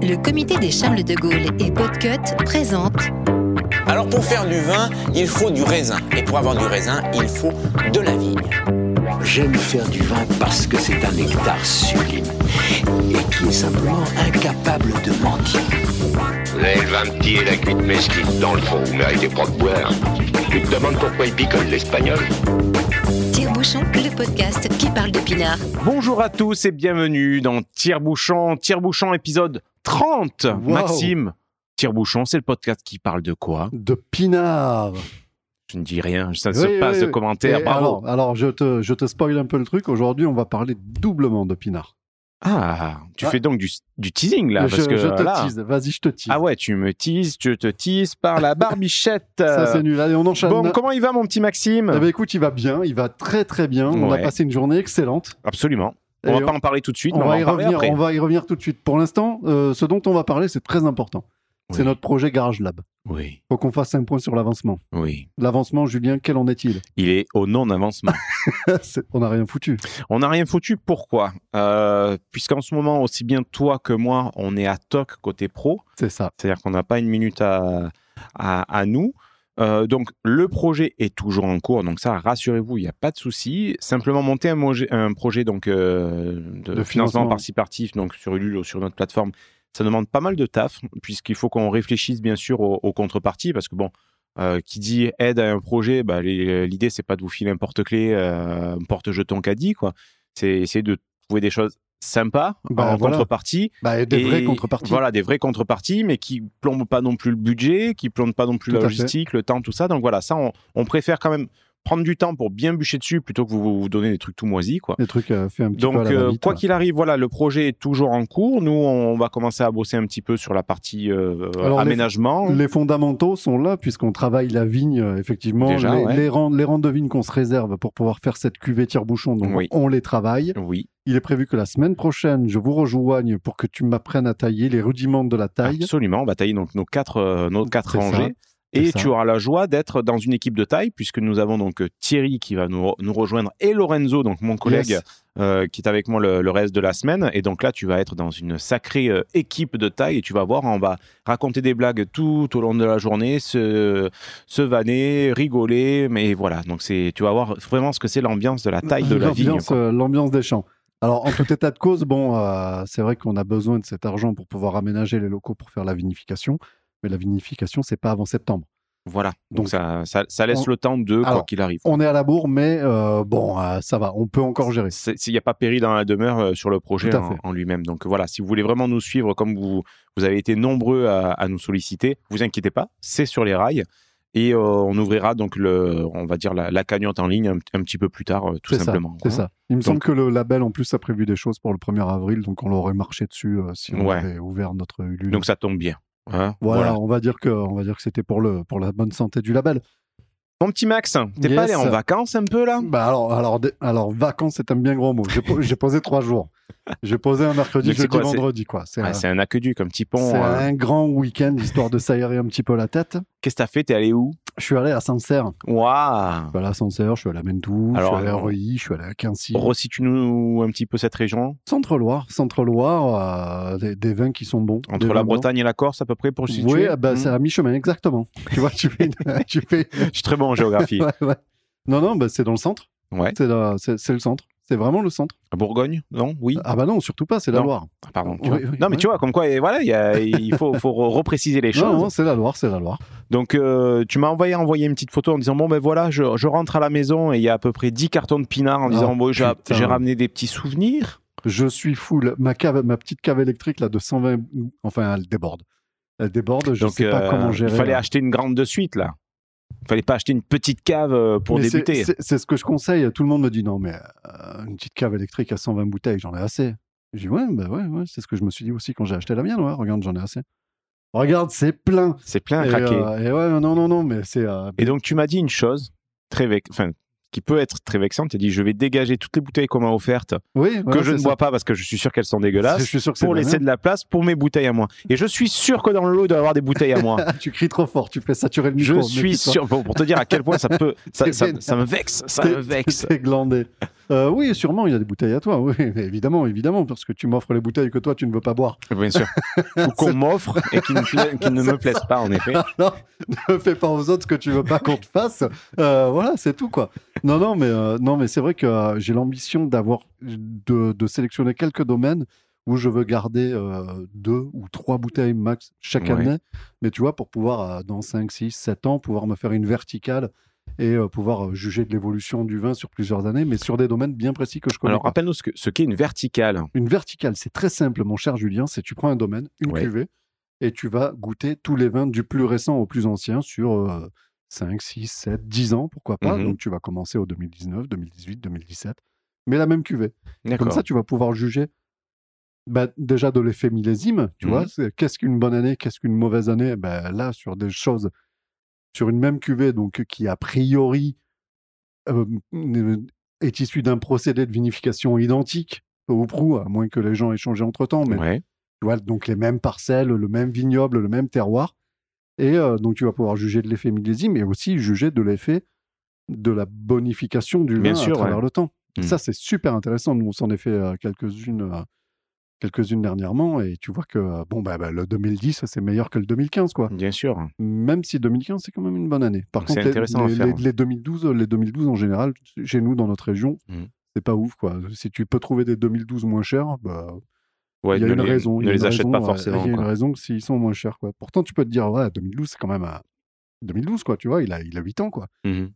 Le comité des Charles de Gaulle et Podcut présente Alors pour faire du vin, il faut du raisin. Et pour avoir du raisin, il faut de la vigne. J'aime faire du vin parce que c'est un nectar sublime et qui est simplement incapable de mentir. Lève un petit et la cuite mesquite dans le fond, vous méritez pas de boire. Tu te demandes pourquoi il picole l'espagnol? Tire-bouchon, le podcast qui parle d'épinards. Bonjour à tous et bienvenue dans Tire-bouchon, Tire-bouchon épisode 30. Wow. Maxime, Tire-bouchon, c'est le podcast qui parle de quoi? De pinard. Je ne dis rien, ça ne Oui, se passe oui, de commentaires, Et bravo. Alors, alors, je, te, je te spoil un peu le truc. Aujourd'hui, on va parler doublement de pinard. Ah, tu Ah. fais donc du, du teasing là, je, parce que je te là... tease. Vas-y, je te tease. Ah ouais, tu me teases, je te tease par la barbichette. Ça, c'est nul. Allez, on enchaîne. Bon, comment il va mon petit Maxime? Eh ben, écoute, il va bien. Il va très, très bien. On a passé une journée excellente. Absolument. On va pas en parler tout de suite, on mais on va, y revenir, après. on va y revenir tout de suite. Pour l'instant, euh, ce dont on va parler, c'est très important. C'est notre projet Garage Lab. Oui, Faut qu'on fasse un point sur l'avancement. oui. L'avancement, Julien, quel en est-il? Il est au non-avancement. On n'a rien foutu. On n'a rien foutu, pourquoi? Euh, Puisqu'en ce moment, aussi bien toi que moi, on est à toc côté pro, C'est ça. c'est-à-dire qu'on n'a pas une minute à, à, à nous. Euh, donc le projet est toujours en cours, donc ça, rassurez-vous, il n'y a pas de souci. Simplement monter un, projet donc, euh, de, De financement participatif donc sur Ulule ou sur notre plateforme, ça demande pas mal de taf, puisqu'il faut qu'on réfléchisse bien sûr aux, aux contreparties, parce que bon, euh, qui dit aide à un projet, bah, l'idée c'est pas de vous filer un porte-clés, euh, un porte-jeton caddie, quoi. C'est essayer de trouver des choses sympas Bah, en voilà. contrepartie. Bah, et des Et vraies contreparties. Voilà, des vraies contreparties, mais qui plombent pas non plus le budget, qui plombent pas non plus Tout la fait. logistique, le temps, tout ça. Donc voilà, ça, on, on préfère quand même prendre du temps pour bien bûcher dessus plutôt que vous vous donner des trucs tout moisis, quoi. Des trucs euh, faits un petit Donc, peu à la euh, quoi qu'il arrive, voilà, le projet est toujours en cours. Nous, on va commencer à bosser un petit peu sur la partie euh, Alors, aménagement. Les fondamentaux sont là puisqu'on travaille la vigne, effectivement. Déjà, les, ouais. les rangs, les rangs de vigne qu'on se réserve pour pouvoir faire cette cuvée tire-bouchon, donc Oui. on les travaille. Oui, Il est prévu que la semaine prochaine, je vous rejoigne pour que tu m'apprennes à tailler les rudiments de la taille. absolument. On va tailler donc nos quatre, euh, nos quatre ça, rangées. Et tu auras la joie d'être dans une équipe de taille, puisque nous avons donc euh, Thierry qui va nous, nous rejoindre et Lorenzo, donc mon collègue, Yes. euh, qui est avec moi le, le reste de la semaine. Et donc là, tu vas être dans une sacrée euh, équipe de taille et tu vas voir, on va raconter des blagues tout au long de la journée, se, se vanner, rigoler. Mais voilà, donc c'est, tu vas voir vraiment ce que c'est l'ambiance de la taille de la vigne. Euh, L'ambiance des champs. Alors, en tout état de cause, bon, euh, c'est vrai qu'on a besoin de cet argent pour pouvoir aménager les locaux pour faire la vinification. Mais la vinification, c'est pas avant septembre. Voilà, donc, Donc, ça, ça, ça laisse on- le temps de, quoi qu'il arrive. On est à la bourre, mais euh, bon, euh, ça va, on peut encore gérer. Il n'y a pas péri dans la demeure sur le projet en lui-même. Donc voilà, si vous voulez vraiment nous suivre comme vous, vous avez été nombreux à, à nous solliciter, vous inquiétez pas, c'est sur les rails. Et euh, on ouvrira donc le, on va dire la, la cagnotte en ligne un, un petit peu plus tard, euh, tout simplement. C'est hein. ça. Il me Donc- semble que le label, en plus, a prévu des choses pour le 1er avril, donc on l'aurait marché dessus euh, si on Ouais. avait ouvert notre Ulule. Donc ça tombe bien. hein. voilà, on va dire que, on va dire que c'était pour le, pour la bonne santé du label. Mon petit Max, t'es Yes. pas allé en vacances un peu là? Bah alors, alors, alors vacances, c'est un bien gros mot. J'ai po- j'ai posé trois jours. J'ai posé un mercredi, jeudi, quoi, vendredi, quoi. C'est un, un aqueduc, un petit pont. c'est euh. un grand week-end histoire de s'aérer un petit peu la tête. Qu'est-ce que t'as fait? T'es allé où? Je suis allé à Sancerre. Waouh Je suis allé à Sancerre, je suis allé à Mentou, je suis allé à Reuilly, je suis allé à Quincy. Resitue-nous un petit peu cette région Centre-Loire, Centre-Loire, euh, des, des vins qui sont bons. entre la bons. Bretagne et la Corse à peu près pour situer? Oui, ah bah, Hmm. c'est à mi-chemin, exactement. tu vois, tu fais. une- tu fais... Je suis très bon en géographie. Ouais, ouais. Non, non, bah, c'est dans le centre. Ouais. C'est la- c'est c'est le centre. C'est vraiment le centre. À Bourgogne Non? Oui Ah bah non, surtout pas, c'est la Non. Loire. Ah, Pardon. tu Oui, vois. oui, non, mais tu vois, comme quoi, et voilà, il y a- il faut, faut re- repréciser les choses. Non, non, c'est la Loire, c'est la Loire. Donc, euh, tu m'as envoyé, envoyé une petite photo en disant Bon, ben voilà, je, je rentre à la maison et il y a à peu près 10 cartons de pinard en Ah, disant Bon, j'ai ramené des petits souvenirs. Je suis full. Ma, cave, ma petite cave électrique là, de 120. Enfin, elle déborde. Elle déborde, je Donc, sais pas euh, comment gérer. il fallait là. acheter une grande de suite, là. Il fallait pas acheter une petite cave euh, pour Mais débuter. c'est- ce que je conseille. Tout le monde me dit non, mais euh, une petite cave électrique à 120 bouteilles, j'en ai assez. Je dis ouais, bah ouais, ouais, c'est ce que je me suis dit aussi quand j'ai acheté la mienne. Ouais, regarde, j'en ai assez. Regarde, c'est plein. C'est plein à et, craquer. euh, et ouais, non, non, non, mais c'est. euh, Et donc, tu m'as dit une chose, très enfin, qui peut être très vexante. Tu dis, je vais dégager toutes les bouteilles qu'on m'a offertes, Oui, que je ne c'est bois pas parce que je suis sûr qu'elles sont dégueulasses, Je suis sûr que c'est pour laisser de la place pour mes bouteilles à moi. Et je suis sûr que dans le lot, il doit y avoir des bouteilles à moi. Tu cries trop fort, tu fais saturer le Je micro. suis méfie-toi. sûr, pour, pour te dire à quel point ça peut, ça, me vexe, ça me vexe. t'es glandé. Euh, oui, sûrement, il y a des bouteilles à toi. Oui, évidemment, évidemment, parce que tu m'offres les bouteilles que toi, tu ne veux pas boire. Bien sûr. Ou qu'on m'offre et qui ne, ne me plaisent pas, en effet. non, ne fais pas aux autres ce que tu veux pas qu'on te fasse. Euh, voilà, c'est tout, quoi. Non, non, mais, euh, non, mais c'est vrai que euh, j'ai l'ambition d'avoir, de, de sélectionner quelques domaines où je veux garder euh, deux ou trois bouteilles max chaque Ouais. année. Mais tu vois, pour pouvoir, dans 5, 6, 7 ans, pouvoir me faire une verticale et pouvoir juger de l'évolution du vin sur plusieurs années, mais sur des domaines bien précis que je connais. Alors, rappelle-nous ce que- ce qu'est une verticale. Une verticale, c'est très simple, mon cher Julien. C'est tu prends un domaine, une Ouais. cuvée, et tu vas goûter tous les vins du plus récent au plus ancien sur 5, 6, 7, 10 ans, pourquoi pas. Mhm. Donc tu vas commencer au 2019, 2018, 2017, mais la même cuvée. Comme ça, tu vas pouvoir juger bah, déjà de l'effet millésime. Tu Mhm. vois, qu'est-ce qu'une bonne année, qu'est-ce qu'une mauvaise année? Ben, Là, sur des choses, sur une même cuvée, donc qui a priori euh, est issue d'un procédé de vinification identique, ou prou, à moins que les gens aient changé entre temps, mais Ouais. tu vois, donc les mêmes parcelles, le même vignoble, le même terroir. Et euh, donc tu vas pouvoir juger de l'effet millésime et aussi juger de l'effet de la bonification du Bien vin sûr, à travers ouais. le temps. Mm. Ça, c'est super intéressant. Nous, on s'en est fait euh, quelques-unes euh, quelques-unes dernièrement et tu vois que bon, bah, bah, le 2010, c'est meilleur que le 2015, quoi. Bien sûr. Même si 2015, c'est quand même une bonne année. Par contre, les- intéressant à les, faire. les- les 2012, les 2012 en général, chez nous, dans notre région, Mm. c'est pas ouf, quoi. Si tu peux trouver des 2012 moins chers, bah, Ouais, il y a ne une les, raison. il y ne a les une achète raison, pas ouais, forcément. Il y a une quoi. raison que s'ils sont moins chers, quoi. Pourtant, tu peux te dire, ouais, 2012, c'est quand même à 2012, quoi. Tu vois, il a, il a 8 ans, quoi. Mhm.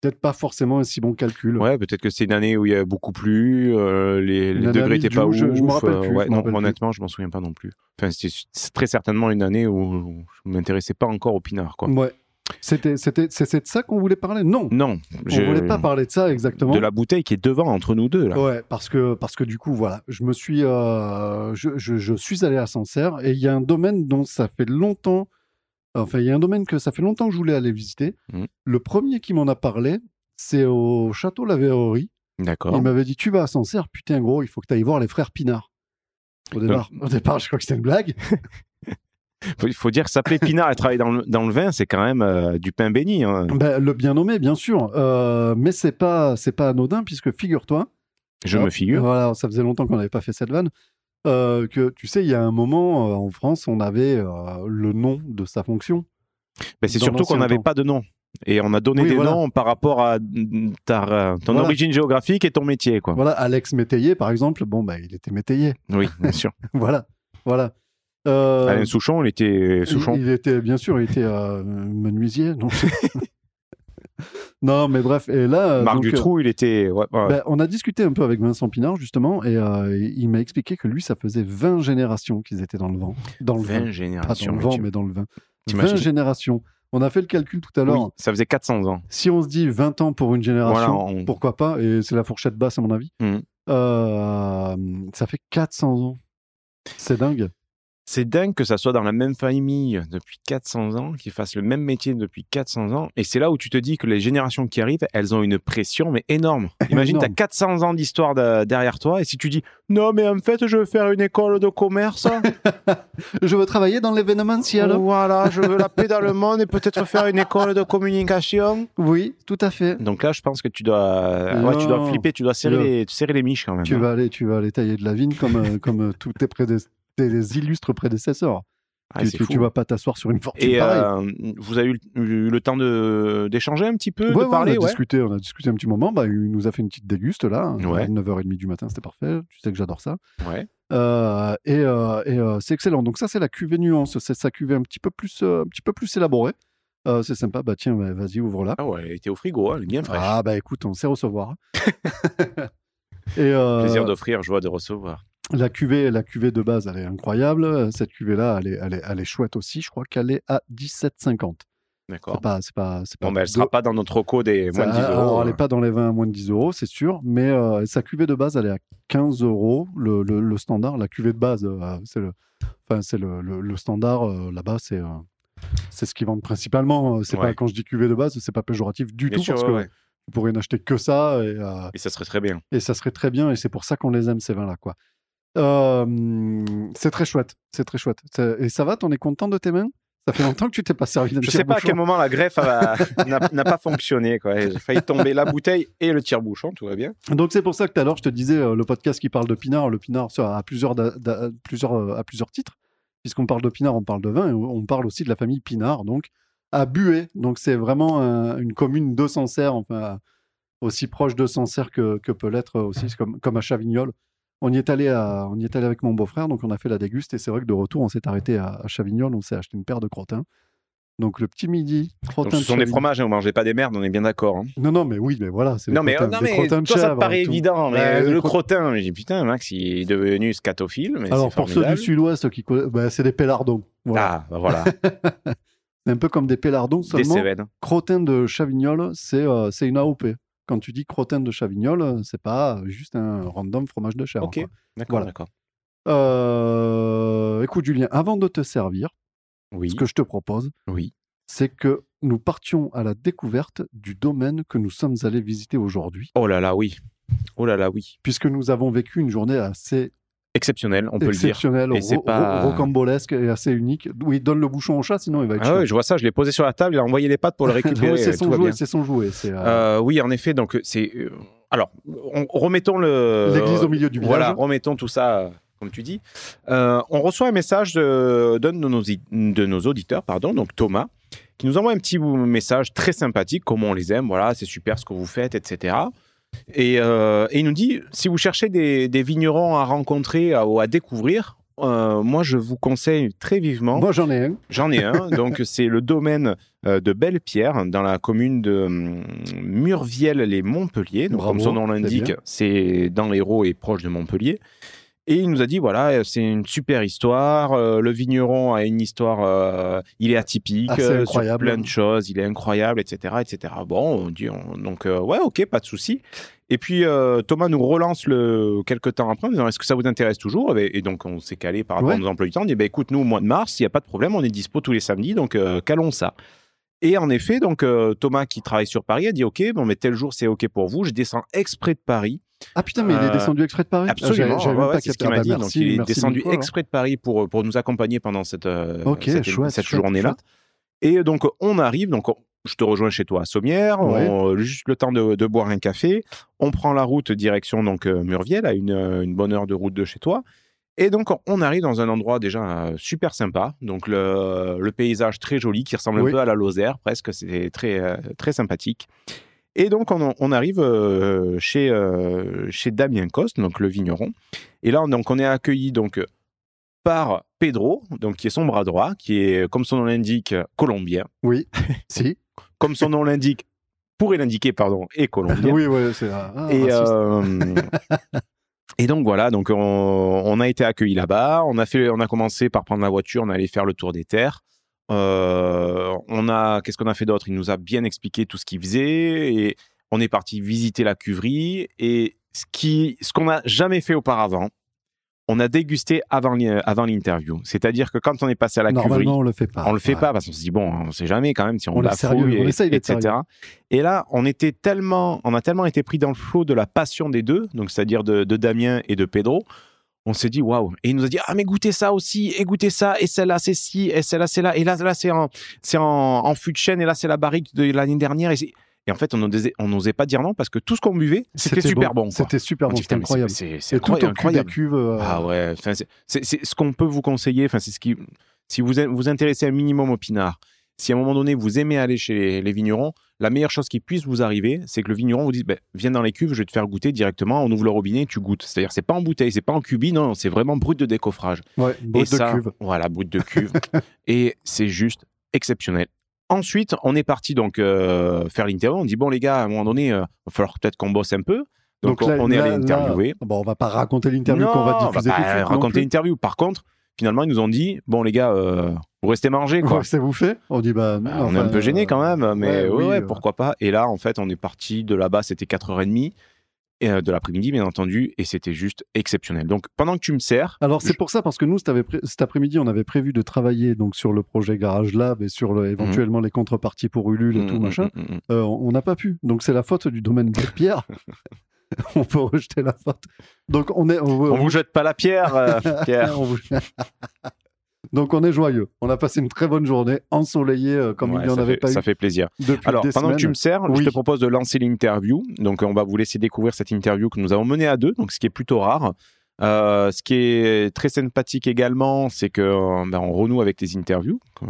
Peut-être pas forcément un si bon calcul. Ouais, peut-être que c'est une année où il y a beaucoup plu, euh, les, degrés n'étaient pas ouf. je- je me rappelle euh, plus, ouais, je non, rappelle plus. honnêtement, je m'en souviens pas non plus. Enfin, c'est c'est très certainement une année où je m'intéressais pas encore au pinard, quoi. Ouais. C'était, c'était, c'est, de ça qu'on voulait parler? Non, Non, on je- voulait pas parler de ça exactement. de la bouteille qui est devant entre nous deux là. Ouais, parce que, parce que du coup, voilà, je me suis, euh, je, je- je suis allé à Sancerre et il y a un domaine dont ça fait longtemps, enfin, il y a un domaine que ça fait longtemps que je voulais aller visiter. Mhm. Le premier qui m'en a parlé, c'est au château La Verrerie. D'accord. Il m'avait dit Tu vas à Sancerre, putain, gros, il faut que tu ailles voir les frères Pinard. Au départ, au départ, je crois que c'était une blague. Il faut dire que s'appeler Pinard et travailler dans le, dans le vin, c'est quand même euh, du pain béni. hein. Ben, le bien nommé, bien sûr, Euh, mais c'est pas, c'est pas anodin puisque figure-toi, Je me figure. Voilà, ça faisait longtemps qu'on n'avait pas fait cette vanne. euh, que tu sais, il y a un moment en France, on avait le nom de sa fonction. Mais c'est dans surtout qu'on n'avait pas de nom. Et on a donné Oui, des voilà. noms par rapport à ta, ton Voilà. origine géographique et ton métier. Quoi. Voilà, Alex Métayer, par exemple, bon, bah, il était métayer. Oui, bien sûr. voilà, voilà. Euh, Alain Souchon, il était il, Souchon. il était, bien sûr, il était euh, menuisier. Non, non, mais bref, et là. euh, Marc donc, euh, Dutroux, il était. ouais, ouais. ben, on a discuté un peu avec Vincent Pinard, justement, et euh, il m'a expliqué que lui, ça faisait 20 générations qu'ils étaient dans le vent. Dans le 20 vin. Pas dans générations. le vent, tu- mais dans le vin. 20 t'imagines générations. On a fait le calcul tout à l'heure. Oui, ça faisait 400 ans. Si on se dit 20 ans pour une génération, Voilà, on- pourquoi pas Et c'est la fourchette basse, à mon avis. Euh, ça fait 400 ans. C'est dingue. C'est dingue que ça soit dans la même famille depuis 400 ans, qu'ils fassent le même métier depuis 400 ans. Et c'est là où tu te dis que les générations qui arrivent, elles ont une pression, mais énorme. Imagine, tu as Énorme. 400 ans d'histoire de- derrière toi, et si tu dis non, mais en fait, je veux faire une école de commerce, Je veux travailler dans l'événementiel. voilà, je veux la paix dans le monde et peut-être faire une école de communication. Oui, tout à fait. Donc là, je pense que tu dois, ouais, tu dois flipper, tu dois serrer, les, serrer les miches quand même. Tu hein. vas aller, tu vas aller tailler de la vigne comme, euh, comme euh, tous tes, prédé- tes illustres prédécesseurs. Ah, tu, tu, vas pas t'asseoir sur une fortune Et pareille. euh, vous avez eu, eu le temps d'échanger un petit peu, Ouais, de ouais, parler, on a ouais. discuté, on a discuté un petit moment. Bah, il nous a fait une petite déguste là, Ouais. à 9h30 du matin, c'était parfait. Tu sais que j'adore ça. Euh, et euh, et, c'est excellent. Donc ça, c'est la cuvée nuance. C'est sa cuvée un petit peu plus, un petit peu plus élaborée. C'est sympa. Bah tiens, bah, vas-y, ouvre-la. Ah ouais, elle était au frigo, hein, elle est bien fraîche. Ah bah écoute, on sait recevoir. et Plaisir d'offrir, joie de recevoir. La cuvée, la cuvée de base, elle est incroyable. Cette cuvée-là, elle est, elle est, elle est chouette aussi. Je crois qu'elle est à 17,50. D'accord. C'est pas, c'est pas, c'est pas. Bon, ben, elle sera pas dans notre reco des moins de 10 Ça- euros. Alors, elle hein. n'est pas dans les 20 à moins de 10 euros, c'est sûr, mais euh, sa cuvée de base, elle est à 15 euros, le, le- le standard. La cuvée de base, euh, c'est le, enfin, c'est le, le- standard euh, là-bas, c'est c'est ce qu'ils vendent principalement. C'est Ouais. pas quand je dis cuvée de base, c'est pas péjoratif du Bien tout sûr, parce ouais, que ouais. Tu pourrais n'acheter que ça et, euh, Et ça serait très bien. et ça serait très bien. Et c'est pour ça qu'on les aime, ces vins-là. quoi. Euh, c'est très chouette. C'est très chouette. Et ça va T'en es content de tes mains? Ça fait longtemps que tu t'es pas servi d'un Je sais pas à quel moment la greffe n'a pas fonctionné. J'ai failli tomber la bouteille et le tire-bouchon, tout va bien. Donc c'est pour ça que tout à l'heure je te disais euh, le podcast qui parle de Pinard, le Pinard plusieurs, plusieurs, euh, à plusieurs titres. Puisqu'on parle de Pinard, on parle de vin et on parle aussi de la famille Pinard, donc à Buet. Donc c'est vraiment un- une commune de Sancerre, enfin aussi proche de Sancerre que, que peut l'être aussi, comme, comme à Chavignol. On y, est allé à- on y est allé avec mon beau-frère, donc on a fait la déguste et c'est vrai que de retour on s'est arrêté à, à Chavignol, on s'est acheté une paire de crottins. Donc le petit midi, Donc, crottin ce de sont des fromages, hein, vous mangez pas des merdes, on est bien d'accord. hein. Non, non, mais oui, mais voilà. c'est des Non mais, crottins- non, des mais toi ça te paraît tout. évident, mais Bah, le les cro- crottin, j'ai dit putain Max il est devenu scatophile, mais Alors pour ceux du sud-ouest qui bah, c'est des pélardons. Voilà. Ah, bah voilà, C'est un peu comme des pélardons des seulement. Cévennes. Crottin de Chavignol, c'est euh, c'est une AOP. Quand tu dis crottin de Chavignol, euh, c'est pas juste un random fromage de chèvre. Ok, d'accord, Voilà. Euh, écoute Julien, avant de te servir, Oui, ce que je te propose, oui. c'est que nous partions à la découverte du domaine que nous sommes allés visiter aujourd'hui, Oh là là, oui. Oh là là, oui. puisque nous avons vécu une journée assez Exceptionnel, on peut le dire. exceptionnelle, Et c'est ro- pas- ro- rocambolesque et assez unique. Oui, donne le bouchon au chat, sinon il va être Ah ouais, je vois ça, je l'ai posé sur la table, il a envoyé les pattes pour le récupérer. Ouais, c'est son son jouet. Euh, Euh, oui, en effet, donc c'est. euh, alors, on- remettons le. l'église au milieu du village. Voilà, remettons tout ça, euh, comme tu dis. Euh, on reçoit un message de- de, nos, de nos auditeurs, pardon, donc Thomas, qui nous envoie un petit message très sympathique, comment on les aime, voilà, c'est super ce que vous faites, etc. Et, euh, et il nous dit, si vous cherchez des, des vignerons à rencontrer ou à découvrir, euh, moi je vous conseille très vivement. Moi, j'en ai un. J'en ai un, donc c'est le domaine euh, de Belle-Pierre, dans la commune de hum, Murviel-les-Montpellier. Donc, Bravo, comme son nom l'indique, c'est dans l'Hérault et proche de Montpellier. Et il nous a dit voilà, c'est une super histoire. euh, le vigneron a une histoire, euh, il est atypique, euh, sur plein de choses, il est incroyable, etc., etc. Bon, on dit on- donc euh, ouais, ok, pas de souci. Et puis Thomas nous relance le quelques temps après en disant est-ce que ça vous intéresse toujours? Et, et donc on s'est calé par rapport Ouais. à nos emplois du temps. On dit bah, écoute nous au mois de mars, il n'y a pas de problème, on est dispo tous les samedis, donc calons ça. Et en effet, donc Thomas qui travaille sur Paris a dit ok, bon mais tel jour c'est ok pour vous, je descends exprès de Paris. Ah putain, mais il est Euh, descendu exprès de Paris Ah, Absolument, j'avais ouais, ouais, pas c'est ce qu'il Ah m'a bah, dit. donc il est merci descendu exprès de Paris pour, pour nous accompagner pendant cette, euh, cette, chouette, cette chouette, journée-là. chouette. Et donc on arrive, donc on- je te rejoins chez toi à Sommières, Ouais. on- juste le temps de, de boire un café. On prend la route direction donc euh, Murviel, à une, euh, une bonne heure de route de chez toi. Et donc on arrive dans un endroit déjà euh, super sympa, donc le, le paysage très joli qui ressemble Oui. un peu à la Lozère presque, c'est très euh, très sympathique. Et donc on, on arrive euh, chez euh, chez Damien Coste, donc le vigneron. Et là donc on est accueilli donc par Pedro, donc qui est son bras droit, qui est comme son nom l'indique colombien, Oui, si. comme son nom l'indique pourrait l'indiquer pardon, est colombien. Oui, oui, c'est. ah, Et, donc voilà, donc on, on a été accueillis là-bas. On a fait, on a commencé par prendre la voiture, on allait faire le tour des terres. Euh, on a, qu'est-ce qu'on a fait d'autre? Il nous a bien expliqué tout ce qu'il faisait et on est parti visiter la cuverie. Et ce qui, ce qu'on n'a jamais fait auparavant, on a dégusté avant, avant l'interview. C'est-à-dire que quand on est passé à la cuverie, Normalement, on le fait pas. on le fait Ouais. pas parce qu'on se dit bon, on sait jamais quand même si on, la fouille, on essaye etc. sérieux. Et là, on était tellement, on a tellement été pris dans le flot de la passion des deux, donc c'est-à-dire de, de Damien et de Pedro. On s'est dit waouh et il nous a dit ah mais goûtez ça aussi et goûtez ça et celle-là c'est ci et celle-là c'est là et là là c'est en c'est en, en fût de chêne et là c'est la barrique de l'année dernière et, en fait on n'osait on n'osait pas dire non parce que tout ce qu'on buvait c'était super bon. C'était super On bon, c'était incroyable. c'est c'est tout incroyable, des cuves. euh, Ah ouais, c'est- ce qu'on peut vous conseiller. Enfin, c'est ce qui, si vous vous intéressez un minimum au pinard, si à un moment donné vous aimez aller chez les, les vignerons, la meilleure chose qui puisse vous arriver, c'est que le vigneron vous dise, ben, viens dans les cuves, je vais te faire goûter directement. On ouvre le robinet, tu goûtes. C'est-à-dire, c'est pas en bouteille, c'est pas en cubie, non, c'est vraiment brut de décoffrage. Ouais, Et de ça, cuve. voilà, brut de cuve. et c'est juste exceptionnel. Ensuite, on est parti donc euh, faire l'interview. On dit bon les gars, à un moment donné, il va falloir peut-être qu'on bosse un peu. Donc, on, là- on est là- allé là- interviewer. Bon, on va pas raconter l'interview qu'on va diffuser on va pas raconter l'interview. Par contre, finalement, ils nous ont dit bon, les gars, euh, vous restez manger, quoi. Ouais, ça vous fait On dit bah. Non, on est un peu gêné quand euh, même, mais ouais, ouais, oui, ouais, euh, pourquoi pas. Et là, en fait, on est parti de là-bas, c'était 4h30. et, euh, de l'après-midi, bien entendu, et c'était juste exceptionnel. Donc, pendant que tu me sers, Alors c'est Je- pour ça parce que nous cet, après-midi on avait prévu de travailler donc sur le projet Garage Lab et sur le- éventuellement les contreparties pour Ulule et Mm, tout machin. Euh, on on n'a pas pu. Donc c'est la faute du domaine de Pierre. on peut rejeter la faute. Donc on est. on vous jette pas la pierre, euh, Pierre. Vous- Donc on est joyeux. On a passé une très bonne journée ensoleillée euh, comme Ouais, il n'y en ça avait fait, pas ça eu fait plaisir. depuis Alors, pendant que tu me sers, je te propose de lancer l'interview. Donc, on va vous laisser découvrir cette interview que nous avons menée à deux, donc ce qui est plutôt rare. Euh, ce qui est très sympathique également, c'est que ben, on renoue avec les interviews. Euh,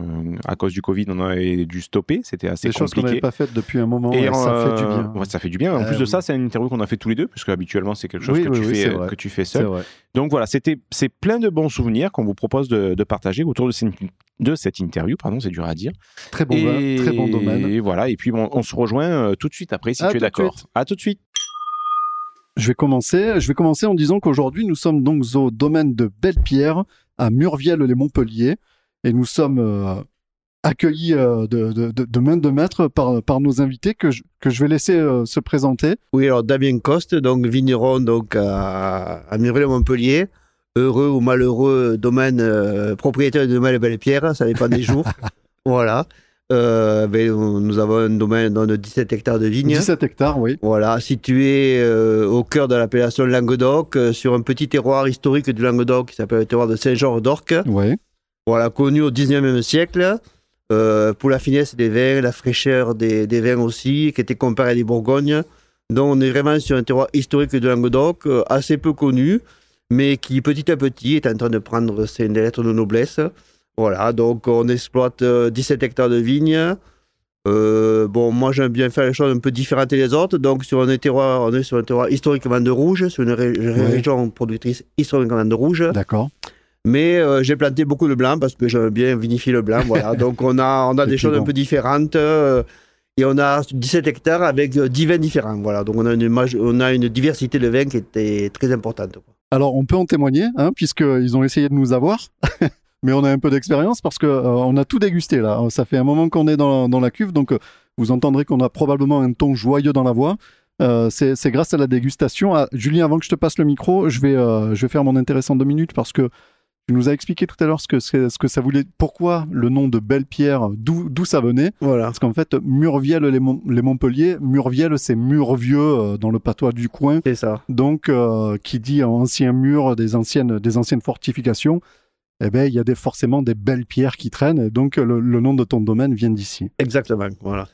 à cause du Covid, on avait dû stopper. C'était assez Des choses qu'on n'avait compliqué. pas faites depuis un moment et, Et ça euh, fait du bien. ouais, ça fait du bien. En Euh, plus de ça, c'est une interview qu'on a fait tous les deux, puisque habituellement c'est quelque chose Oui, que, oui, tu fais, que tu seul. Donc voilà, c'était c'est plein de bons souvenirs qu'on vous propose de, de partager autour de cette, de cette interview. Pardon, c'est dur à dire. Très bon, vin, très bon domaine. Et voilà. Et puis bon, on se rejoint tout de suite après, si À tu es d'accord. À tout de suite. Je vais commencer. Je vais commencer en disant qu'aujourd'hui, nous sommes donc au domaine de Belle-Pierre, à Murviel-les-Montpellier, et nous sommes euh, accueillis euh, de, de, de, de main de maître par, par nos invités que je, que je vais laisser euh, se présenter. Oui, alors Damien Coste, donc vigneron donc à, à Murville-Montpellier, heureux ou malheureux domaine propriétaire du domaine Belle-Pierre, ça dépend des jours. voilà. Euh, ben, nous avons un domaine de 17 hectares de vignes. 17 hectares, oui. Voilà, situé euh, au cœur de l'appellation Languedoc, euh, sur un petit terroir historique du Languedoc qui s'appelle le terroir de Saint-Georges d'Orc. Oui. Voilà, connu au 19e siècle pour la finesse des vins, la fraîcheur des, des vins aussi, qui était comparé à des Bourgognes. Donc on est vraiment sur un terroir historique de Languedoc, assez peu connu, mais qui petit à petit est en train de prendre ses lettres de noblesse. Voilà, donc on exploite euh, 17 hectares de vignes. Euh, bon, moi j'aime bien faire les choses un peu différentes des autres. Donc sur un terroir, on est sur un terroir historiquement de rouge, sur une ré- région productrice historiquement de rouge. D'accord. Mais euh, j'ai planté beaucoup de blanc parce que j'aime bien vinifier le blanc. Voilà. Donc on a, on a des choses un peu différentes. euh, et on a 17 hectares avec euh, 10 vins différents. Voilà. Donc on a, une, on a une diversité de vins qui était très importante. quoi. Alors, on peut en témoigner, hein, puisqu'ils ont essayé de nous avoir. Mais on a un peu d'expérience parce que euh, on a tout dégusté là. Ça fait un moment qu'on est dans, dans la cuve, donc euh, vous entendrez qu'on a probablement un ton joyeux dans la voix. Euh, c'est grâce à la dégustation. Ah, Julien, avant que je te passe le micro, je vais, euh, je vais faire mon intéressant deux minutes parce que tu nous as expliqué tout à l'heure ce que, ce que ça voulait, pourquoi le nom de Belle-Pierre, d'où d'où ça venait. Voilà. Parce qu'en fait, Murviel les, Mon- les Montpellier, Murviel c'est mur vieux euh, dans le patois du coin. C'est ça. Donc, qui dit ancien mur, des anciennes, des anciennes fortifications, eh ben, il y a des, forcément des belles pierres qui traînent. Et donc, le, le nom de ton domaine vient d'ici. Exactement. Voilà.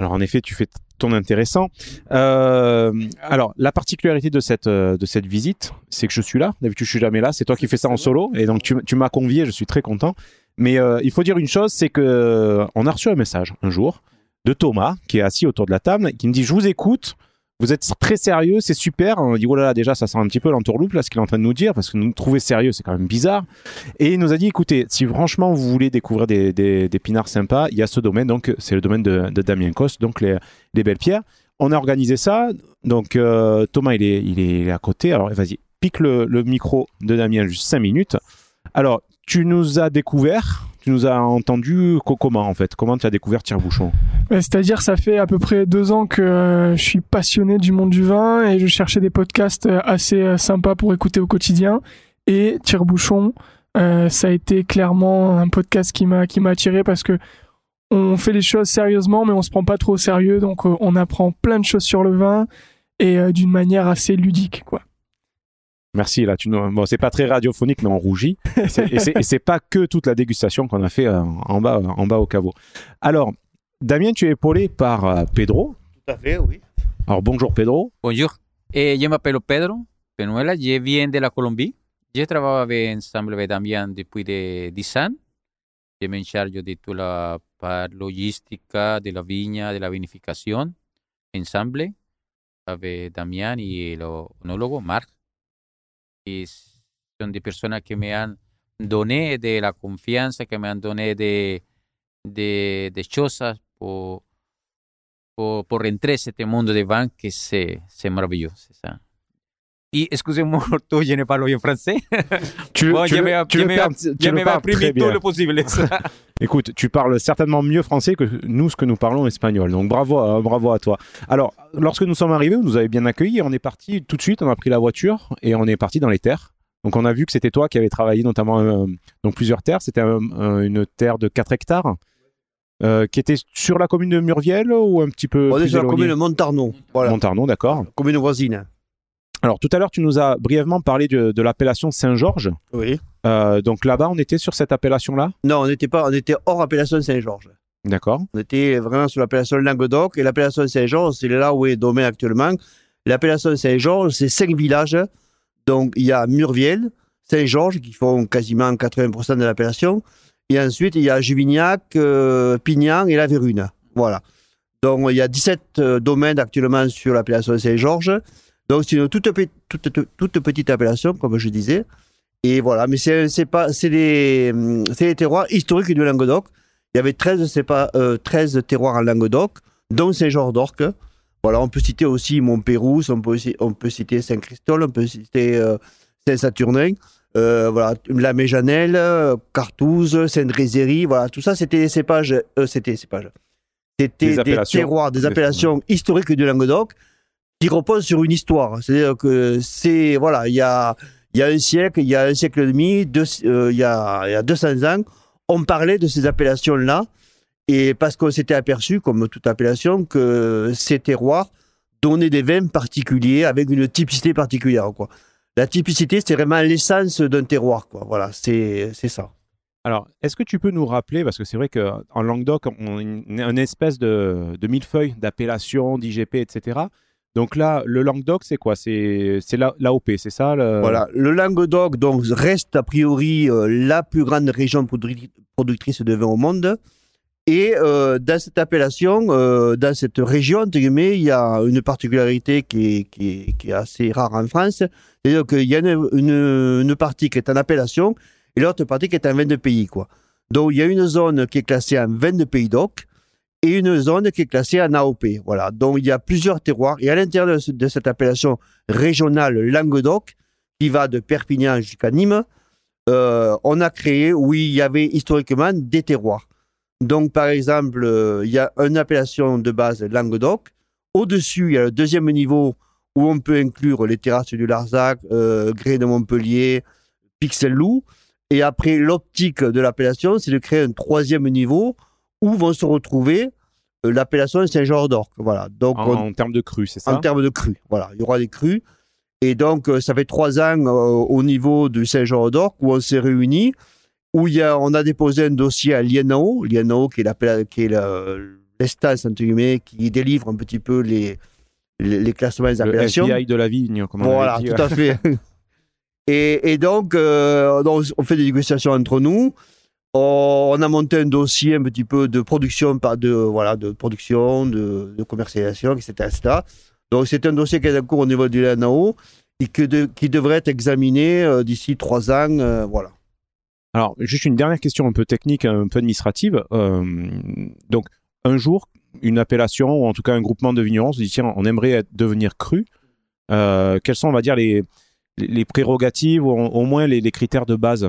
Alors en effet, tu fais ton intéressant. Euh, alors la particularité de cette euh, de cette visite, c'est que je suis là. D'habitude, je suis jamais là. C'est toi qui fais ça en solo, et donc tu, tu m'as convié. Je suis très content. Mais euh, il faut dire une chose, c'est que on a reçu un message un jour de Thomas qui est assis autour de la table, qui me dit je vous écoute. Vous êtes très sérieux, c'est super. On dit oh là là, déjà ça sent un petit peu l'entourloupe là ce qu'il est en train de nous dire parce que nous trouver sérieux c'est quand même bizarre. Et il nous a dit écoutez, si franchement vous voulez découvrir des, pinards sympas, il y a ce domaine donc c'est le domaine de, Damien Coste, donc les, les belles pierres. On a organisé ça. Donc euh, Thomas il est, il est à côté. Alors vas-y, pique le, le micro de Damien juste 5 minutes. Alors tu nous as découvert, tu nous as entendu co- comment en fait? Comment tu as découvert Tire-Bouchon? C'est-à-dire, ça fait à peu près deux ans que euh, je suis passionné du monde du vin et je cherchais des podcasts euh, assez euh, sympas pour écouter au quotidien. Et Tire-Bouchon, ça a été clairement un podcast qui m'a qui m'a attiré parce que on fait les choses sérieusement, mais on se prend pas trop au sérieux, donc on apprend plein de choses sur le vin et d'une manière assez ludique, quoi. Merci là, tu nous... bon c'est pas très radiophonique mais on rougit. Et c'est- et c'est pas que toute la dégustation qu'on a fait euh, en bas en bas au caveau. Alors Damien, tu es épaulé par euh, Pedro. Tout à fait, oui. Alors bonjour Pedro. Bonjour. Eh, yo me appelle Pedro Penuela. Je viens de la Colombie. Je travaille ensemble avec Damien depuis de 10 ans. Je me charge de toute la part logistique de la viña, de la vinification, ensemble avec Damien et el onólogo Marc. Y son des personnes qui m'ont donné de la confianza, que m'ont donné de, de, de choses pour, pour, pour entrer en este mundo de vin que c'est c'est maravilloso. c'est excusez-moi, tout, je ne parle bien français. Tu, Bon, tu je le- vais- tu le imprimer tout possible. Écoute, tu parles certainement mieux français que nous, ce que nous parlons espagnol. Donc bravo, à- bravo à toi. Alors, lorsque nous sommes arrivés, vous nous avez bien accueillis. On est parti tout de suite. On a pris la voiture et on est parti dans les terres. Donc on a vu que c'était toi qui avais travaillé notamment euh, donc plusieurs terres. C'était un- un- une terre de 4 hectares euh, qui était sur la commune de Murviel ou un petit peu On est plus sur la commune de Montarnon. Voilà, Montarnon, d'accord. commune voisine. Alors tout à l'heure, tu nous as brièvement parlé de, de l'appellation Saint-Georges. Oui. Euh, donc là-bas, on était sur cette appellation-là, Non, on n'était pas, on était hors appellation Saint-Georges. d'accord On était vraiment sur l'appellation Languedoc et l'appellation Saint-Georges, c'est là où est domaine actuellement. L'appellation Saint-Georges, c'est cinq villages. Donc il y a Murviel, Saint-Georges qui font quasiment 80% de l'appellation. Et ensuite il y a Juvignac, euh, Pignan et La Vérune. Voilà. Donc il y a 17 euh, domaines actuellement sur l'appellation Saint-Georges. Donc c'est une toute, pe- toute, toute- toute petite appellation, comme je disais. Et voilà, mais c'est pas c'est les hum, c'est les terroirs historiques du Languedoc. Il y avait 13, c'est pas, euh, 13 terroirs en Languedoc, dont Saint-Georges d'Orque. Voilà, on peut citer aussi Montpérouse, on peut, on peut citer Saint-Christol, on peut citer euh, Saint-Saturnin, euh, voilà, la Méjanelle, Cartouze, Saint-Drézéry, voilà, tout ça, c'était des cépages, euh, c'était des cépages. C'était des, appellations. terroirs, Des- appellations historiques du Languedoc qui reposent sur une histoire. C'est-à-dire que c'est, voilà, il y a, y a un siècle, il y a un siècle et demi, euh, il, y a, y a 200 ans, on parlait de ces appellations-là, et parce qu'on s'était aperçu, comme toute appellation, que ces terroirs donnaient des vins particuliers avec une typicité particulière. Quoi. La typicité, c'est vraiment l'essence d'un terroir. Quoi. Voilà, c'est ça. Alors, est-ce que tu peux nous rappeler, parce que c'est vrai qu'en Languedoc, on a une, une espèce de, de millefeuille d'appellations, d'IGP, etc. Donc là, le Languedoc, c'est quoi? C'est c'est la- l'AOP, c'est ça le- Voilà. Le Languedoc donc, reste a priori euh, la plus grande région produ- productrice de vin au monde. Et euh, dans cette appellation, euh, dans cette région, entre il y a une particularité qui est, qui est- assez rare en France. C'est-à-dire qu'il y a une, une- une partie qui est en appellation et l'autre partie qui est en vin de pays. Quoi. Donc il y a une zone qui est classée en vin de pays d'oc et une zone qui est classée en AOP. Voilà. Donc il y a plusieurs terroirs. Et à l'intérieur de, ce- de cette appellation régionale Languedoc, qui va de Perpignan jusqu'à Nîmes, euh, on a créé, oui, il y avait historiquement des terroirs. Donc, par exemple, euh, il y a une appellation de base Languedoc. Au-dessus, il y a le deuxième niveau où on peut inclure les terrasses du Larzac, euh, de Montpellier, Pixel-Loup. Et après, l'optique de l'appellation, c'est de créer un troisième niveau où vont se retrouver euh, l'appellation Saint-Georges d'Orc. Voilà. Donc, en, on- en termes de cru, c'est ça? En termes de crues. Voilà, il y aura des crues. Et donc, euh, ça fait trois ans euh, au niveau du Saint-Jean d'Orc où on s'est réunis, où y a, on a déposé un dossier à l'INAO, l'INAO qui est qui l'instance, entre guillemets, qui délivre un petit peu les, les, les classements des Le appellations. FBI de la vigne, comme on Voilà, dit. tout à fait. et, et donc, euh, donc, on fait des négociations entre nous. On a monté un dossier un petit peu de production, par de, voilà, de production, de, commercialisation, etc., etc. Donc, c'est un dossier qui est en cours au niveau du LNAO et que qui devrait être examiné euh, d'ici trois ans. euh, voilà. Alors, juste une dernière question un peu technique, un peu administrative. Euh, donc, un jour, une appellation, ou en tout cas un groupement de vignerons se dit, tiens, on aimerait devenir cru. Quelles sont, on va dire, les, les- prérogatives ou au, moins les critères de base?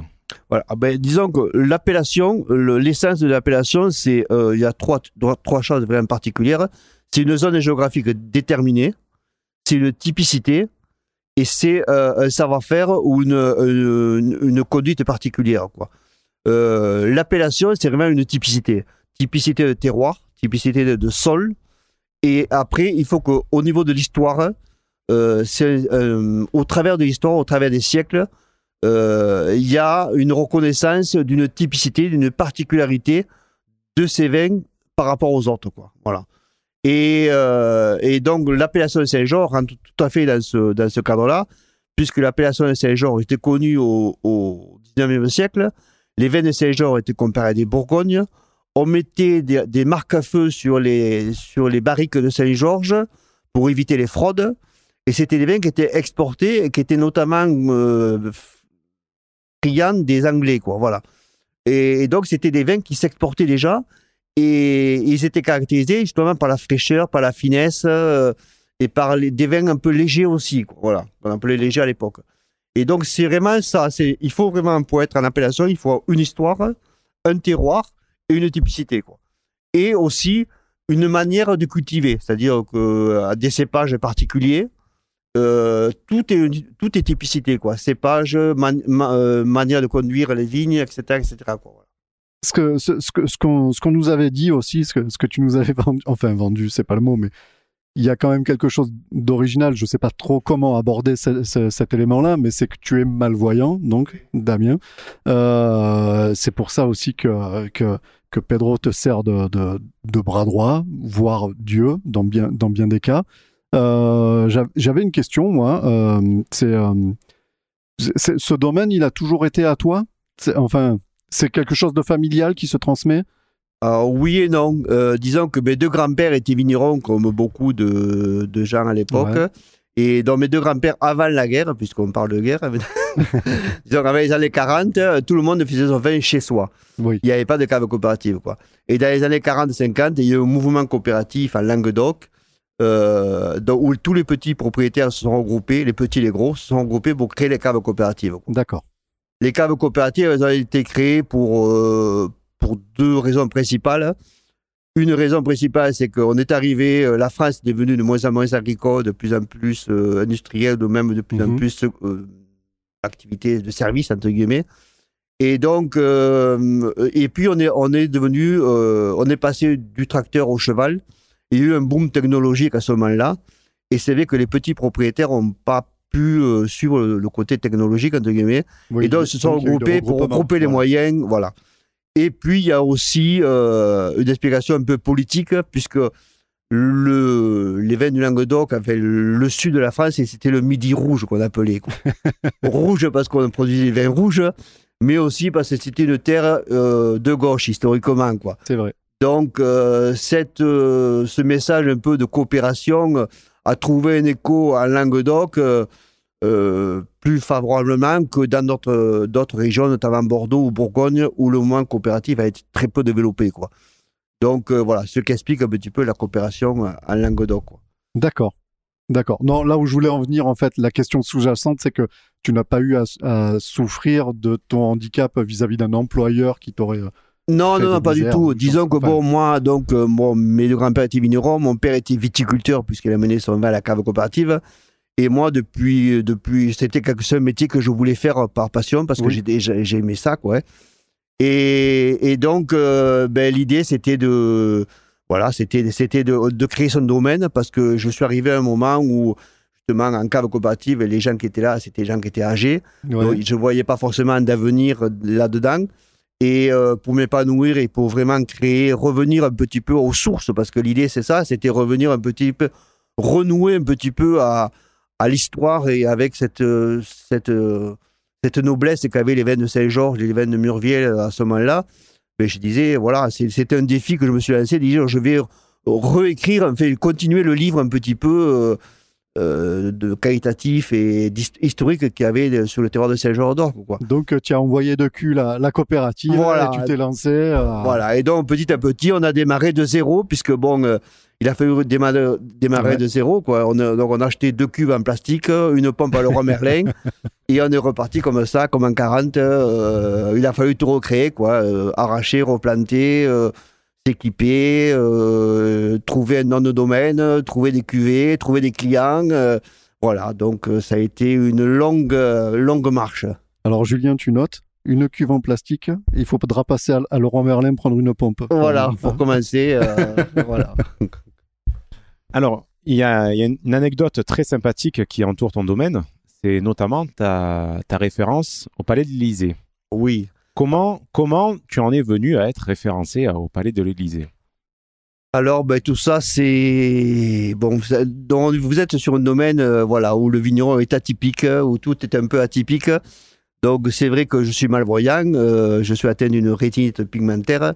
Voilà. Ah ben, disons que l'appellation, le- l'essence de l'appellation, c'est euh, il y a trois, trois, choses vraiment particulières. C'est une zone géographique déterminée, c'est une typicité et c'est euh, un savoir-faire ou une, une, conduite particulière. Euh, l'appellation, c'est vraiment une typicité. Typicité de terroir, typicité de, sol. Et après, il faut qu'au niveau de l'histoire, euh, euh, au travers de l'histoire, au travers des siècles, euh, il y a une reconnaissance d'une typicité, d'une particularité de ces vins par rapport aux autres. Voilà. Et, euh, et donc l'appellation de Saint-Georges rentre tout à fait dans ce, cadre-là, puisque l'appellation de Saint-Georges était connue au, au 19e siècle. Les vins de Saint-Georges étaient comparés à des Bourgognes. On mettait des, marques à feu sur les, sur barriques de Saint-Georges pour éviter les fraudes. Et c'était des vins qui étaient exportés et qui étaient notamment euh, des Anglais, quoi. Voilà. Et, donc, c'était des vins qui s'exportaient déjà et ils étaient caractérisés justement par la fraîcheur, par la finesse euh, et par les- des vins un peu légers aussi. quoi. Voilà, on appelait légers à l'époque. Et donc, c'est vraiment ça. C'est, il faut vraiment, pour être en appellation, il faut une histoire, un terroir et une typicité. Quoi. Et aussi une manière de cultiver, c'est-à-dire que des cépages particuliers, euh, tout, est, tout est typicité. Quoi. Cépage, ma- euh, manière de conduire les vignes, etc. etc. ce que ce, que ce qu'on ce qu'on nous avait dit aussi, ce que ce que tu nous avais vendu, enfin vendu, c'est pas le mot, mais il y a quand même quelque chose d'original. Je sais pas trop comment aborder ce- ce- cet élément-là, mais c'est que tu es malvoyant, donc Damien. Euh, c'est pour ça aussi que que que Pedro te sert de, de, de bras droit, voire Dieu dans bien dans bien des cas. Euh, j'av- J'avais une question, moi. Euh, c'est euh, c'est- ce domaine, il a toujours été à toi? C'est- Enfin, c'est quelque chose de familial qui se transmet? Alors, oui et non. Euh, disons que mes deux grands-pères étaient vignerons, comme beaucoup de, de gens à l'époque. Ouais. Et dans mes deux grands-pères avant la guerre, puisqu'on parle de guerre, disons qu'avant les années 40, euh, tout le monde faisait son vin chez soi. Oui. Il n'y avait pas de cave coopérative. Quoi. Et dans les années 40-50, il y a eu un mouvement coopératif en Languedoc, euh, dans- où tous les petits propriétaires se sont regroupés, les petits et les gros, se sont regroupés pour créer les caves coopératives. D'accord. Les caves coopératives, elles ont été créées pour, euh, pour deux raisons principales. Une raison principale, c'est qu'on est arrivé, euh, la France est devenue de moins en moins agricole, de plus en plus industrielle, de même de plus en Mhm. plus activité de service, entre guillemets. Et donc, et puis on est, on est devenu, on est passé du tracteur au cheval. Il y a eu un boom technologique à ce moment-là. Et c'est vrai que les petits propriétaires n'ont pas pu euh, suivre le, le côté technologique, entre guillemets. Oui, Et donc, ils se sont regroupés pour regrouper les Voilà. moyens. Voilà. Et puis, il y a aussi euh, une explication un peu politique, puisque le, les vins du Languedoc, enfin, le, le sud de la France, et c'était le midi rouge qu'on appelait. quoi. rouge parce qu'on produisait des vins rouges, mais aussi parce que c'était une terre euh, de gauche, historiquement. quoi. C'est vrai. Donc, euh, cette, euh, ce message un peu de coopération euh, a trouvé un écho en Languedoc plus favorablement que dans d'autres régions, notamment Bordeaux ou Bourgogne, où le mouvement coopératif a été très peu développé. Quoi. Donc, voilà, ce qui explique un petit peu la coopération en Languedoc. D'accord. D'accord. Non, là où je voulais en venir, en fait, la question sous-jacente, c'est que tu n'as pas eu à souffrir de ton handicap vis-à-vis d'un employeur qui t'aurait. Euh, Non, non, non, pas du tout. Disons que bon, moi, donc, euh, bon, mes deux grands-pères étaient vignerons, mon père était viticulteur puisqu'il a mené son vin à la cave coopérative. Et moi, depuis, depuis c'était quelque chose, un métier que je voulais faire par passion parce que Oui. j'ai j'ai aimé ça, quoi. Et, et donc, euh, ben, l'idée, c'était de, voilà, c'était, c'était de, de créer son domaine parce que je suis arrivé à un moment où, justement, en cave coopérative, les gens qui étaient là, c'était des gens qui étaient âgés. ouais. Donc, je ne voyais pas forcément d'avenir là-dedans. Et euh, pour m'épanouir et pour vraiment créer, revenir un petit peu aux sources, parce que l'idée c'est ça, c'était revenir un petit peu, renouer un petit peu à, l'histoire et avec cette, euh, cette, euh, cette noblesse qu'avaient les vins de Saint-Georges les vins de Murviel à ce moment-là. Mais je disais, voilà, c'était un défi que je me suis lancé, dire, je vais réécrire, enfin, continuer le livre un petit peu euh, de qualitatif et historique qu'il y avait de- sur le terroir de. Quoi. Donc, euh, tu as envoyé de cul la, la coopérative Voilà. et tu t'es lancé. euh, Voilà, et donc petit à petit, on a démarré de zéro, puisque bon, euh, il a fallu démarrer, démarrer Ouais. de zéro. Quoi. On a, donc on a acheté deux cuves en plastique, une pompe à Leroy Merlin, et on est reparti comme ça, comme en 40. euh, il a fallu tout recréer, quoi, euh, arracher, replanter, euh, s'équiper, euh, trouver un nom de domaine, trouver des cuvées, trouver des clients. euh, voilà, donc euh, ça a été une longue, longue marche. Alors, Julien, tu notes une cuve en plastique. Il faudra passer à, à Laurent Merlin prendre une pompe. Voilà, pour commencer. euh, voilà. Alors, il y, y a une anecdote très sympathique qui entoure ton domaine. C'est notamment ta, ta référence au Palais de l'Élysée. Oui. Comment, comment tu en es venu à être référencé au Palais de l'Élysée? Alors, ben, tout ça, c'est. Bon, vous êtes sur un domaine euh, voilà, où le vigneron est atypique, euh, où tout est un peu atypique. Donc, c'est vrai que je suis malvoyant, euh, je suis atteint d'une rétinite pigmentaire.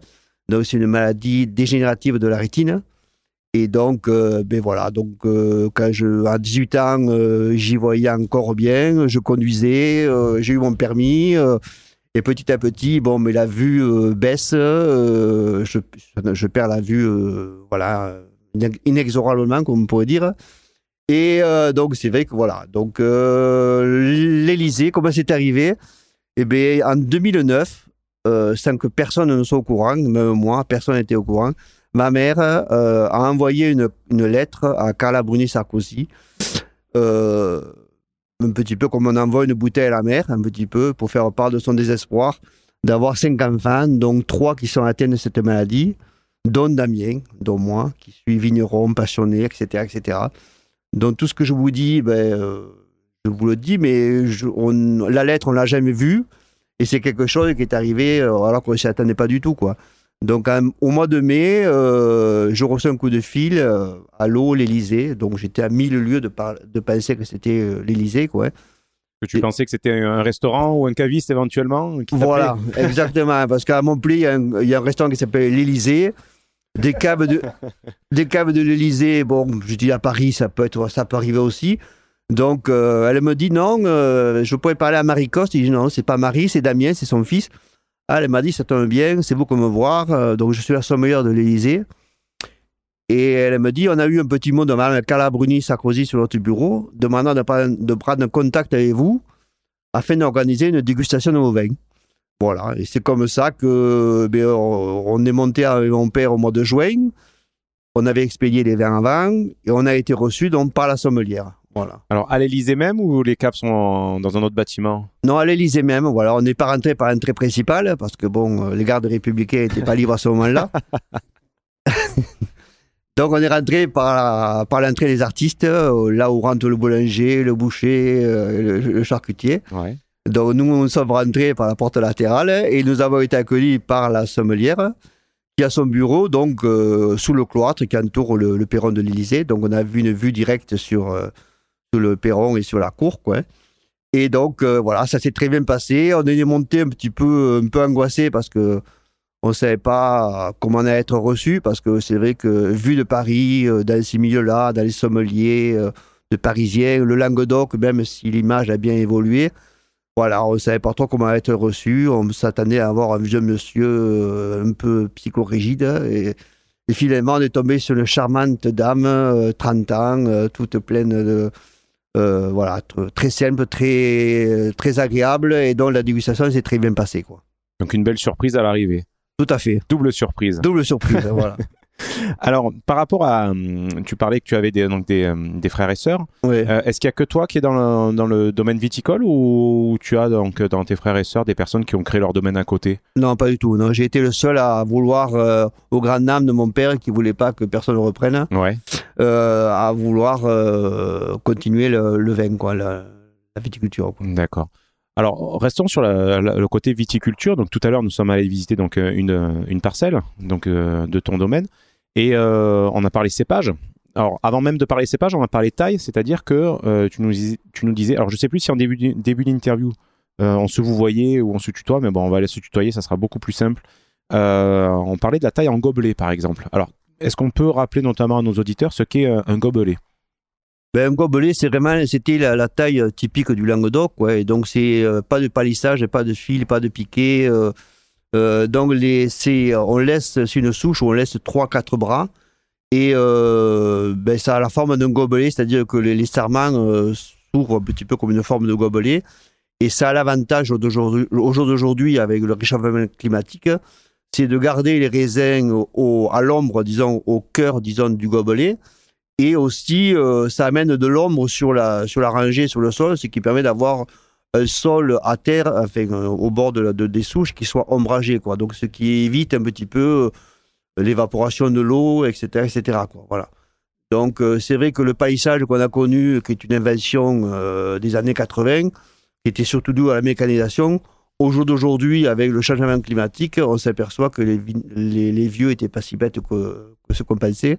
Donc, c'est une maladie dégénérative de la rétine. Et donc, euh, ben voilà, donc, euh, quand je, à 18 ans, euh, j'y voyais encore bien, je conduisais, euh, j'ai eu mon permis. Et petit à petit, bon, mais la vue euh, baisse, euh, je, perds la vue, euh, voilà, inex- inexorablement, comme on pourrait dire. Et donc, c'est vrai que voilà. Donc, l'Élysée, comment c'est arrivé? Eh bien, en 2009, euh, sans que personne ne soit au courant, même moi, personne n'était au courant, ma mère a envoyé une, une lettre à Carla Bruni Sarkozy. Un petit peu comme on envoie une bouteille à la mer, un petit peu, pour faire part de son désespoir d'avoir cinq enfants, dont trois qui sont atteints de cette maladie, dont Damien, dont moi, qui suis vigneron, passionné, etc., etc. Donc tout ce que je vous dis, ben, euh, je vous le dis, mais la lettre, on l'a jamais vue, et c'est quelque chose qui est arrivé euh, alors qu'on ne s'y attendait pas du tout, quoi. Donc au mois de mai, euh, je reçois un coup de fil, euh, allô, l'Élysée. Donc j'étais à mille lieues de, par- de penser que c'était euh, l'Élysée, quoi. Que tu pensais que c'était un restaurant ou un caviste éventuellement qui Voilà, exactement. Parce qu'à Montpellier, il y a un, il y a un restaurant qui s'appelle l'Élysée. Des caves de, des caves de l'Élysée, bon, je dis à Paris, ça peut, être, ça peut arriver aussi. Donc, euh, elle me dit non, je pourrais parler à Marie Coste. Je dis non, c'est pas Marie, c'est Damien, c'est son fils. Ah, elle m'a dit, ça tombe bien, c'est vous comme me voir. Euh, donc, je suis la sommelière de l'Élysée. Et elle me dit, on a eu un petit mot de Mme Carla Bruni Sarkozy sur notre bureau, demandant de, prendre- de un contact avec vous afin d'organiser une dégustation de vos vins. Voilà, et c'est comme ça que ben, on est monté avec mon père au mois de juin. On avait expédié les vins avant et on a été reçu donc par la sommelière. Voilà. Alors, à l'Elysée même ou les caves sont en- dans un autre bâtiment? Non, à l'Élysée même. Voilà, on n'est pas rentré par l'entrée principale parce que bon, euh, les gardes républicains n'étaient pas libres à ce moment-là. Donc on est rentré par, par l'entrée des artistes, euh, là où rentre le boulanger, le boucher, euh, le, le charcutier. Ouais. Donc nous, nous sommes rentrés par la porte latérale et nous avons été accueillis par la sommelière qui a son bureau donc euh, sous le cloître qui entoure le, le perron de l'Élysée. Donc on a vu une vue directe sur, euh, sur le perron et sur la cour. Quoi. Et donc euh, voilà, ça s'est très bien passé. On est monté un petit peu, un peu angoissé parce que on ne savait pas comment on allait être reçu parce que c'est vrai que vu de Paris, euh, dans ces milieux-là, dans les sommeliers, euh, de Parisiens, le Languedoc, même si l'image a bien évolué, voilà, on ne savait pas trop comment être reçu. On s'attendait à avoir un vieux monsieur euh, un peu psychorigide. Et, et finalement, on est tombé sur une charmante dame, euh, 30 ans, euh, toute pleine de. Euh, voilà, tr- très simple, très, très agréable et dont la dégustation s'est très bien passée. Quoi. Donc, une belle surprise à l'arrivée. Tout à fait. Double surprise. Double surprise, voilà. Alors, par rapport à. hum, Tu parlais que tu avais des, donc des, des frères et sœurs. Ouais. Euh, Est-ce qu'il n'y a que toi qui es dans le, dans le domaine viticole ou tu as donc dans tes frères et sœurs des personnes qui ont créé leur domaine à côté? Non, pas du tout. Non, j'ai été le seul à vouloir, euh, au grand âme de mon père, qui voulait pas que personne le reprenne, Ouais. euh, à vouloir euh, continuer le, le vin, quoi, la, la viticulture. D'accord. Alors, restons sur le côté viticulture. Donc, tout à l'heure, nous sommes allés visiter donc, euh, une, une parcelle donc, euh, de ton domaine et euh, on a parlé cépage. Alors, avant même de parler cépage, on a parlé taille, c'est-à-dire que euh, tu, nous, disais, alors je sais plus si en début, début d'interview, euh, on se vous voyait ou on se tutoie, mais bon, on va aller se tutoyer, ça sera beaucoup plus simple. Euh, on parlait de la taille en gobelet, par exemple. Alors, est-ce qu'on peut rappeler notamment à nos auditeurs ce qu'est euh, un gobelet? Ben, un gobelet, c'est vraiment, c'était la, la taille euh, typique du Languedoc, ouais. Donc c'est euh, pas de palissage, pas de fil, pas de piquet. euh, euh, donc c'est, on laisse, c'est une souche où on laisse 3-4 bras. Et euh, ben, ça a la forme d'un gobelet, c'est-à-dire que les, les sarments euh, s'ouvrent un petit peu comme une forme de gobelet. Et ça a l'avantage au jour d'aujourd'hui, avec le réchauffement climatique, c'est de garder les raisins à l'ombre, disons, au cœur, disons, du gobelet. Et aussi, euh, ça amène de l'ombre sur la, sur la rangée, sur le sol, ce qui permet d'avoir un sol à terre, enfin, euh, au bord de, des souches, qui soit ombragé. Quoi. Donc, ce qui évite un petit peu euh, l'évaporation de l'eau, etc. etc. Voilà. Donc, c'est vrai que le paillissage qu'on a connu, qui est une invention des années 80, qui était surtout due à la mécanisation, au jour d'aujourd'hui, avec le changement climatique, on s'aperçoit que les, vi- les, les vieux n'étaient pas si bêtes que ce qu'on pensait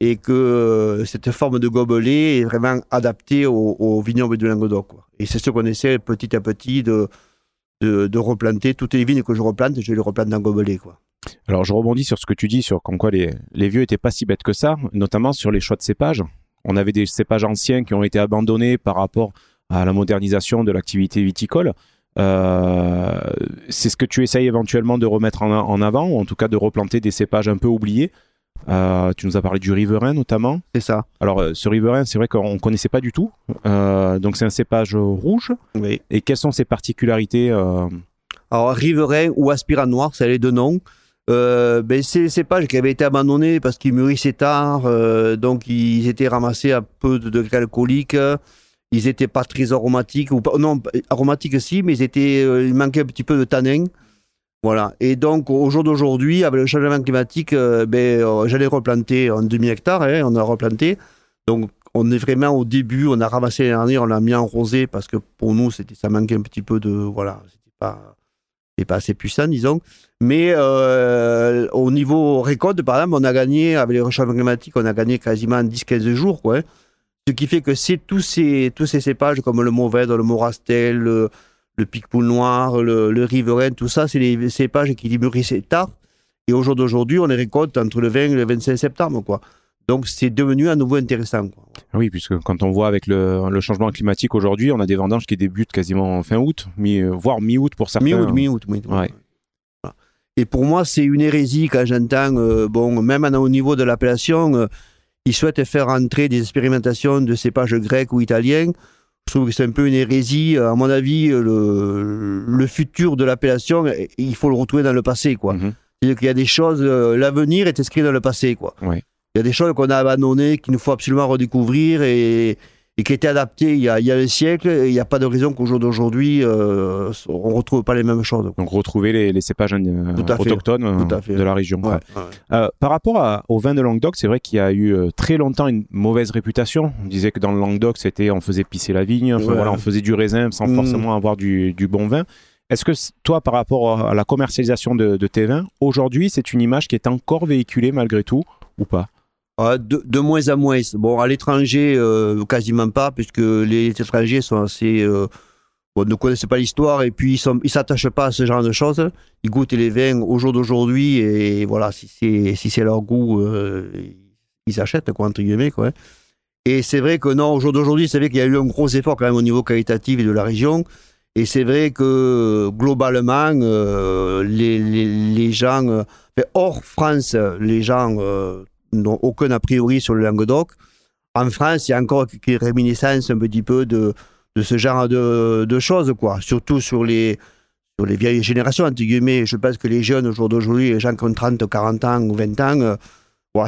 et que euh, cette forme de gobelet est vraiment adaptée au, au vignoble du Languedoc. Et c'est ce qu'on essaie petit à petit de, replanter. Toutes les vignes que je replante, je les replante en gobelet. Alors, je rebondis sur ce que tu dis, sur comme quoi les, vieux étaient pas si bêtes que ça, notamment sur les choix de cépages. On avait des cépages anciens qui ont été abandonnés par rapport à la modernisation de l'activité viticole. Euh, c'est ce que tu essayes éventuellement de remettre en avant, ou en tout cas de replanter des cépages un peu oubliés Euh, tu nous as parlé du riverain notamment. C'est ça. Alors, euh, ce riverain, c'est vrai qu'on ne connaissait pas du tout. Euh, donc, c'est un cépage rouge. Oui. Et quelles sont ses particularités Alors, riverain ou aspirant noir, c'est les deux noms. Ben, c'est des cépages qui avaient été abandonnés parce qu'ils mûrissaient tard, donc ils étaient ramassés à peu de degrés alcooliques. Ils n'étaient pas très aromatiques, ou pas, non, aromatiques si, mais ils étaient, il manquait un petit peu de tanin. Voilà. Et donc, au jour d'aujourd'hui, avec le changement climatique, euh, ben, euh, j'allais replanter en demi hectare, hein, on a replanté. Donc, on est vraiment au début, on a ramassé l'année dernière, on l'a mis en rosé parce que pour nous, ça manquait un petit peu de. Voilà, c'était pas, pas assez puissant, disons. Mais euh, au niveau récolte, par exemple, on a gagné, avec les réchauffements climatiques, on a gagné quasiment 10-15 jours, quoi. hein. Ce qui fait que c'est tous ces, tous ces cépages comme le Mauvais, le Morastel, le, le Picpoul noir, le, le Riverain, tout ça, c'est les cépages qui mûrissaient tard. Et au jour d'aujourd'hui, on les récolte entre le 20 et le 25 septembre, quoi. Donc c'est devenu à nouveau intéressant. Quoi. Oui, puisque quand on voit avec le, le changement climatique aujourd'hui, on a des vendanges qui débutent quasiment fin août, mi, euh, voire mi-août pour certains. Mi-août, mi-août. Ouais. Voilà. Et pour moi, c'est une hérésie quand j'entends, euh, bon, même au niveau de l'appellation, euh, ils souhaitent faire entrer des expérimentations de cépages grecs ou italiens. Je trouve que c'est un peu une hérésie. À mon avis, le, le futur de l'appellation, il faut le retrouver dans le passé, quoi. Mhm. C'est-à-dire qu'il y a des choses, euh, l'avenir est inscrit dans le passé, quoi. Il y a des choses qu'on a abandonnées, qu'il nous faut absolument redécouvrir et, et qui étaient adaptées il y a, il y a un siècle. Et il n'y a pas de raison qu'au jour d'aujourd'hui, euh, on ne retrouve pas les mêmes choses. Donc retrouver les, les cépages euh, autochtones euh, de la région. Ouais, quoi. ouais. Par rapport à- au vin de Languedoc, c'est vrai qu'il y a eu très longtemps une mauvaise réputation. On disait que dans le Languedoc, c'était on faisait pisser la vigne, enfin, Ouais. voilà, on faisait du raisin sans Mm. forcément avoir du, du bon vin. Est-ce que toi, par rapport à la commercialisation de, de tes vins, aujourd'hui, c'est une image qui est encore véhiculée malgré tout ou pas? De, de moins en moins. Bon, à l'étranger, euh, quasiment pas, puisque les étrangers sont assez. euh, ne connaissent pas l'histoire et puis ils ne s'attachent pas à ce genre de choses. Ils goûtent les vins au jour d'aujourd'hui et voilà, si c'est si c'est leur goût, euh, ils achètent, quoi, entre guillemets. Quoi. Et c'est vrai que non, au jour d'aujourd'hui, c'est vrai qu'il y a eu un gros effort quand même au niveau qualitatif et de la région. Et c'est vrai que globalement, les, les, les gens, euh, hors France, les gens n'ont aucun a priori sur le Languedoc. En France, il y a encore quelques réminiscences un petit peu de, de ce genre de, de choses, quoi. Surtout sur les, sur les vieilles générations, entre. Je pense que les jeunes, au jour d'aujourd'hui, les gens qui ont 30, 40 ans ou 20 ans, euh,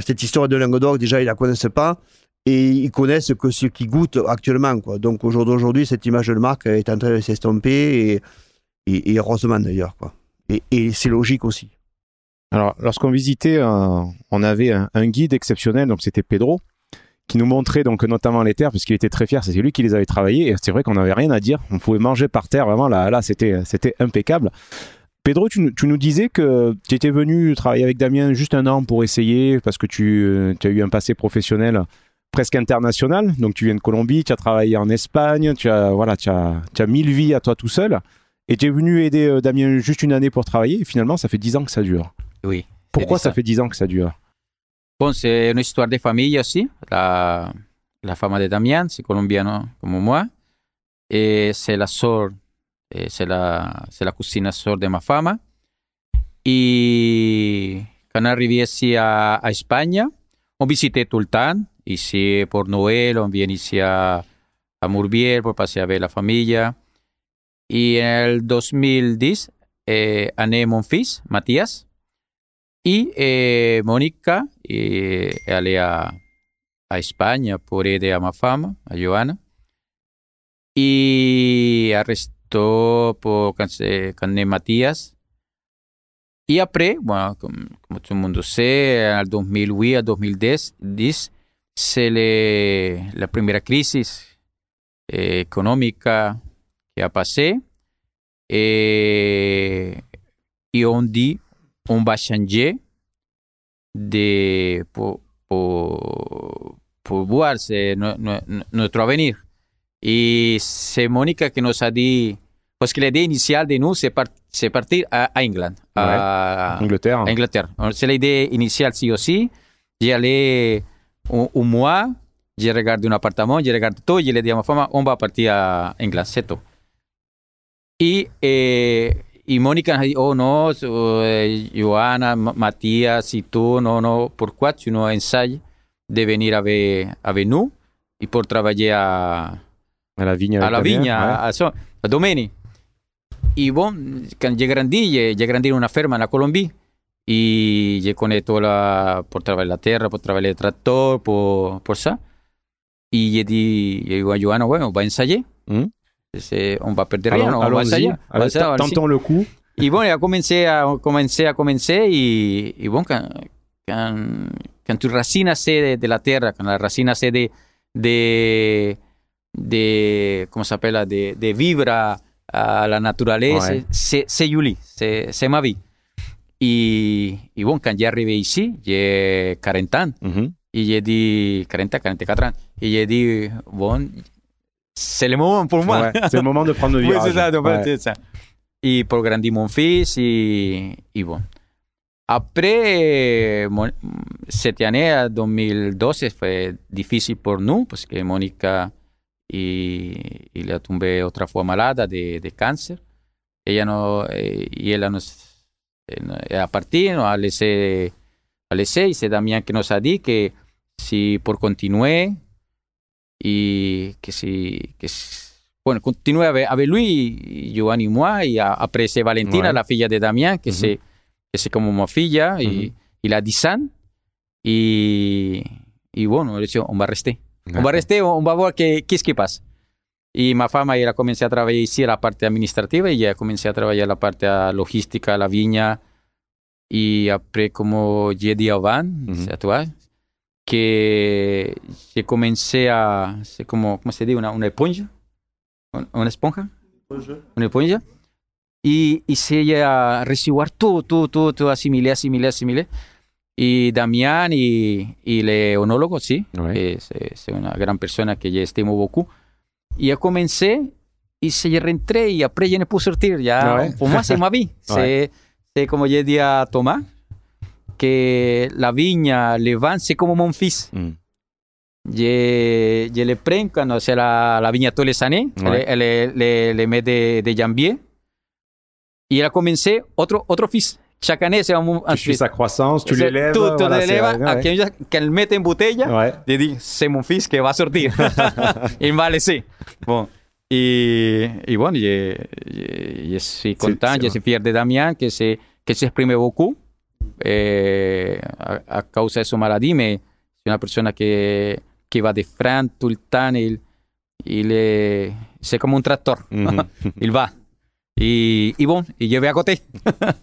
cette histoire de Languedoc, déjà, ils la connaissent pas. Et ils connaissent que ce qu'ils goûtent actuellement, quoi. Donc, au jour d'aujourd'hui, cette image de marque est en train de s'estomper et, et, et heureusement d'ailleurs, quoi. Et c'est logique aussi. Alors, lorsqu'on visitait, euh, on avait un, guide exceptionnel, donc c'était Pedro, qui nous montrait donc notamment les terres, parce qu'il était très fier, c'était lui qui les avait travaillées, et c'est vrai qu'on n'avait rien à dire, on pouvait manger par terre, vraiment, là, là c'était, c'était impeccable. Pedro, tu, nous- disais que tu étais venu travailler avec Damien juste un an pour essayer, parce que tu, tu as eu un passé professionnel presque international, donc tu viens de Colombie, tu as travaillé en Espagne, tu as, voilà, tu as, tu as mille vies à toi tout seul, et tu es venu aider euh, Damien juste une année pour travailler, et finalement, ça fait dix ans que ça dure. Oui. Pourquoi ça ça. fait 10 ans que ça dure Bon, c'est une histoire de famille aussi. La, la femme de Damien, c'est colombiano comme moi. Et c'est la sœur, c'est la, c'est la cousine sœur de ma femme. Et quand on est arrivé ici à, à Espagne, on visitait tout le temps. Ici pour Noël, on vient ici à, à Mourbiel pour passer avec la famille. Et en 2010, eh, né mon fils, Matías. Y eh, Mónica eh, est allée à, à Espagne pour aider à ma femme, à Johanna. Y arrestó pour quand, c'est- quand est Matías. Y après, bueno, comme, comme tout le monde sait, en 2008 à 2010, 10, c'est le- la première crise eh, économique qui a passé. Et, et on va changer de, pour, pour voir c'est no- no- notre avenir. Et c'est Monica qui nous a dit, parce que l'idée initiale de nous, c'est par- partir à, à England, à, Angleterre. à Angleterre. C'est l'idée initiale, sí aussi. J'y allais un, un mois, j'ai regardé un appartement, j'ai regardé tout, je l'ai dit à ma femme, on va partir à England, c'est tout. Et, eh, y Mónica dit, oh non, euh, Johanna, Ma- Mathias et tout, non, non, pourquoi tu nous enseignes de venir avec, avec nous et pour travailler à, À la vigne. à avec la Damien, vigne, ouais. a, a, so- a Domeni. Y bon, quand j'ai grandi, j'ai j'ai grandi en una ferma en la Colombie. Y j'ai connu toda la, pour travailler la terre, pour travailler le tracteur, pour, pour ça. Y j'ai dit, j'ai dit à Johanna, ouais, on va essayer. Mhm. C'est- On va perdre rien, Allons- on va allons-y. essayer. On va Allez, essayer, on va essayer. Tentons le coup. Y bueno, ya comencé a, comencé a, comencé y, y bueno, quand, quand, quand tu racines de, de la tierra, quand la racine c'est de, de, de, ¿cómo se llama? De, de vibra a la naturaleza, Ouais. c'est, c'est joli, c'est, c'est ma vie. Y, y bueno, quand j'ai arrivé ici, j'ai 40 ans, Mhm. y j'ai dit, 40, 44 ans, y j'ai dit, bon, c'est le moment pour moi. Ouais, c'est le moment de prendre le Oui, virage. c'est ça, Ouais. ça. Y por grandi mon fils y, y bon. Après, mon- cette année, en 2012, fue difícil pour nous parce que Mónica y, y la tombé otra fois malade de, de cáncer. Ella no, eh, y ella nos, eh, a partir, nos ha laissé, a laissé, y c'est Damien que nos a dit que si por continuer y que si, que si- bueno, continue avec, avec lui, Johan y moi, y a- après c'est Valentina, Ouais. la fille de Damien, que Mhm. c'est que c'est como ma filla, y, y la 10 ans, y, y bueno, on a dit, on va rester. On va rester, on va voir que- qu'est-ce qui passe. Y ma femme, elle a commencé à travailler ici à la partie administrative, y elle a commencé à travailler à la partie logistique, à la vigne. Y après, como j'ai dit avant, c'est à toi, que j'ai commencé à, c'est como, ¿cómo se dit, una, una esponja? Un- Una esponja? Una esponja. Y, y se ella a recibar todo, todo, todo, todo, asimilé, asimilé, asimilé. Y Damián y, y le onólogo, sí, Ouais. que es, es una gran persona que yo estimo beaucoup. Y ya comencé y se ya rentré y après je ne peux sortir. Ya, Ouais. pour moi, c'est ma vie. C'est, c'est como yo dit a Thomas, que la viña, le vin, c'est como mon fils. Mm. Je, je le prends quand c'est la, la vigne tous les années. Ouais. Elle, elle, elle, le met de, de janvier. Y elle a commencé otro, otro fils. Chaque année, c'est un, un Tu suis sa croissance, tu C'est- l'élèves. Tout, tout voilà, l'élève, c'est- ouais. aquella qu'elle mette en bouteille. Ouais. Je dis, c'est mon fils qui va sortir. Il m'a laissé. Bon. Et, et bon, je, je, je suis content, c'est je suis fier de Damien, que se- que s'exprime beaucoup eh, a, a causa de su maladie, mais c'est une personne qui, qui va de frente tout le temps. Il, il est, c'est comme un tracteur. Il va. Et, et bon, et je vais à côté.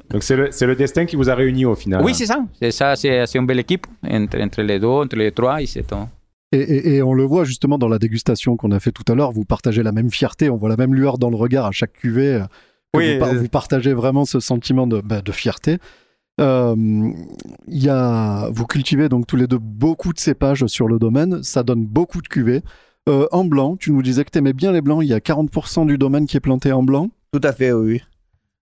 Donc c'est le, c'est le destin qui vous a réunis au final. Oui, c'est ça. C'est ça, c'est c'est une belle équipe entre, entre les deux, entre les trois, et c'est tout. Et, et- et on le voit justement dans la dégustation qu'on a fait tout à l'heure, vous partagez la même fierté, on voit la même lueur dans le regard à chaque cuvée. Oui, vous, par- vous partagez vraiment ce sentiment de, bah, de fierté. Euh, y a, vous cultivez donc tous les deux beaucoup de cépages sur le domaine, ça donne beaucoup de cuvées. Euh, en blanc, tu nous disais que tu aimais bien les blancs, il y a 40% du domaine qui est planté en blanc. Tout à fait, oui.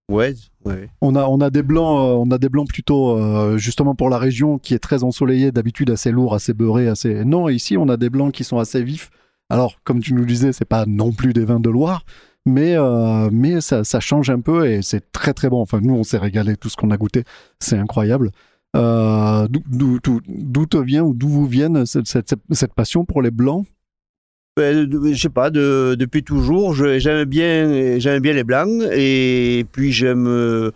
Ouais, ouais. On a, on a des blancs, euh, on a des blancs plutôt euh, justement pour la région qui est très ensoleillée, d'habitude assez lourd, assez beurré, assez. Non, ici on a des blancs qui sont assez vifs. Alors, comme tu nous disais, c'est pas non plus des vins de Loire, mais euh, mais ça, ça change un peu et c'est très très bon. Enfin, nous on s'est régalé, tout ce qu'on a goûté, c'est incroyable. Euh, d'où- d'où d'où- d'où te vient ou d'où vous viennent cette, cette, cette passion pour les blancs? Ben, de- je sais pas, de- depuis toujours, je- j'aime bien, j'aime bien les blancs et puis j'aime,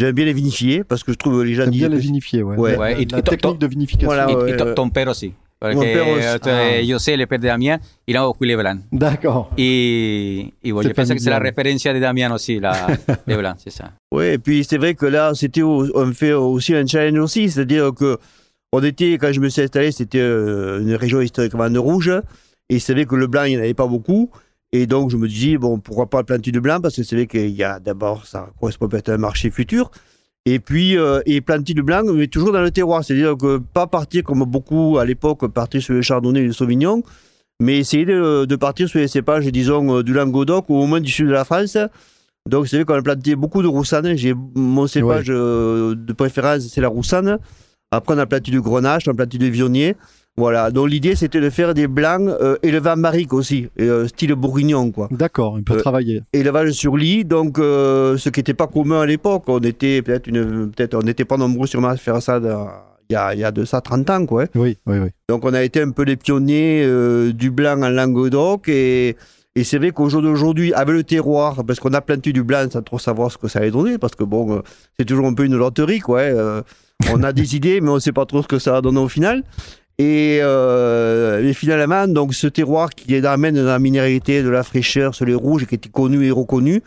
j'aime bien les vinifier parce que je trouve les gens J'aime bien les vinifier, ouais. Ouais. La, Ouais, et- la et to- technique de vinification. Voilà, ouais, ouais. ton père aussi. Porque Mon père aussi. Ah. yo sé, le père de Damien, il a beaucoup les blancs. D'accord. Y, y je pense que c'est la référence de Damien aussi, la, les blancs, c'est ça. Ouais, et puis c'est vrai que là, c'était, on fait aussi un challenge aussi, c'est-à-dire que on était, quand je me suis installé, c'était euh, une région historiquement de rouge, et c'est vrai que le blanc, il n'y en avait pas beaucoup, et donc je me dis, bon, pourquoi pas planter du blanc, parce que c'est vrai qu'il y a d'abord, ça correspond peut-être à un marché futur, et puis, euh, et planter du blanc, mais toujours dans le terroir, c'est-à-dire que pas partir comme beaucoup à l'époque, partir sur le chardonnay et le sauvignon, mais essayer de, de partir sur les cépages, disons, euh, du Languedoc ou au moins du sud de la France, donc c'est vrai qu'on a planté beaucoup de roussanne. J'ai mon cépage euh, de préférence, c'est la roussanne. Après, on a planté du grenache, on a planté du vionnier. Voilà, donc l'idée c'était de faire des blancs euh, élevés en barrique aussi, euh, style bourguignon quoi. D'accord, il peut Euh, travailler. Élevage sur lit, donc euh, ce qui n'était pas commun à l'époque. On était peut-être une, peut-être on n'était pas nombreux sûrement à faire ça dans- il y a, il y a de ça 30 ans quoi. hein. Oui, oui, oui. Donc on a été un peu les pionniers euh, du blanc en Languedoc et, et c'est vrai qu'au jour d'aujourd'hui, avec le terroir, parce qu'on a planté du blanc sans trop savoir ce que ça allait donner, parce que bon, euh, c'est toujours un peu une loterie quoi. hein, euh, on a des idées, mais on ne sait pas trop ce que ça va donner au final. Et, euh, finalement, donc ce terroir qui amène de la minéralité, de la fraîcheur sur les rouges, qui était connu et reconnu,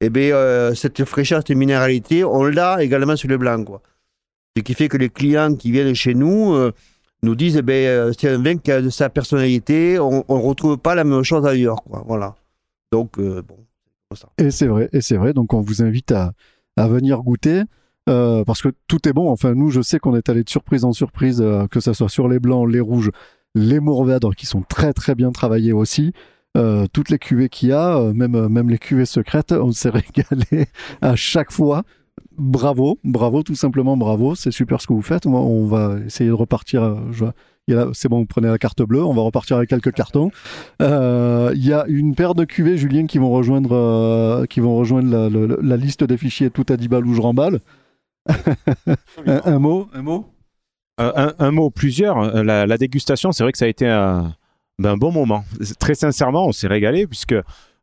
et bien euh, cette fraîcheur, cette minéralité, on l'a également sur les blancs quoi. Ce qui fait que les clients qui viennent chez nous euh, nous disent eh ben, c'est un vin qui a de sa personnalité, on ne retrouve pas la même chose ailleurs. Quoi. Voilà. Donc, bon. Et c'est vrai, vrai. Donc on vous invite à venir goûter. Euh, parce que tout est bon. Enfin, nous, je sais qu'on est allé de surprise en surprise, euh, que ce soit sur les blancs, les rouges, les mourvèdres qui sont très très bien travaillés aussi. Euh, toutes les cuvées qu'il y a, même, même les cuvées secrètes, on s'est régalé à chaque fois. Bravo, bravo, tout simplement bravo. C'est super ce que vous faites. On va, on va essayer de repartir. C'est bon, vous prenez la carte bleue. On va repartir avec quelques cartons. Il y a une paire de cuvées, Julien, qui vont rejoindre, qui vont rejoindre la, la- liste des fichiers tout à 10 balles ou je remballe. Un, un mot, un mot. Euh, un, un mot, plusieurs. Euh, La, la dégustation, c'est vrai que ça a été un, ben, un bon moment. Très sincèrement, on s'est régalé puisque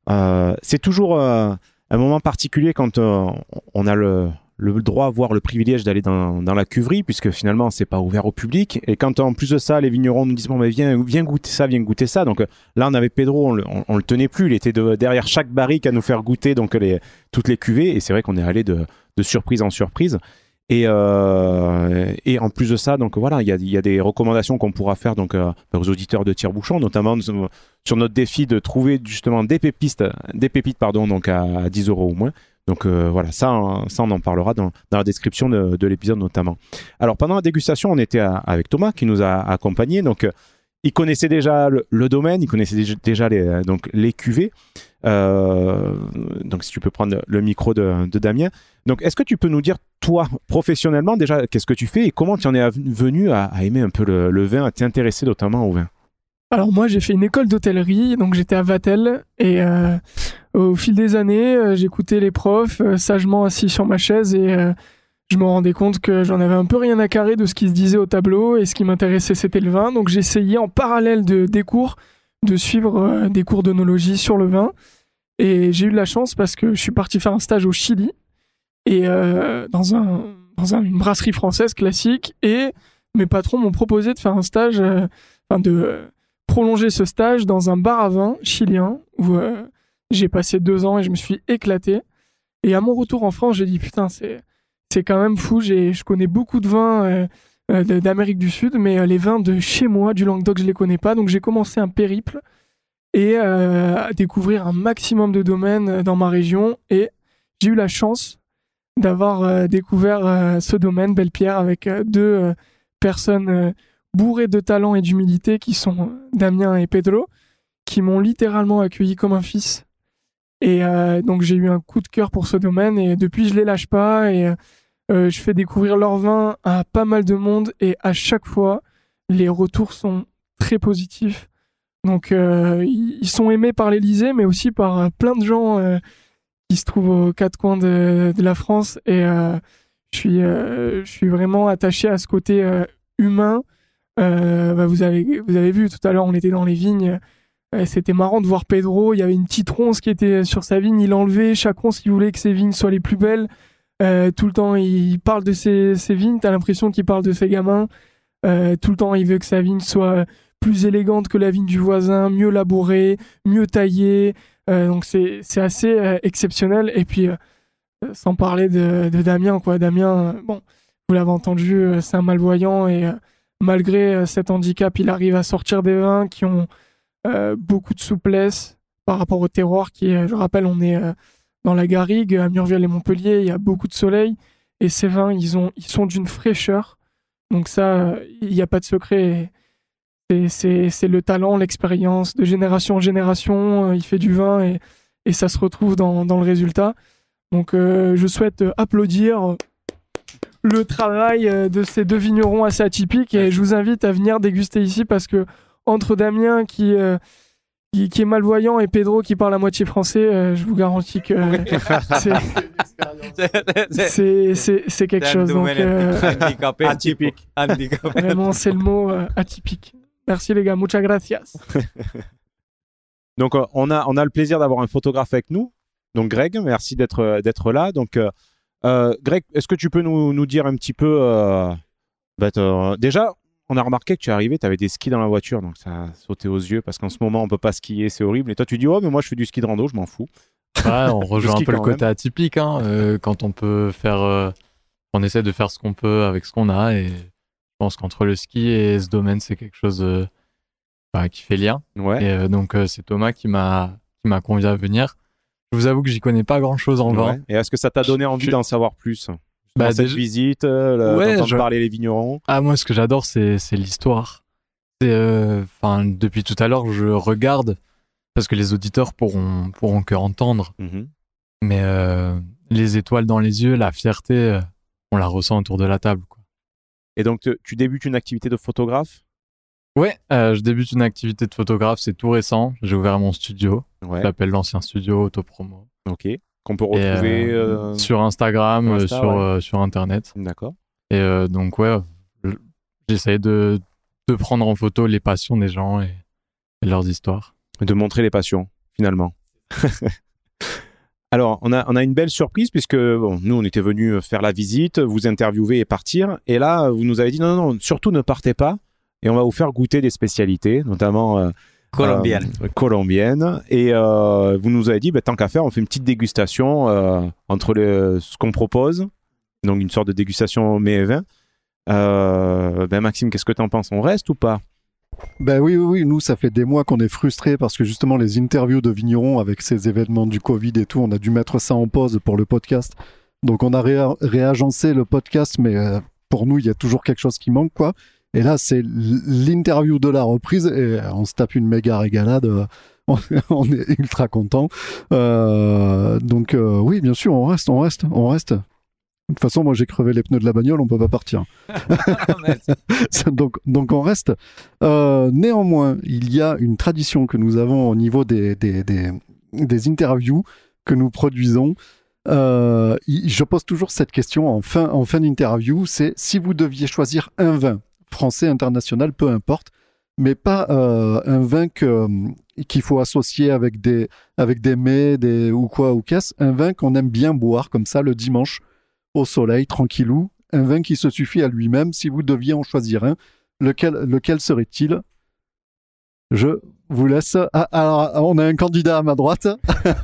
euh, c'est toujours euh, un moment particulier quand euh, on a le, le droit, voire le privilège d'aller dans, dans la cuverie puisque finalement c'est pas ouvert au public. Et quand en plus de ça, les vignerons nous disent bon, mais viens, viens goûter ça, viens goûter ça. Donc là, on avait Pedro, on le, on, on le tenait plus. Il était de- derrière chaque barrique à nous faire goûter donc les, toutes les cuvées. Et c'est vrai qu'on est allé de, de surprise en surprise. Et, euh, et en plus de ça, donc voilà, il y y a des recommandations qu'on pourra faire donc euh, aux auditeurs de Tire-Bouchon, notamment sur notre défi de trouver justement des pépistes, des pépites pardon, donc à 10 euros ou moins. Donc euh, voilà, ça, ça on en parlera dans, dans la description de, de l'épisode notamment. Alors pendant la dégustation, on était avec Thomas qui nous a accompagnés. Donc il connaissait déjà le, domaine, il connaissait déjà, les, donc les cuvées. Euh, donc si tu peux prendre le micro de, Damien. Donc est-ce que tu peux nous dire toi professionnellement déjà qu'est-ce que tu fais et comment tu en es venu à, aimer un peu le, vin, à t'intéresser notamment au vin? Alors moi j'ai fait une école d'hôtellerie, donc j'étais à Vatel et euh, au fil des années euh, j'écoutais les profs sagement assis sur ma chaise et je me rendais compte que j'en avais un peu rien à carrer de ce qui se disait au tableau et ce qui m'intéressait c'était le vin. Donc j'essayais en parallèle de, des cours de suivre euh, des cours d'onologie sur le vin et j'ai eu de la chance parce que je suis parti faire un stage au Chili et euh, dans, un, dans un- une brasserie française classique et mes patrons m'ont proposé de faire un stage, euh, de prolonger ce stage dans un bar à vin chilien où j'ai passé deux ans et je me suis éclaté. Et à mon retour en France, j'ai dit putain, c'est c'est quand même fou. Je connais beaucoup de vins euh, euh, d'Amérique du Sud, mais euh, les vins de chez moi, du Languedoc, je les connais pas. Donc j'ai commencé un périple et à découvrir un maximum de domaines dans ma région. Et j'ai eu la chance d'avoir découvert ce domaine, Belle-Pierre, avec deux personnes bourrées de talent et d'humilité qui sont Damien et Pedro, qui m'ont littéralement accueilli comme un fils. Et donc j'ai eu un coup de cœur pour ce domaine et depuis je les lâche pas et euh, je fais découvrir leur vin à pas mal de monde et à chaque fois les retours sont très positifs. Donc euh, ils sont aimés par l'Elysée mais aussi par euh, plein de gens qui se trouvent aux quatre coins de, la France et je suis je suis vraiment attaché à ce côté humain. Bah, vous avez vous avez vu tout à l'heure on était dans les vignes. C'était marrant de voir Pedro. Il y avait une petite ronce qui était sur sa vigne. Il enlevait chaque ronce. Il voulait que ses vignes soient les plus belles. Euh, tout le temps, il parle de ses, ses vignes. T'as l'impression qu'il parle de ses gamins. Euh, tout le temps, il veut que sa vigne soit plus élégante que la vigne du voisin, mieux labourée, mieux taillée. Euh, donc c'est assez exceptionnel. Et puis, sans parler de, de Damien, quoi. Damien, bon, vous l'avez entendu, c'est un malvoyant et malgré cet handicap, il arrive à sortir des vins qui ont beaucoup de souplesse par rapport au terroir qui je rappelle, on est dans la Garrigue, à Murviel et Montpellier, il y a beaucoup de soleil et ces vins, ils, ont, ils sont d'une fraîcheur. Donc ça, il n'y a pas de secret. C'est- C'est c'est le talent, l'expérience de génération en génération. euh, Il fait du vin et, et ça se retrouve dans, dans le résultat. Donc euh, je souhaite euh, applaudir le travail de ces deux vignerons assez atypiques. Et je vous invite à venir déguster ici parce que entre Damien qui, euh, qui, qui est malvoyant et Pedro qui parle à moitié français, euh, je vous garantis que c'est- quelque chose. Donc, euh, handicapé. Atypique. Handicapé. vraiment, c'est le mot euh, atypique. Merci les gars, muchas gracias. Donc, euh, on, a, on a le plaisir d'avoir un photographe avec nous. Donc, Greg, merci d'être d'être là. Donc, euh, Greg, est-ce que tu peux nous, nous dire un petit peu. euh, bah, déjà, on a remarqué que tu es arrivé, tu avais des skis dans la voiture, donc ça a sauté aux yeux parce qu'en ce moment, on peut pas skier, c'est horrible. Et toi, tu dis, oh, mais moi, je fais du ski de rando, je m'en fous. On rejoint un peu le côté atypique hein, euh, quand on peut faire. euh, on essaie de faire ce qu'on peut avec ce qu'on a et je pense qu'entre le ski et ce domaine, c'est quelque chose euh, bah, qui fait lien. Ouais. Et donc, c'est Thomas qui m'a qui m'a convié à venir. Je vous avoue que j'y connais pas grand chose en vin. Ouais. Et est-ce que ça t'a donné envie Je- d'en savoir plus? Bah, cette déjà- visite, euh, le- Ouais, d'entendre je- parler les vignerons Ah, moi, ce que j'adore, c'est l'histoire. C'est, euh, Enfin, depuis tout à l'heure, je regarde parce que les auditeurs pourront pourront que entendre. Mhm. Mais euh, les étoiles dans les yeux, la fierté, on la ressent autour de la table. Quoi. Et donc, te- tu débutes une activité de photographe? Ouais, euh, je débute une activité de photographe, c'est tout récent. J'ai ouvert mon studio, Ouais. l'ancien studio Autopromo. Ok. Qu'on peut Et, retrouver. euh, euh, sur Instagram, sur euh, Insta, sur, ouais. euh, sur Internet. D'accord. Et euh, donc, ouais, je- j'essaie de, de prendre en photo les passions des gens et, et leurs histoires. de montrer les passions, finalement. Alors, on a, on a une belle surprise puisque bon, nous, on était venus faire la visite, vous interviewer et partir. Et là, vous nous avez dit non, non, non, surtout ne partez pas. Et on va vous faire goûter des spécialités, notamment euh, Colombienne. euh, colombiennes. Et euh, vous nous avez dit, bah, tant qu'à faire, on fait une petite dégustation euh, entre le- ce qu'on propose, donc une sorte de dégustation mets et vin. Euh, ben Maxime, qu'est-ce que tu en penses? On reste ou pas? Ben oui, oui, oui, nous, ça fait des mois qu'on est frustrés parce que justement, les interviews de vignerons avec ces événements du Covid et tout, on a dû mettre ça en pause pour le podcast. Donc, on a réa- réagencé le podcast, mais pour nous, il y a toujours quelque chose qui manque, quoi. Et là, c'est l'interview de la reprise et on se tape une méga régalade. euh, On, on est ultra content. donc, euh, oui, bien sûr, on reste, on reste, on reste. De toute façon, moi, j'ai crevé les pneus de la bagnole, on peut pas partir. donc, donc on reste. Euh, néanmoins, il y a une tradition que nous avons au niveau des, des, des, des interviews que nous produisons. Euh, je pose toujours cette question en fin, en fin d'interview, c'est si vous deviez choisir un vin, français, international, peu importe, mais pas euh, un vin que, qu'il faut associer avec des, avec des mets des, ou quoi, ou qu'est-ce, un vin qu'on aime bien boire comme ça le dimanche au soleil, tranquillou, un vin qui se suffit à lui-même. Si vous deviez en choisir un, lequel, lequel serait-il? Je vous laisse. Ah, alors, on a un candidat à ma droite.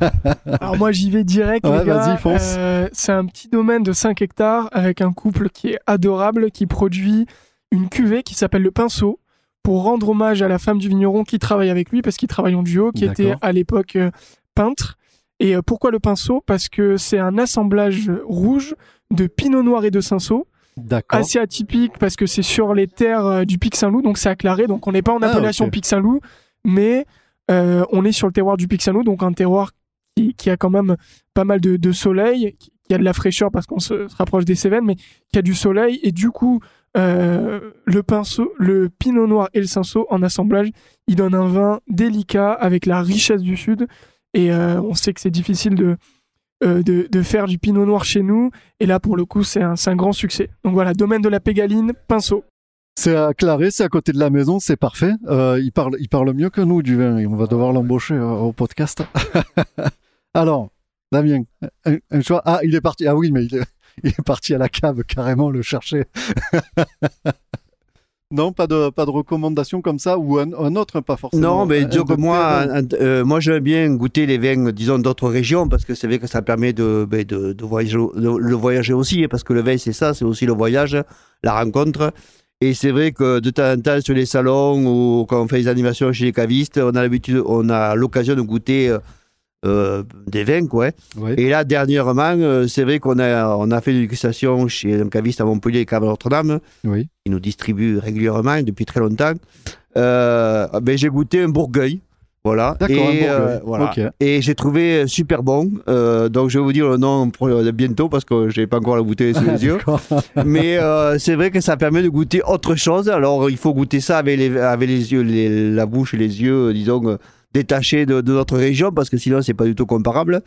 Alors moi j'y vais direct Ouais, les gars. vas-y, fonce. Euh, c'est un petit domaine de 5 hectares avec un couple qui est adorable qui produit une cuvée qui s'appelle le Pinceau pour rendre hommage à la femme du vigneron qui travaille avec lui parce qu'ils travaillent en duo qui était à l'époque euh, peintre. Et euh, pourquoi le Pinceau? Parce que c'est un assemblage rouge de Pinot Noir et de Cinsault D'accord. assez atypique parce que c'est sur les terres euh, du Pic Saint-Loup, donc c'est acclaré. Donc on n'est pas en Ah, appellation. Pic Saint-Loup, mais euh, on est sur le terroir du Pic Saint-Loup, donc un terroir qui, qui a quand même pas mal de, de soleil, qui, qui a de la fraîcheur parce qu'on se, se rapproche des Cévennes, mais qui a du soleil. Et du coup, euh, le pinceau, le Pinot Noir et le Cinsault en assemblage, il donne un vin délicat avec la richesse du Sud. Et euh, on sait que c'est difficile de, euh, de, de faire du Pinot Noir chez nous. Et là, pour le coup, c'est un, grand succès. Donc voilà, domaine de la Pégaline, pinceau. C'est à Claré, c'est à côté de la maison, c'est parfait. Il, parle, il parle mieux que nous du vin on va devoir l'embaucher au podcast. Alors, Damien, un, un choix. Ah, il est parti. Ah oui, mais il est, il est parti à la cave carrément le chercher. non, pas de, pas de recommandation comme ça ou un, un autre, pas forcément. Non, mais disons que moi, un- euh, moi j'aime bien goûter les vins, disons, d'autres régions, parce que c'est vrai que ça permet de, ben, de, de voyager, de, le voyager aussi, hein, parce que le vin, c'est ça, c'est aussi le voyage, la rencontre. Et c'est vrai que de temps en temps, sur les salons ou quand on fait des animations chez les cavistes, on a l'habitude, on a l'occasion de goûter euh, euh, des vins, quoi. hein. Ouais. Et là, dernièrement, euh, c'est vrai qu'on a, on a fait une dégustation chez un caviste à Montpellier, Cave Notre-Dame Oui. qui nous distribue régulièrement depuis très longtemps. Euh, ben, j'ai goûté un Bourgueil. Voilà. D'accord, un Et, euh, voilà. Et j'ai trouvé super bon. Euh, donc je vais vous dire le nom euh, bientôt parce que je n'ai pas encore la bouteille sous les yeux. Mais euh, c'est vrai que ça permet de goûter autre chose. Alors il faut goûter ça avec les, avec les yeux, les- la bouche et les yeux, euh, disons, euh, détachés de, de notre région parce que sinon c'est pas du tout comparable.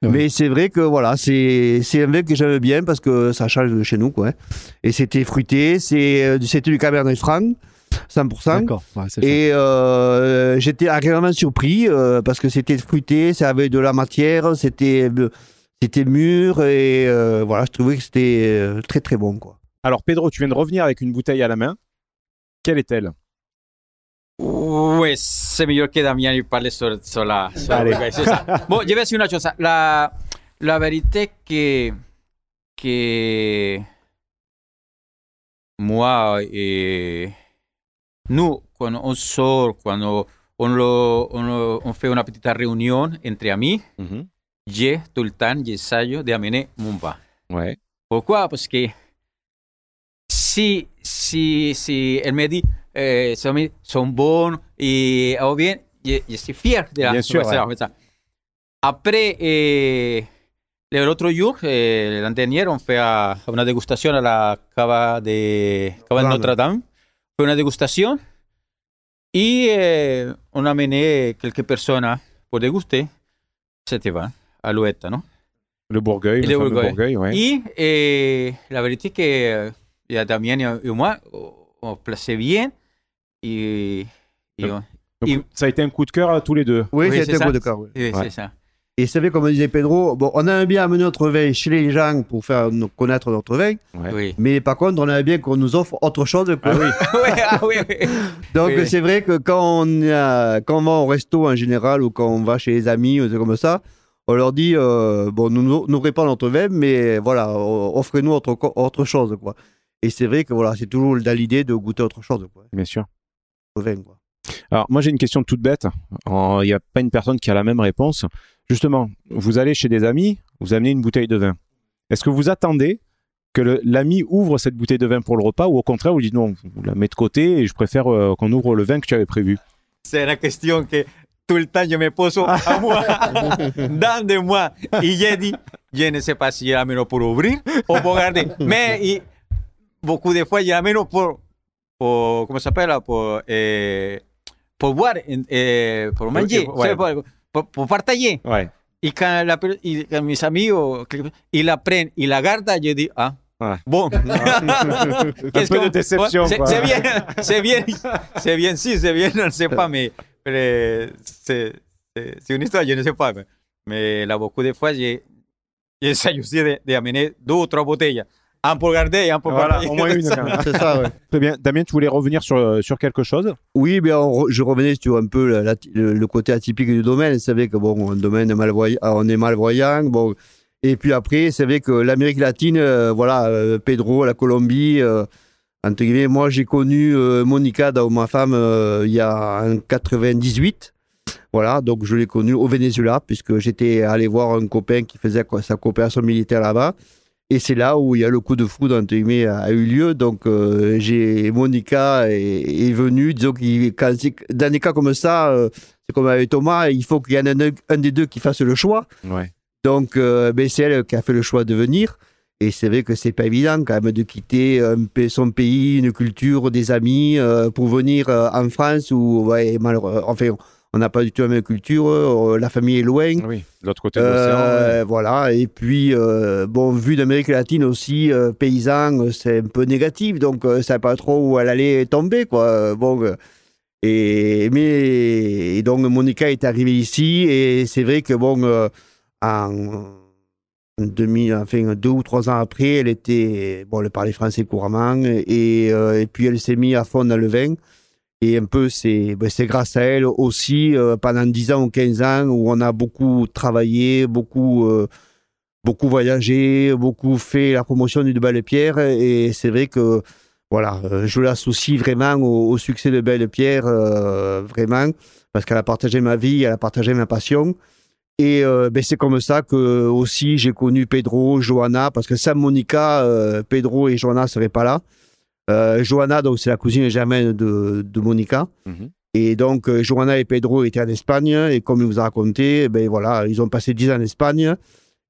Ouais. Mais c'est vrai que voilà, c'est c'est un vin que j'aime bien parce que ça change de chez nous. Quoi. hein. Et c'était fruité, c'est, euh, c'était du Cabernet Franc, 100%. D'accord. Ouais, c'est chouette. Et euh, j'étais agréablement surpris euh, parce que c'était fruité, ça avait de la matière, c'était c'était mûr et euh, voilà, je trouvais que c'était euh, très très bon quoi. Alors, Pedro, tu viens de revenir avec une bouteille à la main. Quelle est-elle? Pues c'est meilleur que Damien lui parle sur, sur la... c'est ça. Bon, je vais decir una cosa. La, la vérité que, que moi et nous, quand on sort, quand on, on, lo- on, lo- on fait une petite réunion entre amis, Mhm. j'ai tout le temps, j'essaye d'amener mon vin. Ouais. Pourquoi Parce que si, si, si elle me dit eh, son, son bons et oh bien, je, je suis fier de la Bien sûr, conversation, ça. Après, eh, l'autre jour, eh, l'an dernier, on fait ah, une dégustation à la cava de, cava de Voilà. Notre-Dame. Fue una dégustation y eh, on a amené quelques personnes pour déguster cet vin à l'ouette, non Le Bourgueil. Et le le fameux Bourgueil. Bourgueil, ouais. Y eh, la verdad es que eh, Damien y, y moi, on plaçait bien. Donc, Donc, il- ça a été un coup de cœur à tous les deux. Oui, Oui, c'était c'est un ça. coup de cœur. oui. oui, Ouais. c'est ça. Et c'est vrai, comme disait Pedro, bon, on aime bien amener notre vin chez les gens pour faire connaître notre vin, Ouais. Oui. mais par contre, on aime bien qu'on nous offre autre chose. quoi. Ah oui. oui, ah, oui, oui. Donc Oui. c'est vrai que quand on, quand on va au resto en général ou quand on va chez les amis ou des comme ça, on leur dit euh, bon, nous n'ouvrez pas notre vin, mais voilà, offrez-nous autre chose. Quoi. Et c'est vrai que voilà, c'est toujours dans l'idée de goûter autre chose, quoi, Bien sûr. Au vin. Quoi. Alors, moi, j'ai une question toute bête. Il n'y a pas une personne qui a la même réponse. Justement, vous allez chez des amis, vous amenez une bouteille de vin. Est-ce que vous attendez que l'ami ouvre cette bouteille de vin pour le repas ou au contraire, vous dites non, vous la mettez de côté et je préfère euh, qu'on ouvre le vin que tu avais prévu? C'est la question que tout le temps je me pose à moi, dans de moi. Et j'ai dit, je ne sais pas si je l'amène pour ouvrir ou pour garder. Mais y- beaucoup de fois, je l'amène pour, pour, comment ça s'appelle, pour, eh, pour boire, eh, pour manger, ouais. c'est pour, pour, pour partager. Ouais. Y quand, la, per- y quand mis amigos, ils la prennent, ils la gardent, je dis, ah, Ouais. bon. Un peu de déception, C'est quoi. c'est bien, c'est bien, c'est bien, si, c'est bien, je ne sais pas, mais, mais c'est c'est- c'est une histoire, je ne sais pas. Mais, mais là, beaucoup de fois, j'ai j'essaie aussi de, de amener deux ou trois bouteilles. Un pour garder et un pour Voilà, au moins une. C'est ça, ouais. Très bien. Damien, tu voulais revenir sur, sur quelque chose? Oui, bien, re- je revenais sur un peu la- la- le, le côté atypique du domaine. C'est vrai que bon, un domaine malvoyant, on est malvoyant. Bon, et puis après, c'est vrai que l'Amérique latine, euh, voilà, euh, Pedro, la Colombie, euh, entre guillemets, moi j'ai connu euh, Monica, dans ma femme, euh, il y a en 98. Voilà, donc je l'ai connue au Venezuela, puisque j'étais allé voir un copain qui faisait sa coopération militaire là-bas. Et c'est là où il y a le coup de foudre, entre guillemets, a, a eu lieu. Donc, euh, j'ai Monica est, est venue. Disons qu'il, dans des cas comme ça, euh, c'est comme avec Thomas, il faut qu'il y en ait un, un des deux qui fasse le choix. Ouais. Donc, euh, ben, c'est elle qui a fait le choix de venir. Et c'est vrai que c'est pas évident quand même de quitter son pays, une culture, des amis pour venir en France où, ouais, malheureux- enfin, on n'a pas du tout la même culture, euh, la famille est loin. Oui, de l'autre côté de l'océan. Euh, Voilà, et puis, euh, bon, vu d'Amérique latine aussi, paysan, c'est un peu négatif, donc ça pas trop où elle allait tomber, quoi. Bon, et, mais, et donc Monica est arrivée ici, et c'est vrai que, bon, en, en 2000, enfin, deux ou trois ans après, elle était, bon, elle parlait français couramment, et, euh, et puis elle s'est mise à fond dans le vin. Et un peu, c'est ben, grâce à elle aussi, euh, pendant 10 ans ou 15 ans, où on a beaucoup travaillé, beaucoup, euh, beaucoup voyagé, beaucoup fait la promotion du de Belle Pierre. Et c'est vrai que voilà, euh, je l'associe vraiment au, succès de Belle Pierre, euh, vraiment, parce qu'elle a partagé ma vie, elle a partagé ma passion. Et ben, c'est comme ça que aussi j'ai connu Pedro, Johanna, parce que sans Monica, Pedro et Johanna ne seraient pas là. Euh, Johanna, donc c'est la cousine germaine de, de Monica. Mhm. Et donc, euh, Johanna et Pedro étaient en Espagne, et comme il vous a raconté, ben voilà, ils ont passé 10 ans en Espagne.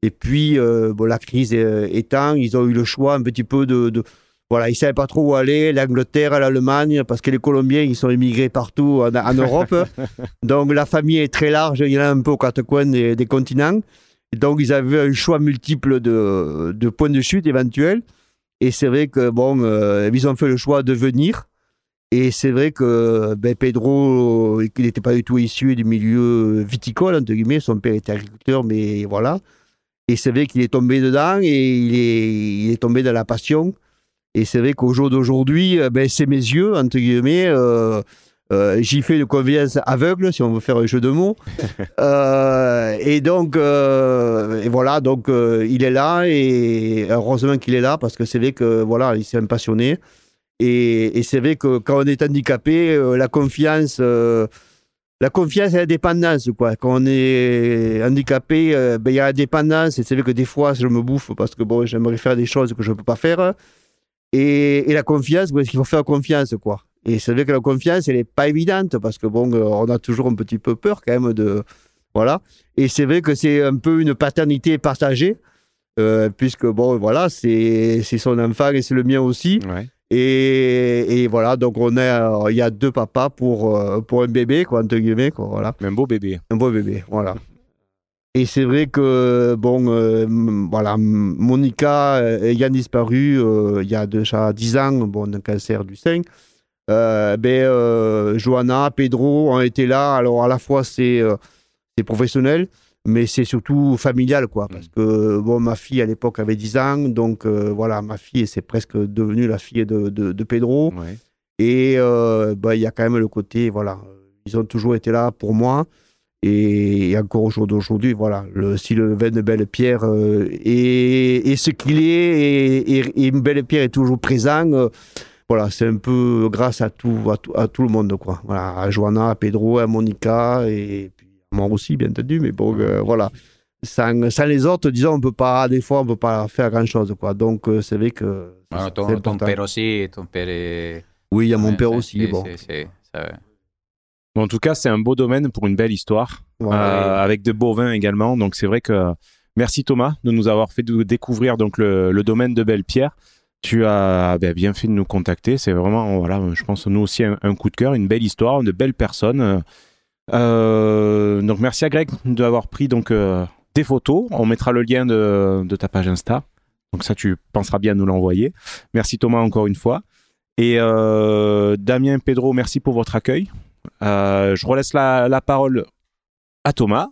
Et puis, euh, bon, la crise étant, ils ont eu le choix un petit peu de. de voilà, ils ne savaient pas trop où aller, l'Angleterre, l'Allemagne, parce que les Colombiens, ils sont immigrés partout en, en Europe. donc, la famille est très large, il y en a un peu aux quatre coins des, des continents. Et donc, ils avaient un choix multiple de, de points de chute éventuels. Et c'est vrai que, bon, euh, ils ont fait le choix de venir. Et c'est vrai que ben, Pedro, il n'était pas du tout issu du milieu viticole, entre guillemets. Son père était agriculteur, mais voilà. Et c'est vrai qu'il est tombé dedans et il est, tombé dans la passion. Et c'est vrai qu'au jour d'aujourd'hui, euh, ben, c'est mes yeux, entre guillemets. Euh, euh, J'y fais de confiance aveugle, si on veut faire un jeu de mots. Euh, et donc, euh, et voilà, donc il est là et heureusement qu'il est là parce que c'est vrai que voilà, il s'est un passionné. Et, et c'est vrai que quand on est handicapé, la confiance, la confiance et la dépendance, quoi. Quand on est handicapé, ben, il y a la dépendance et c'est vrai que des fois, je me bouffe parce que bon, j'aimerais faire des choses que je ne peux pas faire. Et, et la confiance, parce qu'il faut faire confiance, quoi. Et c'est vrai que la confiance, elle n'est pas évidente parce que bon, euh, on a toujours un petit peu peur quand même de. Voilà. Et c'est vrai que c'est un peu une paternité partagée, euh, puisque bon, voilà, c'est son enfant et c'est le mien aussi. Ouais. Et, et voilà, donc on a, euh, il y a deux papas pour, pour un bébé, quoi, entre guillemets, quoi, voilà. Un beau bébé. Un beau bébé, voilà. Et c'est vrai que, bon, euh, voilà, Monica ayant disparu euh, il y a déjà 10 ans, bon, d'un cancer du sein, ben, euh, Johanna, Pedro ont été là. Alors, à la fois, c'est euh, professionnel, mais c'est surtout familial, quoi. Parce que, bon, ma fille, à l'époque, avait 10 ans, donc, euh, voilà, ma fille, c'est presque devenue la fille de, de, de Pedro. Ouais. Et euh, bah, il y a quand même le côté, voilà, ils ont toujours été là pour moi. Et, et encore au jour d'aujourd'hui, voilà, le, si le vin de Belle Pierre euh, est, est ce qu'il est et, et, et Belle Pierre est toujours présent, euh, voilà, c'est un peu grâce à tout, à tout, à tout le monde, quoi. Voilà, à Johanna, à Pedro, à Monica et puis à moi aussi, bien entendu, mais bon, euh, voilà. Sans, sans les autres, disons, on peut pas, des fois, on peut pas faire grand chose, quoi. Donc, euh, c'est vrai que. C'est ton, père aussi, ton père est... Oui, il y a mon père aussi, bon. c'est- Bon, en tout cas, c'est un beau domaine pour une belle histoire, Ouais. euh, avec de beaux vins également. Donc, c'est vrai que merci Thomas de nous avoir fait découvrir donc le, le domaine de Belle-Pierre. Tu as ben, bien fait de nous contacter. C'est vraiment, je pense nous aussi un, coup de cœur, une belle histoire, de belles personnes. Euh, donc, merci à Greg d'avoir pris donc euh, des photos. On mettra le lien de, ta page Insta. Donc ça, tu penseras bien à nous l'envoyer. Merci Thomas encore une fois. Et euh, Damien, Pedro, merci pour votre accueil. Je relaisse la, la parole à Thomas.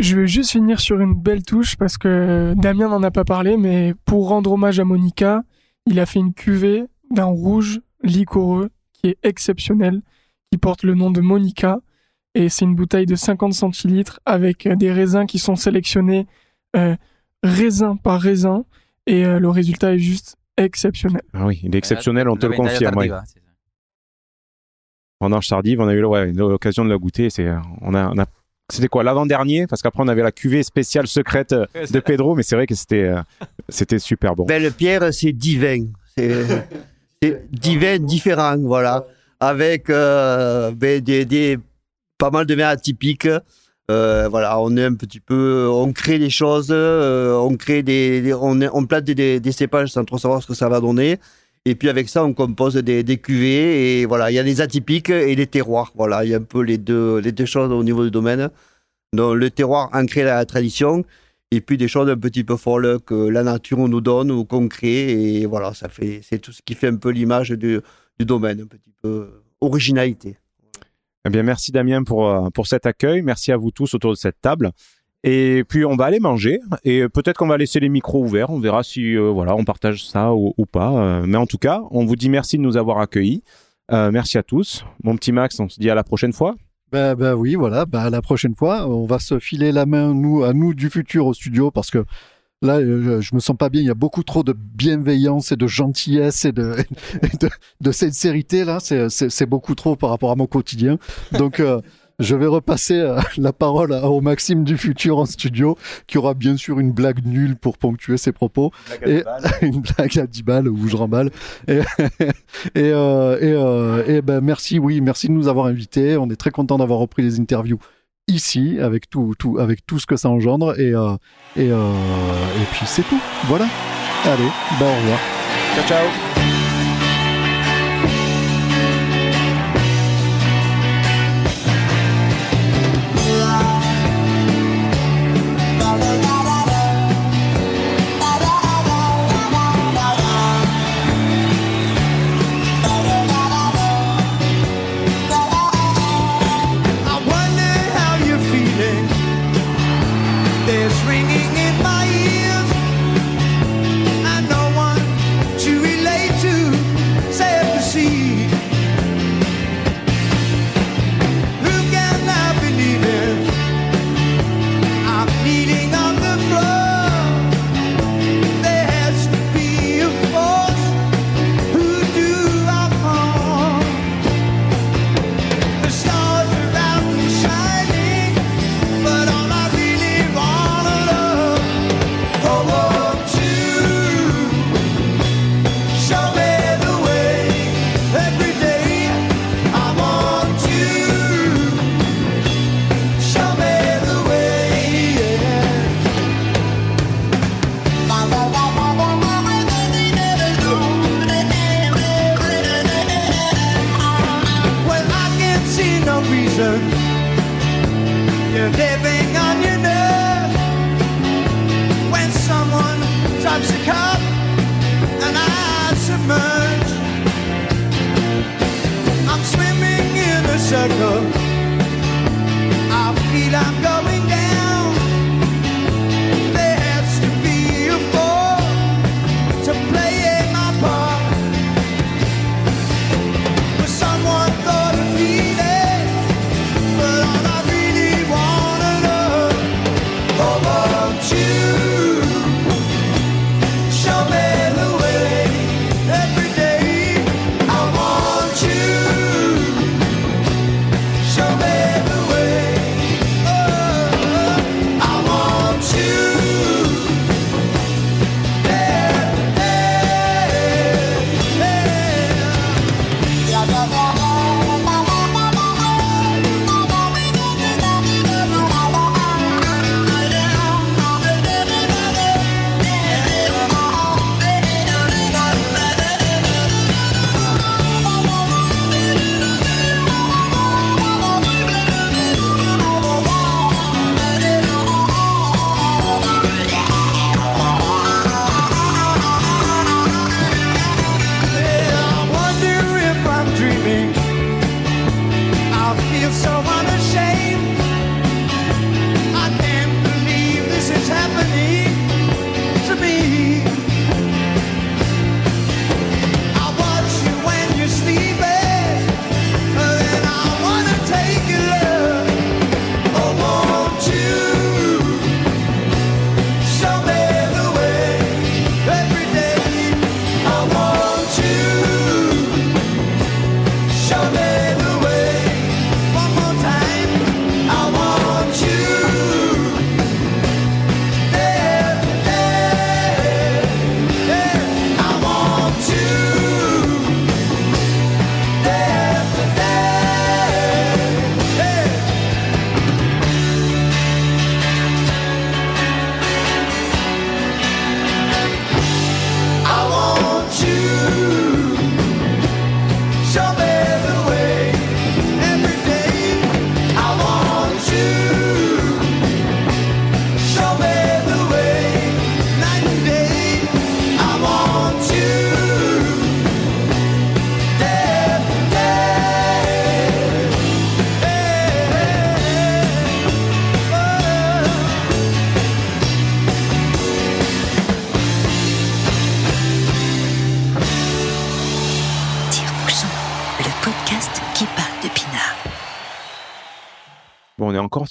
Je vais juste finir sur une belle touche parce que Damien n'en a pas parlé, mais pour rendre hommage à Monica, il a fait une cuvée d'un rouge liquoreux qui est exceptionnel, qui porte le nom de Monica. Et c'est une bouteille de 50 centilitres avec euh, des raisins qui sont sélectionnés euh, raisin par raisin. Et euh, le résultat est juste exceptionnel. Ah oui, il est exceptionnel, on te le confirme. ouais. Vendange tardive, on a eu l'occasion de la goûter. C'est, on a, on a, c'était quoi l'avant-dernier? Parce qu'après on avait la cuvée spéciale secrète euh, de Pedro, mais c'est vrai que c'était, euh, c'était super bon. Belle Pierre, c'est divin. C'est divin, différent, voilà. Avec euh, ben, des, des- pas mal de vins atypiques. Euh, voilà, on est un petit peu, on crée des choses, euh, on crée des, des- on, plante des, des, des cépages sans trop savoir ce que ça va donner. Et puis avec ça, on compose des, des cuvées et voilà, il y a les atypiques et les terroirs. Voilà, il y a un peu les deux, les deux choses au niveau du domaine. Donc le terroir ancré dans la tradition et puis des choses un petit peu folles que la nature nous donne ou qu'on crée et voilà ça fait c'est tout ce qui fait un peu l'image du, du domaine un petit peu originalité Eh bien, merci Damien pour, euh, pour cet accueil. Merci à vous tous autour de cette table. Et puis, on va aller manger. Et peut-être qu'on va laisser les micros ouverts. On verra si euh, voilà, on partage ça ou, pas. Euh, mais en tout cas, on vous dit merci de nous avoir accueillis. Euh, merci à tous. Mon petit Max, on se dit à la prochaine fois. Ben, ben oui, voilà, ben, la prochaine fois, on va se filer la main, nous, à nous du futur au studio, parce que là, je me sens pas bien, il y a beaucoup trop de bienveillance et de gentillesse et de, de, de sincérité, là, c'est- beaucoup trop par rapport à mon quotidien. Donc, je vais repasser euh, la parole à- au Maxime du futur en studio, qui aura bien sûr une blague nulle pour ponctuer ses propos. Et une blague à 10 balles où je remballe. Et, et, euh, et, euh, et ben merci, oui, merci de nous avoir invités. On est très content d'avoir repris les interviews ici avec tout, tout, avec tout ce que ça engendre. Et, euh, et, euh, et puis c'est tout. Voilà. Allez, bah au revoir. Ciao, ciao.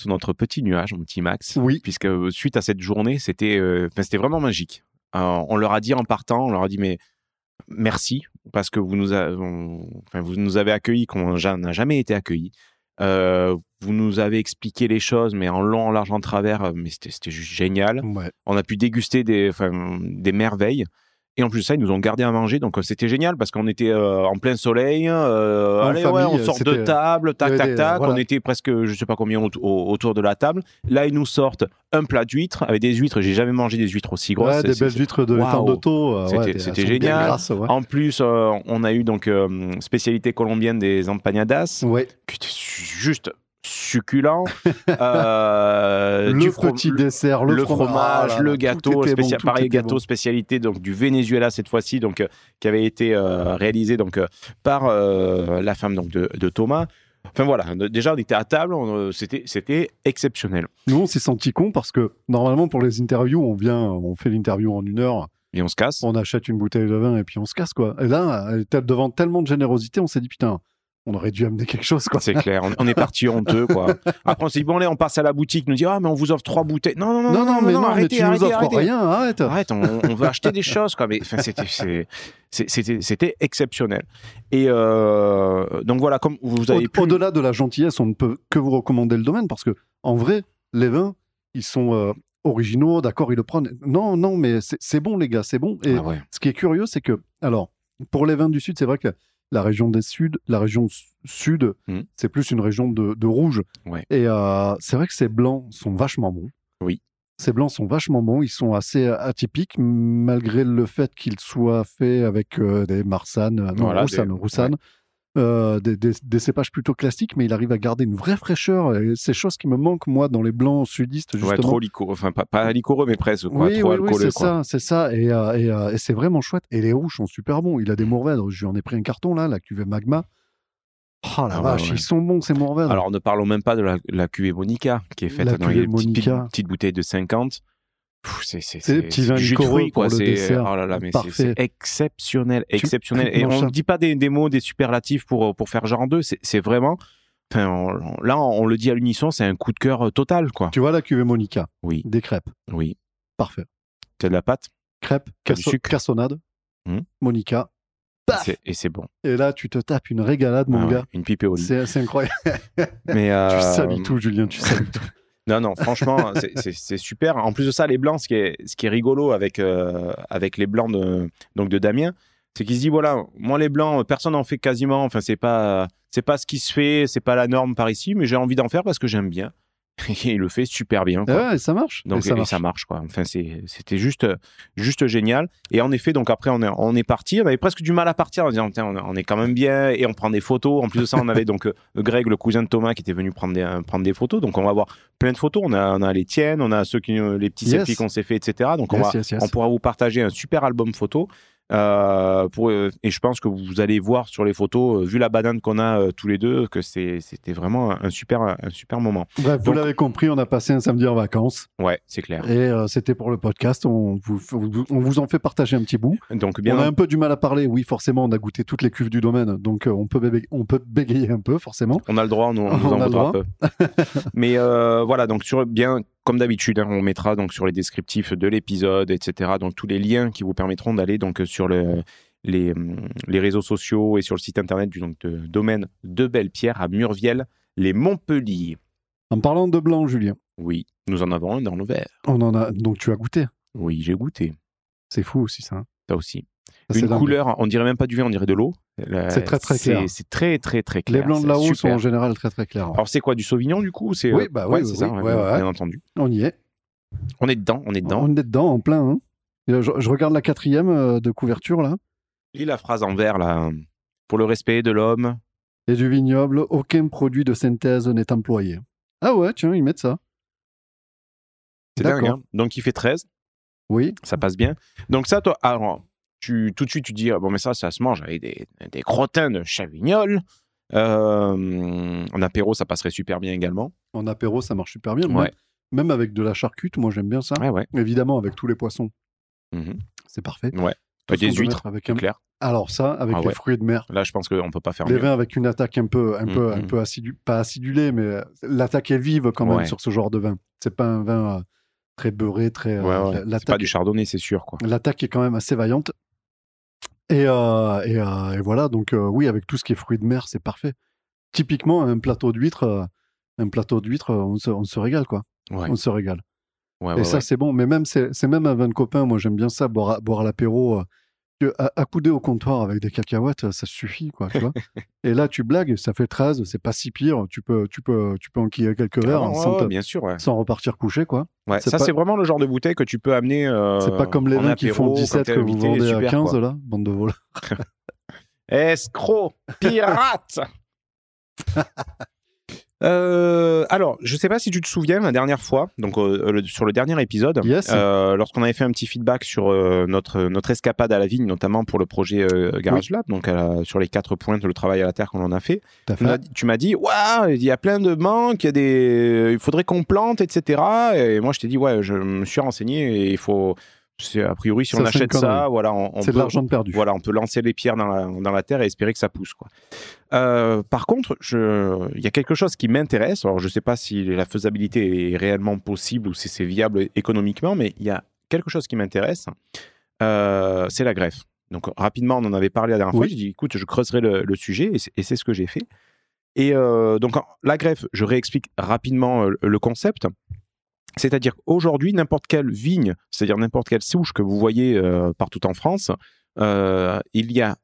Notre petit nuage, mon petit Max. Oui. Puisque euh, suite à cette journée, c'était euh, c'était vraiment magique. On leur a dit en partant, on leur a dit mais merci parce que vous nous, a- on- enfin, vous nous avez accueillis comme on n'a jamais été accueillis. Euh, vous nous avez expliqué les choses, mais en long, en large, en travers, euh, mais c'était juste génial. Ouais. On a pu déguster des merveilles. Et en plus de ça, ils nous ont gardé à manger, donc euh, c'était génial parce qu'on était euh, en plein soleil. euh, allez, famille, ouais, on sort de table, tac, tac, tac. voilà. On était presque, je sais pas combien, au- au- autour de la table. Là, ils nous sortent un plat d'huîtres avec des huîtres. J'ai jamais mangé des huîtres aussi grosses. Ouais, des belles huîtres de l'étang d'Auto. ouais, C'était génial. grasses. En plus, euh, on a eu donc spécialité colombienne des empanadas, Ouais. qui était su- juste succulent. Euh, Le from- petit dessert, le, le fromage, ah là le gâteau, bon, spécial- pareil gâteau bon. spécialité donc du Venezuela cette fois-ci donc euh, qui avait été euh, réalisé donc euh, par la femme donc de, de Thomas. Enfin voilà, déjà on était à table, c'était c'était exceptionnel. Nous, on s'est senti con parce que normalement, pour les interviews, on vient, on fait l'interview en une heure, Et on se casse. on achète une bouteille de vin et puis on se casse, quoi. Et là, elle était devant tellement de générosité, on s'est dit, putain, on aurait dû amener quelque chose, quoi. C'est clair, on, est parti honteux quoi. Après on s'est dit bon allez on passe à la boutique, nous dit ah mais on vous offre trois bouteilles. Non non non Non, non, mais non, arrêtez, tu nous offres rien, arrête. Arrête, on, veut acheter des choses, quoi. Mais c'était, exceptionnel. Et euh, donc voilà, comme vous avez. Au-delà de la gentillesse, on ne peut que vous recommander le domaine parce que, en vrai, les vins, ils sont euh, originaux, d'accord, ils le prennent. Non, non, mais c'est bon, les gars, c'est bon. Et Ah ce qui est curieux, c'est que, alors, pour les vins du Sud, c'est vrai que la région des Sud, la région Sud, Mhm. c'est plus une région de, de rouge. Ouais. Et euh, c'est vrai que ces blancs sont vachement bons. Oui. Ces blancs sont vachement bons, ils sont assez atypiques, malgré le fait qu'ils soient faits avec euh, des marsannes, euh, non, Voilà, des- euh, des, des- des cépages plutôt classiques, mais il arrive à garder une vraie fraîcheur. Et c'est chose qui me manque, moi, dans les blancs sudistes, justement. Ouais, trop liquoreux, enfin pas, pas liquoreux, mais presque, quoi. Oui, trop oui, c'est quoi. ça, c'est ça. Et, euh, et, euh, et c'est vraiment chouette. Et les rouges sont super bons. Il a des Mourvèdres. Je lui en ai pris un carton, là, la cuvée Magma. Oh la Ah ouais, vache, ouais. ils sont bons, ces Mourvèdres. Alors ne parlons même pas de la, la cuvée Monica, qui est faite La dans Monica. petites bouteilles de 50. C'est des petits c'est vins du jus de liquoreux fruits, quoi. pour le C'est dessert. oh là là, mais c'est- Parfait. c'est exceptionnel, Tu- exceptionnel. Et Non, on ne dit pas des, des mots, des superlatifs pour pour faire genre d'eux. C'est vraiment. Enfin, on- là, on le dit à l'unisson, c'est un coup de cœur euh, total, quoi. Tu vois la cuvée Monica Oui, Des crêpes. oui. Parfait. T'as de la pâte? Crêpes, casso- cassonade, Hmm? Monica. Paf et c'est bon. Et là, tu te tapes une régalade, mon Ah ouais, gars. une pipe au lit. C'est c'est incroyable. Mais euh, Tu salis tout, Julien, tu salis tout. Non, non, franchement, c'est- super. En plus de ça, les blancs, ce qui est, ce qui est rigolo avec, euh, avec les blancs de, donc de Damien, c'est qu'il se dit voilà, moi les blancs, personne n'en fait quasiment. Enfin, c'est pas, c'est pas ce qui se fait, c'est pas la norme par ici, mais j'ai envie d'en faire parce que j'aime bien. Et il le fait super bien. quoi. Ouais, et ça marche. Donc, et ça et marche. ça marche, quoi. Enfin, c'était juste, juste génial. Et en effet, donc après, on est, on est parti. On avait presque du mal à partir en disant, on est quand même bien. Et on prend des photos. En plus de ça, on avait donc euh, Greg, le cousin de Thomas, qui était venu prendre des, prendre des photos. Donc, on va avoir plein de photos. On a, on a les tiennes, on a ceux qui, les petits Yes. selfies qu'on s'est fait, etc. Donc, on, va, yes. on pourra vous partager un super album photo. Euh, pour, euh, et je pense que vous allez voir sur les photos, euh, vu la banane qu'on a euh, tous les deux, que c'était vraiment un super, un super moment. Bref, vous l'avez compris, on a passé un samedi en vacances. Ouais, c'est clair. Et euh, c'était pour le podcast. On vous, on vous en fait partager un petit bout. Donc, bien on a un peu du mal à parler. Oui, forcément, on a goûté toutes les cuves du domaine. Donc, on, peut bég- on peut bégayer un peu, forcément. On a le droit, on, on nous en a le voudra droit. peu. Mais voilà, donc sur bien comme d'habitude, hein, on mettra donc sur les descriptifs de l'épisode, etc. Donc tous les liens qui vous permettront d'aller donc sur le, les, les réseaux sociaux et sur le site internet du donc, de, domaine de Belle-Pierre à Murviel, les Montpellier. En parlant de blanc, Julien, Oui, nous en avons un dans nos verres. on en a. Donc, tu as goûté. Oui, j'ai goûté. C'est fou aussi, ça. hein. Ça aussi. Ça, Une dingue. couleur, on dirait même pas du vin, on dirait de l'eau. La- C'est très, très clair. C'est très très très clair. Les blancs de c'est là-haut sont en général très très clairs. Alors c'est quoi du Sauvignon du coup C'est Oui, euh, bah ouais, oui, c'est oui, ça, oui, ouais, ouais, ouais. bien entendu. On y est. On est dedans, on est dedans. On est dedans, en plein. hein. Euh, Je, je regarde la quatrième euh, de couverture, là. Lis la phrase en vert là. Pour le respect de l'homme. Et du vignoble, aucun produit de synthèse n'est employé. Ah ouais, tiens, ils mettent ça. C'est dingue. D'accord. hein. Donc il fait 13, Oui. ça passe bien. Donc ça, toi, alors, tu, tout de suite tu dis, ah, bon mais ça, ça se mange avec des, des crottins de chavignol. Euh, en apéro, ça passerait super bien également. En apéro, ça marche super bien. Ouais. Même, même avec de la charcute, moi j'aime bien ça. Ouais, ouais. Évidemment, avec tous les poissons, Mhm. c'est parfait. Ouais. Tout des huîtres, avec un- clair. Alors ça, avec Ah les fruits de mer. Là, je pense qu'on peut pas faire Les mieux. vins avec une attaque un peu, un peu, un Mhm. peu acidu, pas acidulée, mais l'attaque est vive quand même sur ce genre de vin. C'est pas un vin euh, très beurré, très. euh, C'est pas du chardonnay, c'est sûr l'attaque est quand même assez vaillante. Et, euh, et, euh, et voilà, donc euh, oui, avec tout ce qui est fruits de mer, c'est parfait. typiquement, un plateau d'huîtres, un plateau d'huîtres, on se, on se régale, quoi. Ouais. On se régale. Ouais, Et ouais, ça, c'est bon. Mais même, c'est même un vin de copain. Moi, j'aime bien ça, boire, boire l'apéro. À- accouder au comptoir avec des cacahuètes, ça suffit, quoi. Tu vois Et là, tu blagues, ça fait 13, c'est pas si pire. Tu peux, tu peux, tu peux enquiller quelques verres Ah, ouais, sans, ouais, te- bien sûr. Ouais. sans repartir coucher, quoi. Ouais, ça, pas- c'est vraiment le genre de bouteille que tu peux amener. euh, C'est pas comme les vins qui font apéro, quand 17 t'es que vous vendez à super, 15, quoi. là, bande de voleurs. Escroc, pirate. Euh, alors, je sais pas si tu te souviens la dernière fois, donc euh, le- sur le dernier épisode, Yes. euh, lorsqu'on avait fait un petit feedback sur euh, notre notre escapade à la vigne, notamment pour le projet euh, Garage Lab, donc euh, sur les quatre pointes, le travail à la terre qu'on en a fait. Fait. dit- Tu m'as dit, waouh, il y a plein de manques, il y a des, il faudrait qu'on plante, etc. Et moi, je t'ai dit, ouais, je me suis renseigné et il faut, a priori, si Ça, on achète ça, voilà, on, on C'est de peut- l'argent de perdu. Voilà, on peut lancer les pierres dans la, dans la terre et espérer que ça pousse, quoi. Euh, par contre, il y a quelque chose qui m'intéresse. Alors, je ne sais pas si la faisabilité est réellement possible ou si c'est viable économiquement, mais il y a quelque chose qui m'intéresse. Euh, c'est la greffe. Donc, rapidement, on en avait parlé la dernière fois. J'ai dit, écoute, je creuserai le, le sujet et c'est- ce que j'ai fait. Et euh, donc, la greffe, je réexplique rapidement le concept. C'est-à-dire qu'aujourd'hui, n'importe quelle vigne, c'est-à-dire n'importe quelle souche que vous voyez euh, partout en France, euh, il y a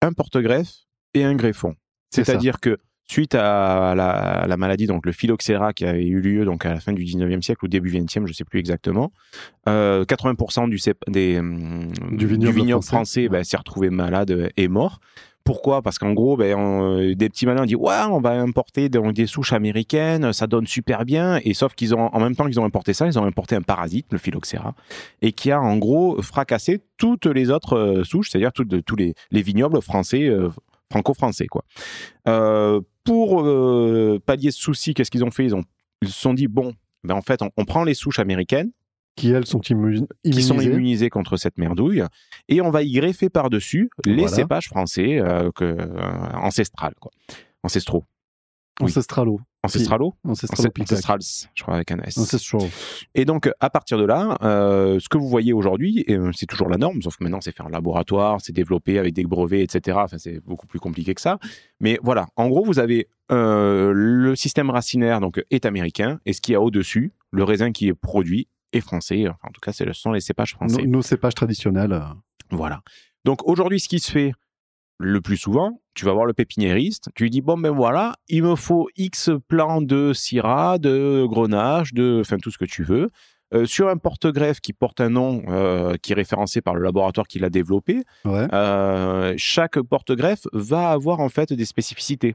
un porte-greffe et un greffon. C'est-à-dire que suite à la, à la maladie, donc le phylloxéra qui avait eu lieu donc à la fin du 19e siècle ou début 20e, je ne sais plus exactement, euh, 80% du, cép- des, Du vignoble français. français ben, s'est retrouvé malade et mort. Pourquoi? Parce qu'en gros, ben, on- des petits malins dit ouais, on va importer donc, des souches américaines, ça donne super bien. Et sauf qu'ils ont, en même temps qu'ils ont importé ça, ils ont importé un parasite, le phylloxéra, et qui a en gros fracassé toutes les autres euh, souches, c'est-à-dire tous les, les vignobles français, euh, franco-français, quoi. Euh, pour euh, pallier ce souci, qu'est-ce qu'ils ont fait? Ils, ont, ils se sont dit bon, ben en fait, on prend les souches américaines Qui, elles, sont immu- qui sont immunisées. contre cette merdouille et on va y greffer par-dessus les Voilà. cépages français euh, que, euh, ancestrales, quoi. Ancestraux. Oui. Ancestralo. Ancestralo? Ancestralopithèque. Ancestrals, je crois, avec un S. Ancestral. Et donc, à partir de là, euh, ce que vous voyez aujourd'hui, euh, c'est toujours la norme, sauf que maintenant, c'est fait en laboratoire, c'est développé avec des brevets, etc. Enfin, c'est beaucoup plus compliqué que ça. Mais voilà, en gros, vous avez euh, le système racinaire donc, est américain, et ce qu'il y a au-dessus, le raisin qui est produit, est français. Enfin, en tout cas, c'est le- ce sont les cépages français. Nos, nos cépages traditionnels. euh, Voilà. Donc aujourd'hui, ce qui se fait le plus souvent, tu vas voir le pépiniériste, tu lui dis bon ben voilà, il me faut X plants de syrah, de grenache, de enfin tout ce que tu veux. Euh, sur un porte-greffe qui porte un nom euh, qui est référencé par le laboratoire qui l'a développé, Ouais. euh, chaque porte-greffe va avoir en fait des spécificités.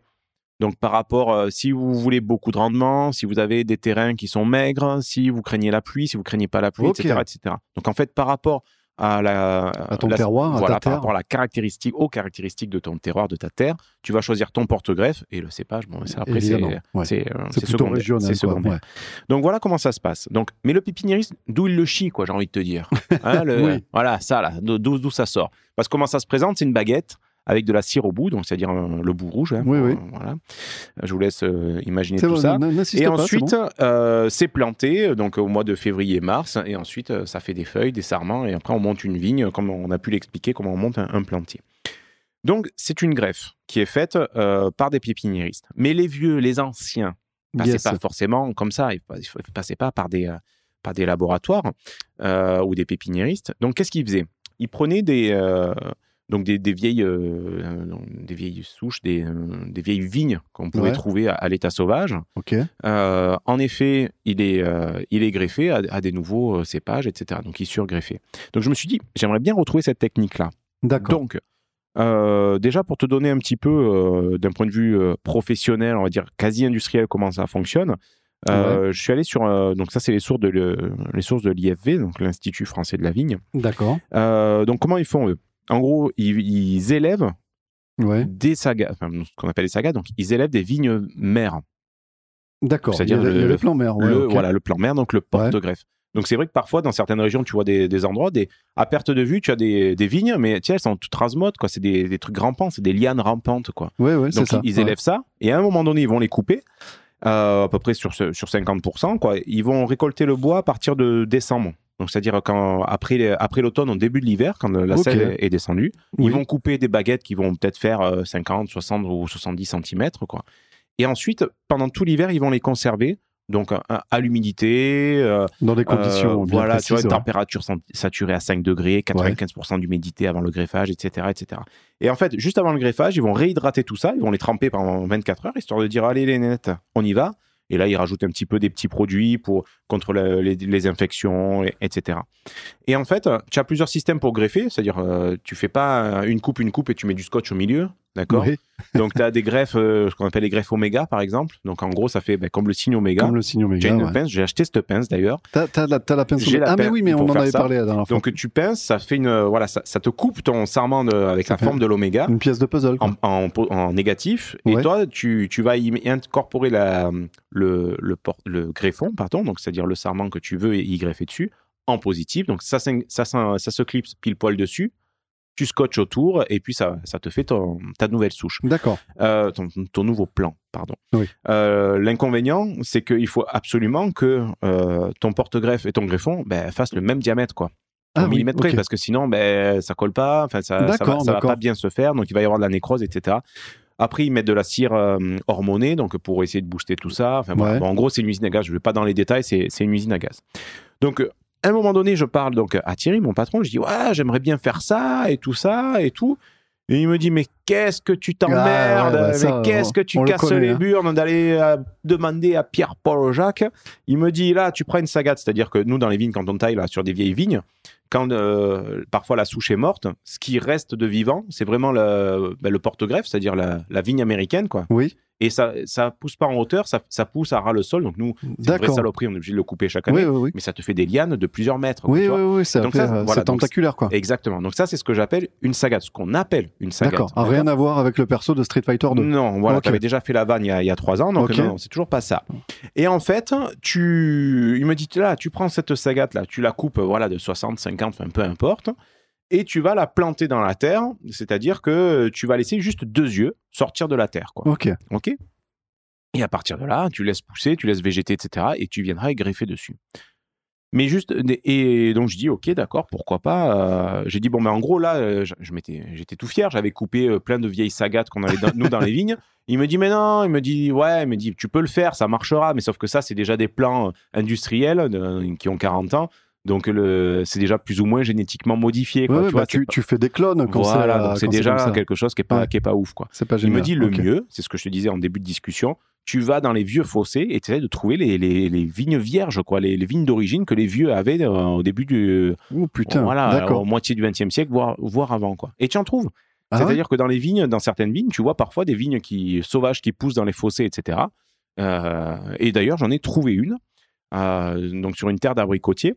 Donc par rapport, euh, si vous voulez beaucoup de rendement, si vous avez des terrains qui sont maigres, si vous craignez la pluie, si vous craignez pas la pluie, etc., etc. Donc en fait, par rapport à la À ton la- terroir, à voilà, ta par terre. rapport à la caractéristique, aux caractéristiques de ton terroir, de ta terre, tu vas choisir ton porte-greffe et le cépage. Bon, c'est après c'est ouais. c'est euh, secondaire, régional, c'est quoi, secondaire. ouais. Donc voilà comment ça se passe. Donc, mais le pépiniériste, d'où il le chie, quoi, j'ai envie de te dire. Hein, le- Oui. Voilà, ça là, d'où ça sort. Parce que comment ça se présente, c'est une baguette avec de la cire au bout, donc c'est-à-dire euh, le bout rouge. hein, Oui, pour- oui. Voilà. Je vous laisse euh, imaginer tout bon, ça. Et ensuite, bon. euh, c'est planté euh, donc au mois de février-mars, et ensuite euh, ça fait des feuilles, des sarments, et après on monte une vigne, comme on a pu l'expliquer, comment on monte un, un plantier. Donc c'est une greffe qui est faite euh, par des pépiniéristes. Mais les vieux, les anciens, passaient Yes. pas forcément comme ça, ils ne passaient pas par des, euh, par des laboratoires euh, ou des pépiniéristes. Donc qu'est-ce qu'ils faisaient? Ils prenaient des, euh, donc des, des vieilles, euh, euh, des vieilles souches, des, euh, des vieilles vignes qu'on pouvait Ouais. trouver à, à l'état sauvage. Euh, en effet, il est, euh, il est greffé à, à des nouveaux cépages, etc. Donc, il est surgreffé. Donc, je me suis dit, j'aimerais bien retrouver cette technique-là. D'accord. Donc, déjà, pour te donner un petit peu, d'un point de vue professionnel, on va dire quasi industriel, comment ça fonctionne, euh, je suis allé sur. euh, donc, ça, c'est les sources de le- les sources de l'IFV, donc l'Institut français de la vigne. D'accord. Euh, donc, comment ils font, eux? En gros, ils, ils élèvent Ouais. des sagas, enfin, ce qu'on appelle des sagas, donc ils élèvent des vignes mères. D'accord. C'est-à-dire le- le plan mer. Ouais, le, voilà, le plan mer, donc le porte-greffe. Donc c'est vrai que parfois, dans certaines régions, tu vois des, des endroits, des, à perte de vue, tu as des, des vignes, mais tiens, elles sont toutes rasemotes, quoi. C'est des, des trucs rampants, c'est des lianes rampantes, quoi. Ouais, ouais, c'est Donc ça. ils, ils Ouais. élèvent ça, et à un moment donné, ils vont les couper, euh, à peu près sur, sur 50%, quoi. Ils vont récolter le bois à partir de décembre. Donc, c'est-à-dire quand après, l'automne, au début de l'hiver, quand la Ok. sève est, descendue, Oui. ils vont couper des baguettes qui vont peut-être faire euh, 50, 60 ou 70 cm, quoi. Et ensuite, pendant tout l'hiver, ils vont les conserver. Donc, euh, à l'humidité, euh, Dans des conditions euh, bien voilà, tu vois, précises, ouais. température saturée à 5 degrés, 95% d'humidité avant le greffage, etc., etc. Et en fait, juste avant le greffage, ils vont réhydrater tout ça, ils vont les tremper pendant 24 heures, histoire de dire, allez les nénettes, on y va. Et là, ils rajoutent un petit peu des petits produits pour, contre le- les, les infections, et- etc. Et en fait, tu as plusieurs systèmes pour greffer, c'est-à-dire, euh, tu fais pas une coupe, une coupe et tu mets du scotch au milieu, d'accord Oui. Donc, tu as des greffes, euh, ce qu'on appelle les greffes oméga, par exemple. Donc, en gros, ça fait ben, comme le signe oméga. Comme le signe oméga, J'ai une ouais. pince, j'ai acheté cette pince d'ailleurs. T'as, t'as la, pince la Ah, mais oui, mais on en avait ça. parlé la dernière fois. Donc tu pinces, ça fait une euh, voilà, ça, ça te coupe ton sarment de- avec la forme de l'oméga Une pièce de puzzle. en, en, po- en négatif. Et toi, tu, tu vas y incorporer la, le, le, por- le greffon, pardon, donc c'est-à-dire le sarment que tu veux y y greffer dessus, en positif. Donc ça, s'in- ça, ça, ça se clipse pile poil dessus. Tu scotches autour et puis ça, ça te fait ton- ta nouvelle souche. D'accord. Euh, ton, ton nouveau plan, pardon. Oui. Euh, L'inconvénient, c'est qu'il faut absolument que euh, ton porte-greffe et ton greffon ben, fassent le même diamètre, quoi. Ah au oui, millimètre près, parce que sinon, ben, ça colle pas, enfin, ça, ça, va, ça pas bien se faire, donc il va y avoir de la nécrose, etc. Après, ils mettent de la cire euh, hormonée, donc pour essayer de booster tout ça. Enfin, voilà. Ouais. Bon, en gros, c'est une usine à gaz. Je ne vais pas dans les détails, c'est une usine à gaz. Donc, à un moment donné, je parle donc à Thierry, mon patron, je dis ouais, j'aimerais bien faire ça et tout ça et tout. Et il me dit mais qu'est-ce que tu t'emmerdes, Ah, ouais, bah, mais qu'est-ce que tu le casses connaît, les hein. burnes d'aller euh, demander à Pierre-Paul Jacques? Il me dit là, tu prends une sagate, c'est-à-dire que nous dans les vignes, quand on taille là sur des vieilles vignes, quand euh, parfois la souche est morte, ce qui reste de vivant, c'est vraiment le, ben, le porte-greffe, c'est-à-dire la, la vigne américaine, quoi. Oui. Et ça, ça pousse pas en hauteur, ça, ça pousse à ras le sol. Donc nous, c'est une vraie saloperie, on est obligé de le couper chaque année. Oui, oui, oui. Mais ça te fait des lianes de plusieurs mètres. Oui, oui, oui, c'est Donc fait, ça, euh, voilà, donc tentaculaire, quoi. Exactement. Donc ça, c'est ce que j'appelle une sagate, ce qu'on appelle une sagate. D'accord. Ah, rien à voir avec le perso de Street Fighter 2. Non, voilà, Ok. tu avais déjà fait la vanne il y a, il y a trois ans, donc non, non, c'est toujours pas ça. Et en fait, tu, il me dit là, tu prends cette sagate là, tu la coupes, voilà, de 60, 50, enfin peu importe, et tu vas la planter dans la terre, c'est-à-dire que tu vas laisser juste deux yeux sortir de la terre, quoi. Ok. Ok? Et à partir de là, tu laisses pousser, tu laisses végéter, etc. Et tu viendras y greffer dessus. Mais juste, et donc je dis, ok, d'accord, pourquoi pas. euh, J'ai dit, bon, mais en gros, là, euh, je, je m'étais, j'étais tout fier, j'avais coupé euh, plein de vieilles sagates qu'on avait, dans- nous, dans les vignes. Il me dit, mais non, il me dit, ouais, il me dit, tu peux le faire, ça marchera, mais sauf que ça, c'est déjà des plants euh, industriels de- qui ont 40 ans. Donc, le, c'est déjà plus ou moins génétiquement modifié. Quoi, Ouais, ouais, tu bah, vois, tu, fais des clones quand voilà, c'est. euh, déjà quelque chose qui est pas, Ouais. qui est pas ouf, quoi. Pas Il me dit le mieux, c'est ce que je te disais en début de discussion, tu vas dans les vieux fossés et tu essaies de trouver les, les- les vignes vierges, quoi, les, les vignes d'origine que les vieux avaient euh, au début du. Oh putain, voilà, d'accord. au moitié du XXe siècle, voire, voire avant, quoi. Et tu en trouves. Ah C'est-à-dire que dans les vignes, dans certaines vignes, tu vois parfois des vignes qui, sauvages qui poussent dans les fossés, etc. Euh, et d'ailleurs, j'en ai trouvé une, euh, donc sur une terre d'abricotier.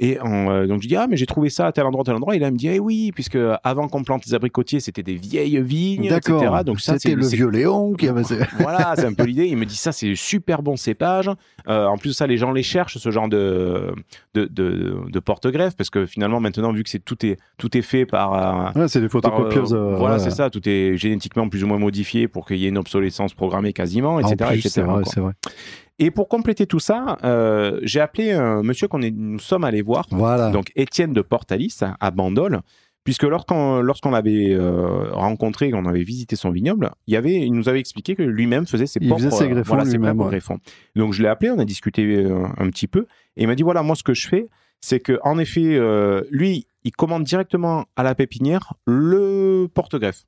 Et en, euh, donc je dis ah mais j'ai trouvé ça à tel endroit tel endroit et là il me dit eh oui puisque avant qu'on plante les abricotiers c'était des vieilles vignes D'accord. etc donc ça C'était le vieux Léon qui avait. voilà c'est un peu l'idée il me dit ça c'est super bon cépage Euh, en plus de ça les gens les cherchent ce genre de de, de, de porte-greffe parce que finalement maintenant vu que c'est tout est tout est fait par euh, Ouais, c'est des euh, photocopieuses. voilà ouais. c'est ça tout est génétiquement plus ou moins modifié pour qu'il y ait une obsolescence programmée quasiment En etc plus, etc c'est vrai, c'est vrai. Et pour compléter tout ça, euh, j'ai appelé un monsieur qu'on est, nous sommes allés voir, Voilà. donc Étienne de Portalis à, Bandol, puisque lorsqu'on lorsqu'on l'avait euh, rencontré, qu'on avait visité son vignoble, il, y avait, il nous avait expliqué que lui-même faisait ses Il propres, faisait ses euh, greffons voilà, ses propres ouais. greffons. Donc je l'ai appelé, on a discuté euh, un petit peu, et il m'a dit voilà, moi ce que je fais, c'est que en effet, euh, lui, il commande directement à la pépinière le porte-greffe.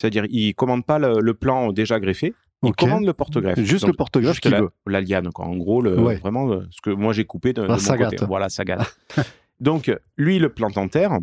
C'est-à-dire, il commande pas le, le plan déjà greffé, il Ok. commande le porte-greffe. Juste Donc, le porte-greffe qu'il la, veut. la liane, quoi. En gros, le, Ouais. vraiment euh, ce que moi j'ai coupé de, de La mon côté. Voilà, sagate. Donc, lui, il le plante en terre.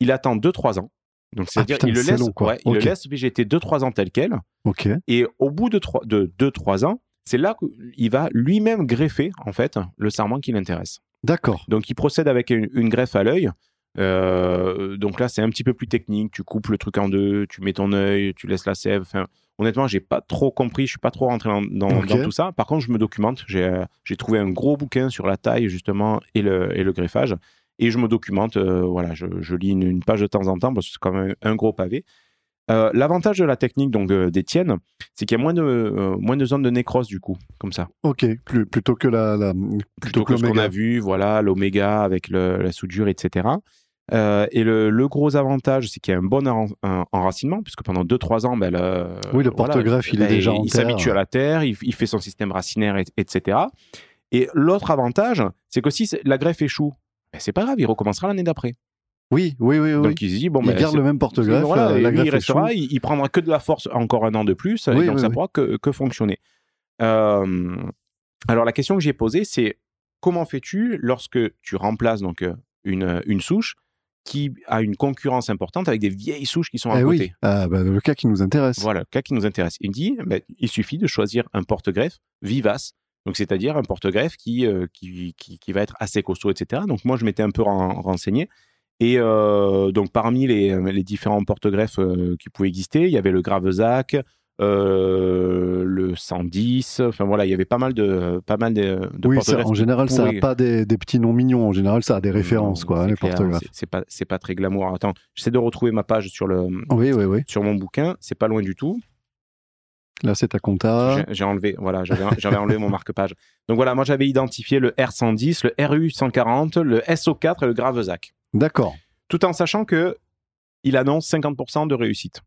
Il attend 2-3 ans. Donc, c'est-à-dire, putain, il, le laisse, long, ouais, il le laisse végéter 2-3 ans tel quel. Ok. Et au bout de 2-3 de deux, trois ans, c'est là qu'il va lui-même greffer, en fait, le sarment qui l'intéresse. D'accord. Donc, il procède avec une, une greffe à l'œil. Euh, donc là, c'est un petit peu plus technique. Tu coupes le truc en deux, tu mets ton œil, tu laisses la sève. Enfin, honnêtement, j'ai pas trop compris. Je suis pas trop rentré dans, dans- Ok. dans tout ça. Par contre, je me documente. J'ai euh, j'ai trouvé un gros bouquin sur la taille justement et le, et le greffage. Et je me documente. euh, voilà, je, je lis une, une page de temps en temps parce que c'est quand même un gros pavé. L'avantage de la technique donc d'Étienne, c'est qu'il y a moins de, moins de zones de nécrose du coup, comme ça. Ok, plus- plutôt que la, la- Plutôt plutôt que ce qu'on a vu, voilà, l'oméga avec le- la soudure, etc. Euh, et le, le gros avantage, c'est qu'il y a un bon un enracinement, puisque pendant 2-3 ans, ben, le, Oui, le voilà, porte-greffe, il est ben, déjà Il s'habitue à la terre, il, il fait son système racinaire, et- etc. Et l'autre avantage, c'est que si la greffe échoue, ben, c'est pas grave, il recommencera l'année d'après. Oui, oui, oui. oui. Donc il se dit, bon, il ben, garde le même porte-greffe. voilà, euh, la greffe il restera, il, prendra que de la force encore un an de plus, et donc oui, ça pourra que, que fonctionner. Euh, alors la question que j'ai posée, c'est comment fais-tu lorsque tu remplaces donc euh, une, une souche qui a une concurrence importante avec des vieilles souches qui sont à Eh côté oui, ah, bah, le cas qui nous intéresse. Voilà, le cas qui nous intéresse. Il me dit, ben, il suffit de choisir un porte-greffe vivace. Donc, c'est-à-dire un porte-greffe qui, euh, qui, qui, qui va être assez costaud, etc. Donc, moi, je m'étais un peu ren- renseigné. Et euh, donc, parmi les, les différents porte-greffes euh, qui pouvaient exister, il y avait le Gravezac, euh, le 110. Enfin, voilà, il y avait pas mal de, pas mal de, de Oui, ça, en général, ça n'a pas des, des petits noms mignons. En général, ça a des références, quoi, les porte-greffes. c'est- pas, c'est pas très glamour. Attends, j'essaie de retrouver ma page sur, le, Oui, oui, oui. sur mon bouquin. C'est pas loin du tout. Là, c'est ta compta. J'ai- enlevé, voilà, j'avais j'avais enlevé mon marque-page. Donc voilà, moi j'avais identifié le R110, le RU140, le SO4 et le Gravezac. D'accord. Tout en sachant que il annonce 50% de réussite,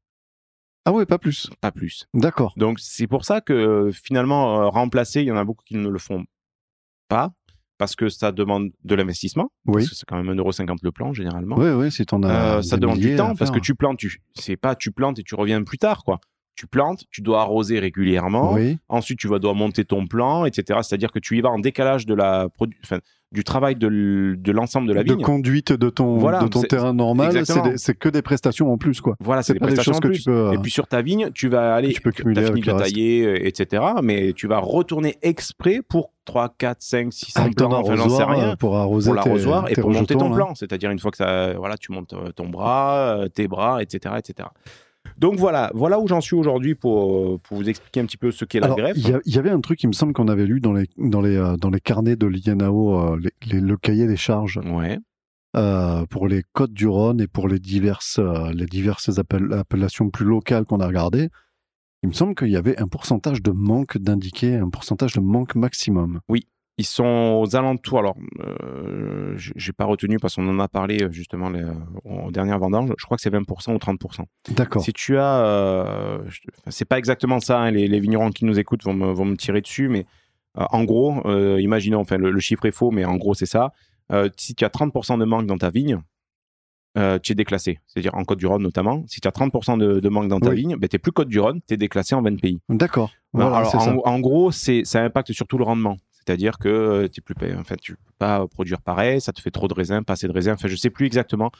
Ah oui, pas plus. pas plus. D'accord. Donc c'est pour ça que euh, finalement, euh, remplacer, il y en a beaucoup qui ne le font pas, parce que ça demande de l'investissement, Oui. parce que c'est quand même 1,50€ le plan généralement. Oui, oui, t'en as. Euh, ça demande du temps parce que tu plantes, tu, c'est pas tu plantes et tu reviens plus tard quoi. Tu plantes, tu dois arroser régulièrement. Oui. Ensuite, tu vas dois monter ton plan, etc. C'est-à-dire que tu y vas en décalage de la enfin, du travail de de l'ensemble de la de vigne. conduite de ton, Voilà, de ton terrain normal, c'est que des prestations en plus, quoi. Voilà, c'est des prestations choses en que plus. tu peux, Et puis sur ta vigne, tu vas aller, tu peux cumuler as fini de tailler, euh, etc. Mais tu vas retourner exprès pour 3, 4, 5, 600 Avec ton plants, enfin, j'en sais rien. euh, pour arroser pour l'arrosoir et pour monter ton là. plan. C'est-à-dire une fois que ça, voilà, tu montes euh, ton bras, tes bras, etc., etc. Donc voilà, voilà où j'en suis aujourd'hui pour, euh, pour vous expliquer un petit peu ce qu'est la Alors, greffe. il y, avait un truc, il me semble qu'on avait lu dans les, dans les, euh, dans les carnets de l'INAO, euh, les- les- le cahier des charges Ouais. euh, pour les côtes du Rhône et pour les diverses, euh, les diverses appel- appellations plus locales qu'on a regardées. Il me semble qu'il y avait un pourcentage de manque d'indiqué, un pourcentage de manque maximum. Ils sont aux alentours. Alors, euh, j'ai pas retenu parce qu'on en a parlé euh, justement les, euh, aux dernières vendanges. Je crois que c'est 20% ou 30%. D'accord. Si tu as, euh, c'est pas exactement ça. hein, les, les vignerons qui nous écoutent vont me, vont me tirer dessus, mais euh, en gros, imaginons, enfin le, le chiffre est faux, mais en gros c'est ça. Si tu as 30% de manque dans ta vigne, euh, tu es déclassé. C'est-à-dire en Côte du Rhône notamment. Si tu as 30% de, de manque dans ta Oui. vigne, ben, tu n'es plus Côte du Rhône, tu es déclassé en 20 pays. D'accord. Voilà, en, en gros, ça impacte surtout le rendement. C'est-à-dire que euh, t'es plus, pa- enfin, tu peux pas produire pareil, ça te fait trop de raisins, pas assez de raisins. Enfin, je sais plus exactement.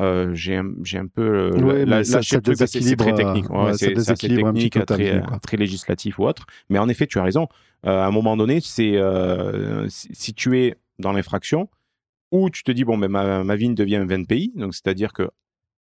Euh, j'ai, un, un peu euh, Oui, la- ça- lâché ça truc, c'est très technique. euh, Ouais, ouais, c'est, un technique, ta très, très législatif ou autre. Mais en effet, tu as raison. Euh, à un moment donné, c'est euh, si, tu es dans l'infraction, ou tu te dis bon, ben ma, ma vigne devient 20 pays, donc c'est-à-dire que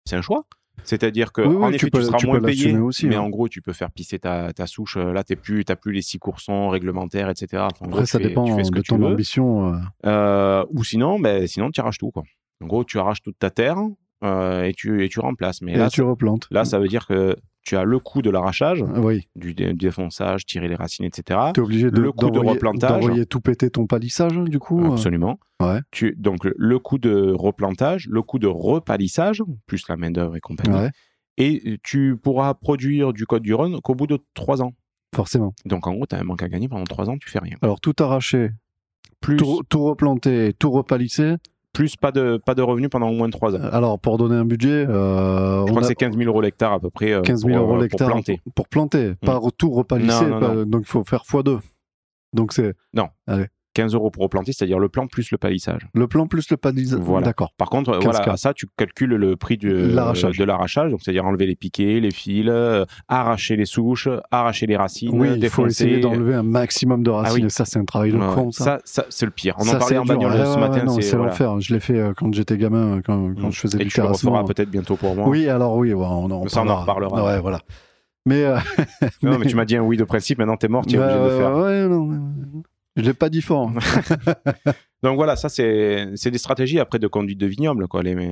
c'est un choix. C'est-à-dire que Oui, oui, en tu effet, tu, peux- seras tu moins payé, aussi, mais hein. en gros, tu peux faire pisser ta, ta souche. Euh, Là, t'es plus, t'as plus les six coursons réglementaires, etc. Enfin, en Après, gros, ça fais- dépend tu fais ce que de tu ton ambition. euh. Euh, ou sinon, ben, sinon, tu arraches tout. Quoi. En gros, tu arraches toute ta terre euh, et, tu, et tu remplaces. Mais Et là, tu replantes. là, ça veut dire que tu as le coût de l'arrachage, Oui. du, dé- du défonçage, tirer les racines, etc. Tu es obligé de, Le coût de replantage. d'envoyer tout péter ton palissage, du coup. euh. Absolument. Ouais. Tu, donc, le- coût de replantage, le coût de repalissage, plus la main-d'œuvre et compagnie. Ouais, Et tu pourras produire du code du Rhône qu'au bout de trois ans. forcément. Donc, en gros, tu as un manque à gagner pendant trois ans, tu fais rien. Alors, tout arracher, Plus, tout, tout replanter, tout repalisser. Plus pas, de, pas de revenus pendant au moins trois ans. Alors, pour donner un budget, euh, Je on crois a que c'est 15 000 euros l'hectare à peu près euh, 15 000 pour, euros euh, pour l'hectare planter. pour planter, pas tout repalisser. Non, non, pas- non. Donc, il faut faire x2. Donc, c'est 15 euros pour replanter, c'est-à-dire le plan plus le palissage. le plan plus le palissage. Voilà. D'accord. Par contre, euh, 15 voilà, à ça, tu calcules le prix du, L'arrachage. de l'arrachage, donc c'est-à-dire enlever les piquets, les fils, euh, arracher les souches, arracher les racines, Oui, il faut défoncer. essayer d'enlever un maximum de racines. Ah oui. Ça, c'est un travail de Ouais, con, ça. ça, ça, c'est le pire. On Ça, en parlait en bagnole Ouais, ce matin. non, c'est c'est voilà. l'enfer. Je l'ai fait euh, quand j'étais gamin, quand, quand Mm. je faisais Et du tu le terrassement. peut-être bientôt pour moi. Oui, alors oui, on en Ça, on en reparlera. Ouais, voilà. Mais, euh, Non, mais tu m'as dit un oui de principe, maintenant t'es mort, tu es Ouais, obligé de le faire. ouais, non, je l'ai pas dit fort. Donc voilà, ça c'est c'est des stratégies après de conduite de vignoble quoi. Les, euh,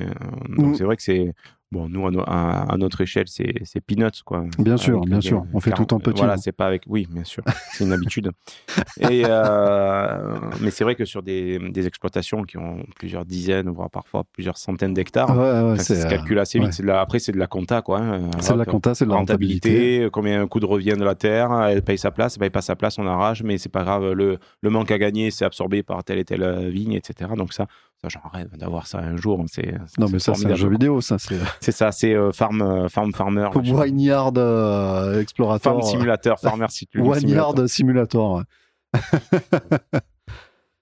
donc Mm. c'est vrai que c'est Bon, nous, à, no- à- à notre échelle, c'est peanuts, quoi. Bien sûr, bien les- sûr. On fait tout en petit, Voilà, c'est pas avec. Oui, bien sûr. C'est une habitude. Et, euh, mais c'est vrai que sur des, des exploitations qui ont plusieurs dizaines, voire parfois plusieurs centaines d'hectares, Ouais, ouais, enfin, ça se euh, calcule assez vite. ouais. La- après, c'est de la compta, quoi. hein. C'est de la compta, c'est de la rentabilité, combien un coût de revient de la terre, elle paye sa place, elle paye pas sa place, on arrache, mais c'est pas grave, le, le manque à gagner, c'est absorbé par telle et telle euh, vigne, etc. Donc ça, ça j'en rêve d'avoir ça un jour. C'est, Non, mais ça, c'est un jeu vidéo, ça. C'est C'est ça, c'est euh, farm, euh, farm farmer. machin. Wineyard euh, Explorator. Farm Simulator, Farmer Simulator. Wineyard Simulator. ouais.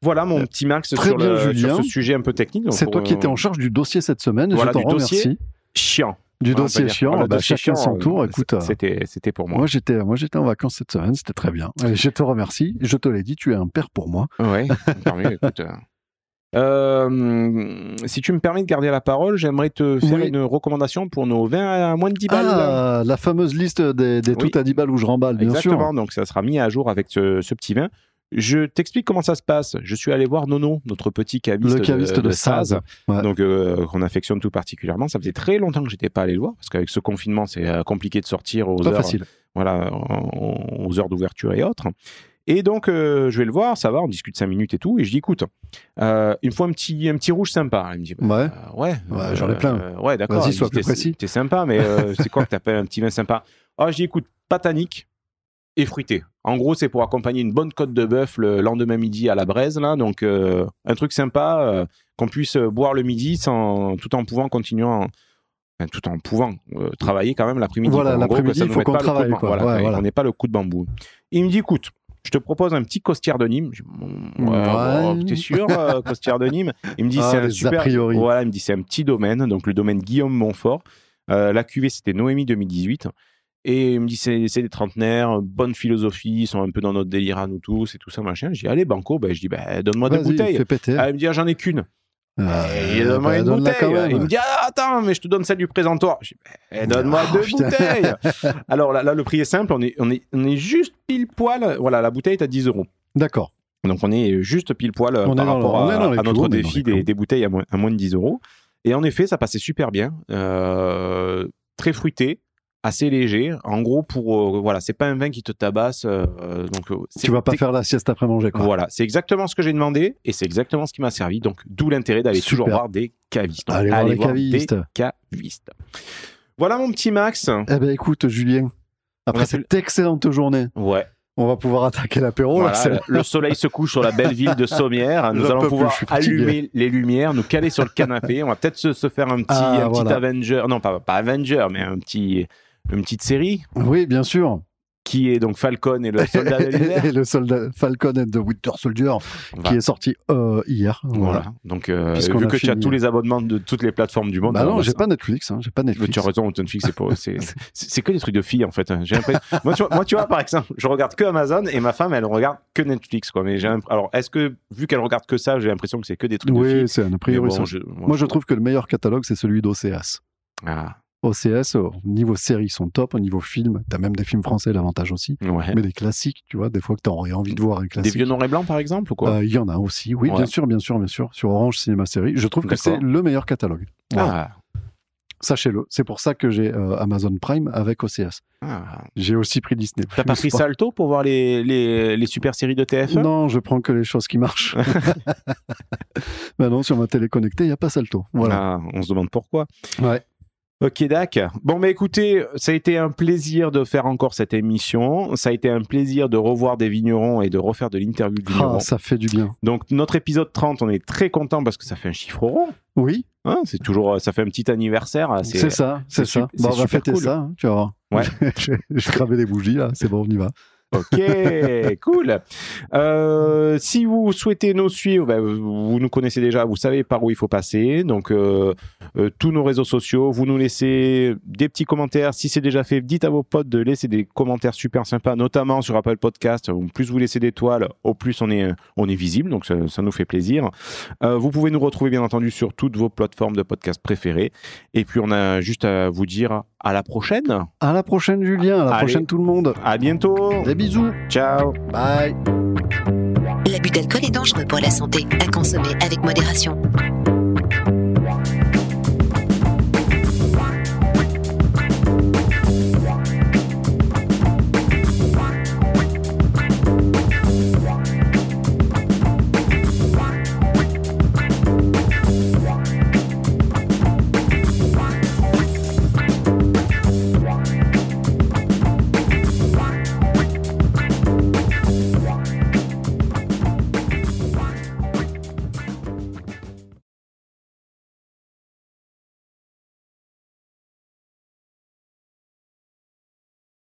Voilà mon petit Max sur, bien, le- sur Julien. ce sujet un peu technique. C'est toi qui étais en charge du dossier cette semaine. Voilà, je t'en remercie. chiant. Du dossier chiant. Voilà, bah, dossier chacun chiant, son tour. euh, Écoute, C'était, c'était pour moi. moi j'étais, moi j'étais en vacances cette semaine. C'était très bien. Et je te remercie. Je te l'ai dit, tu es un père pour moi. Mieux, écoute. euh. Si tu me permets de garder la parole, j'aimerais te faire Oui. une recommandation pour nos vins à moins de 10 balles. Ah, la fameuse liste des, des Oui. tout à 10 balles où je remballe, bien Exactement, sûr. donc ça sera mis à jour avec ce, ce petit vin. Je t'explique comment ça se passe. Je suis allé voir Nono, notre petit caviste, Le caviste de Saz. Ouais. donc euh, qu'on affectionne tout particulièrement. Ça faisait très longtemps que j'étais pas allé le voir parce qu'avec ce confinement, c'est euh, compliqué de sortir aux Pas heures, facile. voilà, aux heures d'ouverture et autres. Et donc, euh, je vais le voir, ça va, on discute cinq minutes et tout. Et je dis, écoute, euh, il me faut un petit, un petit rouge sympa. Il me dit, bah, Ouais. euh, ouais, Ouais, j'en ai plein. euh, ouais, d'accord. Vas-y, sois plus précis. T'es sympa, mais euh, c'est quoi que t'appelles un petit vin sympa? Ah, je dis, écoute, patanique et fruité. En gros, c'est pour accompagner une bonne côte de bœuf le lendemain midi à la braise, là. Donc, euh, un truc sympa euh, qu'on puisse euh, boire le midi sans, tout en pouvant continuer en- enfin, tout en pouvant euh, travailler quand même l'après-midi. Voilà, l'après-midi, il faut qu'on travaille, quoi. Voilà, ouais, voilà. on n'est pas le coup de bambou. Il me dit, écoute, je te propose un petit costière de Nîmes. Je Bon, ouais, Ouais. bon, T'es sûr, euh, costière de Nîmes? Il me dit, Ah, c'est un super. priori. Voilà, il me dit, c'est un petit domaine, donc le domaine Guillaume Montfort. Euh, la cuvée, c'était Noémie 2018. Et il me dit, c'est des trentenaires, bonne philosophie, ils sont un peu dans notre délire à nous tous et tout ça, machin. Je dis, allez, Banco, ben, je dis, ben, donne-moi deux Vas-y, bouteilles. Ah, il me dit, ah, j'en ai qu'une. Euh, Et donne-moi bah, une bouteille. même. Il me dit, ah, attends, mais je te donne celle du présentoir. Je dis, ben, donne-moi Oh, deux putain. bouteilles. Alors là, là, le prix est simple, on est, on est, on est juste pile poil. Voilà, la bouteille est à 10 euros. D'accord. Donc on est juste pile poil euh, On par rapport à, notre défi des, des bouteilles à moins, à moins de 10 euros. Et en effet, ça passait super bien. Euh, très fruité, assez léger. En gros, pour euh, voilà, c'est pas un vin qui te tabasse. euh, donc euh, Tu vas pas faire la sieste après manger, quoi. Voilà, c'est exactement ce que j'ai demandé et c'est exactement ce qui m'a servi. Donc d'où l'intérêt d'aller toujours voir des cavistes. Donc, Allez voir les cavistes. des cavistes. Voilà mon petit Max. Eh ben écoute, Julien, après cette excellente journée, Ouais. on va pouvoir attaquer l'apéro. là, Voilà, le, le soleil se couche sur la belle ville de Sommières. Nous allons plus, pouvoir fatigué. allumer les lumières, nous caler sur le canapé. On va peut-être se, se faire un petit, Ah, un petit. Avenger. Non, pas, pas Avenger, mais un petit, une petite série Oui, bien sûr. qui est donc Falcon et le soldat de l'hiver. et le soldat Falcon and the Winter Soldier, qui est sorti euh, hier. Voilà. Voilà. Donc, euh, vu que tu as tous les abonnements de toutes les plateformes du monde. Bah non, bah, j'ai pas Netflix. Hein, j'ai pas Mais Netflix. tu as raison, Netflix, c'est pas- c'est- que des trucs de filles en fait. hein. J'ai moi, tu vois, moi, tu vois, par exemple, je regarde que Amazon et ma femme, elle regarde que Netflix. Quoi. Mais j'ai alors, est-ce que vu qu'elle regarde que ça, j'ai l'impression que c'est que des trucs de Oui, filles c'est un a Mais priori. bon, ça. je- moi, Moi, je trouve que le meilleur catalogue, c'est celui d'OCS. Ah, OCS, au niveau série, ils sont top. Au niveau film, t'as même des films français, l'avantage aussi. ouais. Mais des classiques, tu vois, des fois que t'aurais envie de voir un Des classique. vieux noir et blanc, par exemple, ou quoi Euh, Il y en a aussi, oui, Ouais. bien sûr, bien sûr, bien sûr. Sur Orange Cinéma Série, je trouve que c'est le meilleur catalogue. Voilà. ah, Sachez-le. C'est pour ça que j'ai euh, Amazon Prime avec OCS. ah. J'ai aussi pris Disney. T'as pas pris Salto pour voir les, les, les super séries de TF1 Non, je prends que les choses qui marchent. Maintenant, sur ma télé connectée, il n'y a pas Salto. Voilà. Ah, on se demande pourquoi. Ouais. Ok, Dac. Bon, bah écoutez, ça a été un plaisir de faire encore cette émission. Ça a été un plaisir de revoir des vignerons et de refaire de l'interview de vignerons. Ah, ça fait du bien. Donc, notre épisode 30, on est très content parce que ça fait un chiffre rond. Oui, Hein, c'est toujours, ça fait un petit anniversaire. c'est ça, c'est ça. Bon, on va fêter cool. ça, hein, tu vas voir. Ouais. je, je cravais des bougies, là. C'est bon, on y va. Ok, cool. Euh, si vous souhaitez nous suivre, ben, vous nous connaissez déjà, vous savez par où il faut passer. Donc, euh, euh, tous nos réseaux sociaux, vous nous laissez des petits commentaires. Si c'est déjà fait, dites à vos potes de laisser des commentaires super sympas, notamment sur Apple Podcast. Au plus vous laissez d'étoiles, au plus on est, on est visible. Donc, ça, ça nous fait plaisir. Vous pouvez nous retrouver, bien entendu, sur toutes vos plateformes de podcast préférées. Et puis, on a juste à vous dire à la prochaine. À la prochaine, Julien. À la Allez. prochaine, tout le monde. À bientôt. Des bisous. Ciao. Bye. L'abus d'alcool est dangereux pour la santé, à consommer avec modération.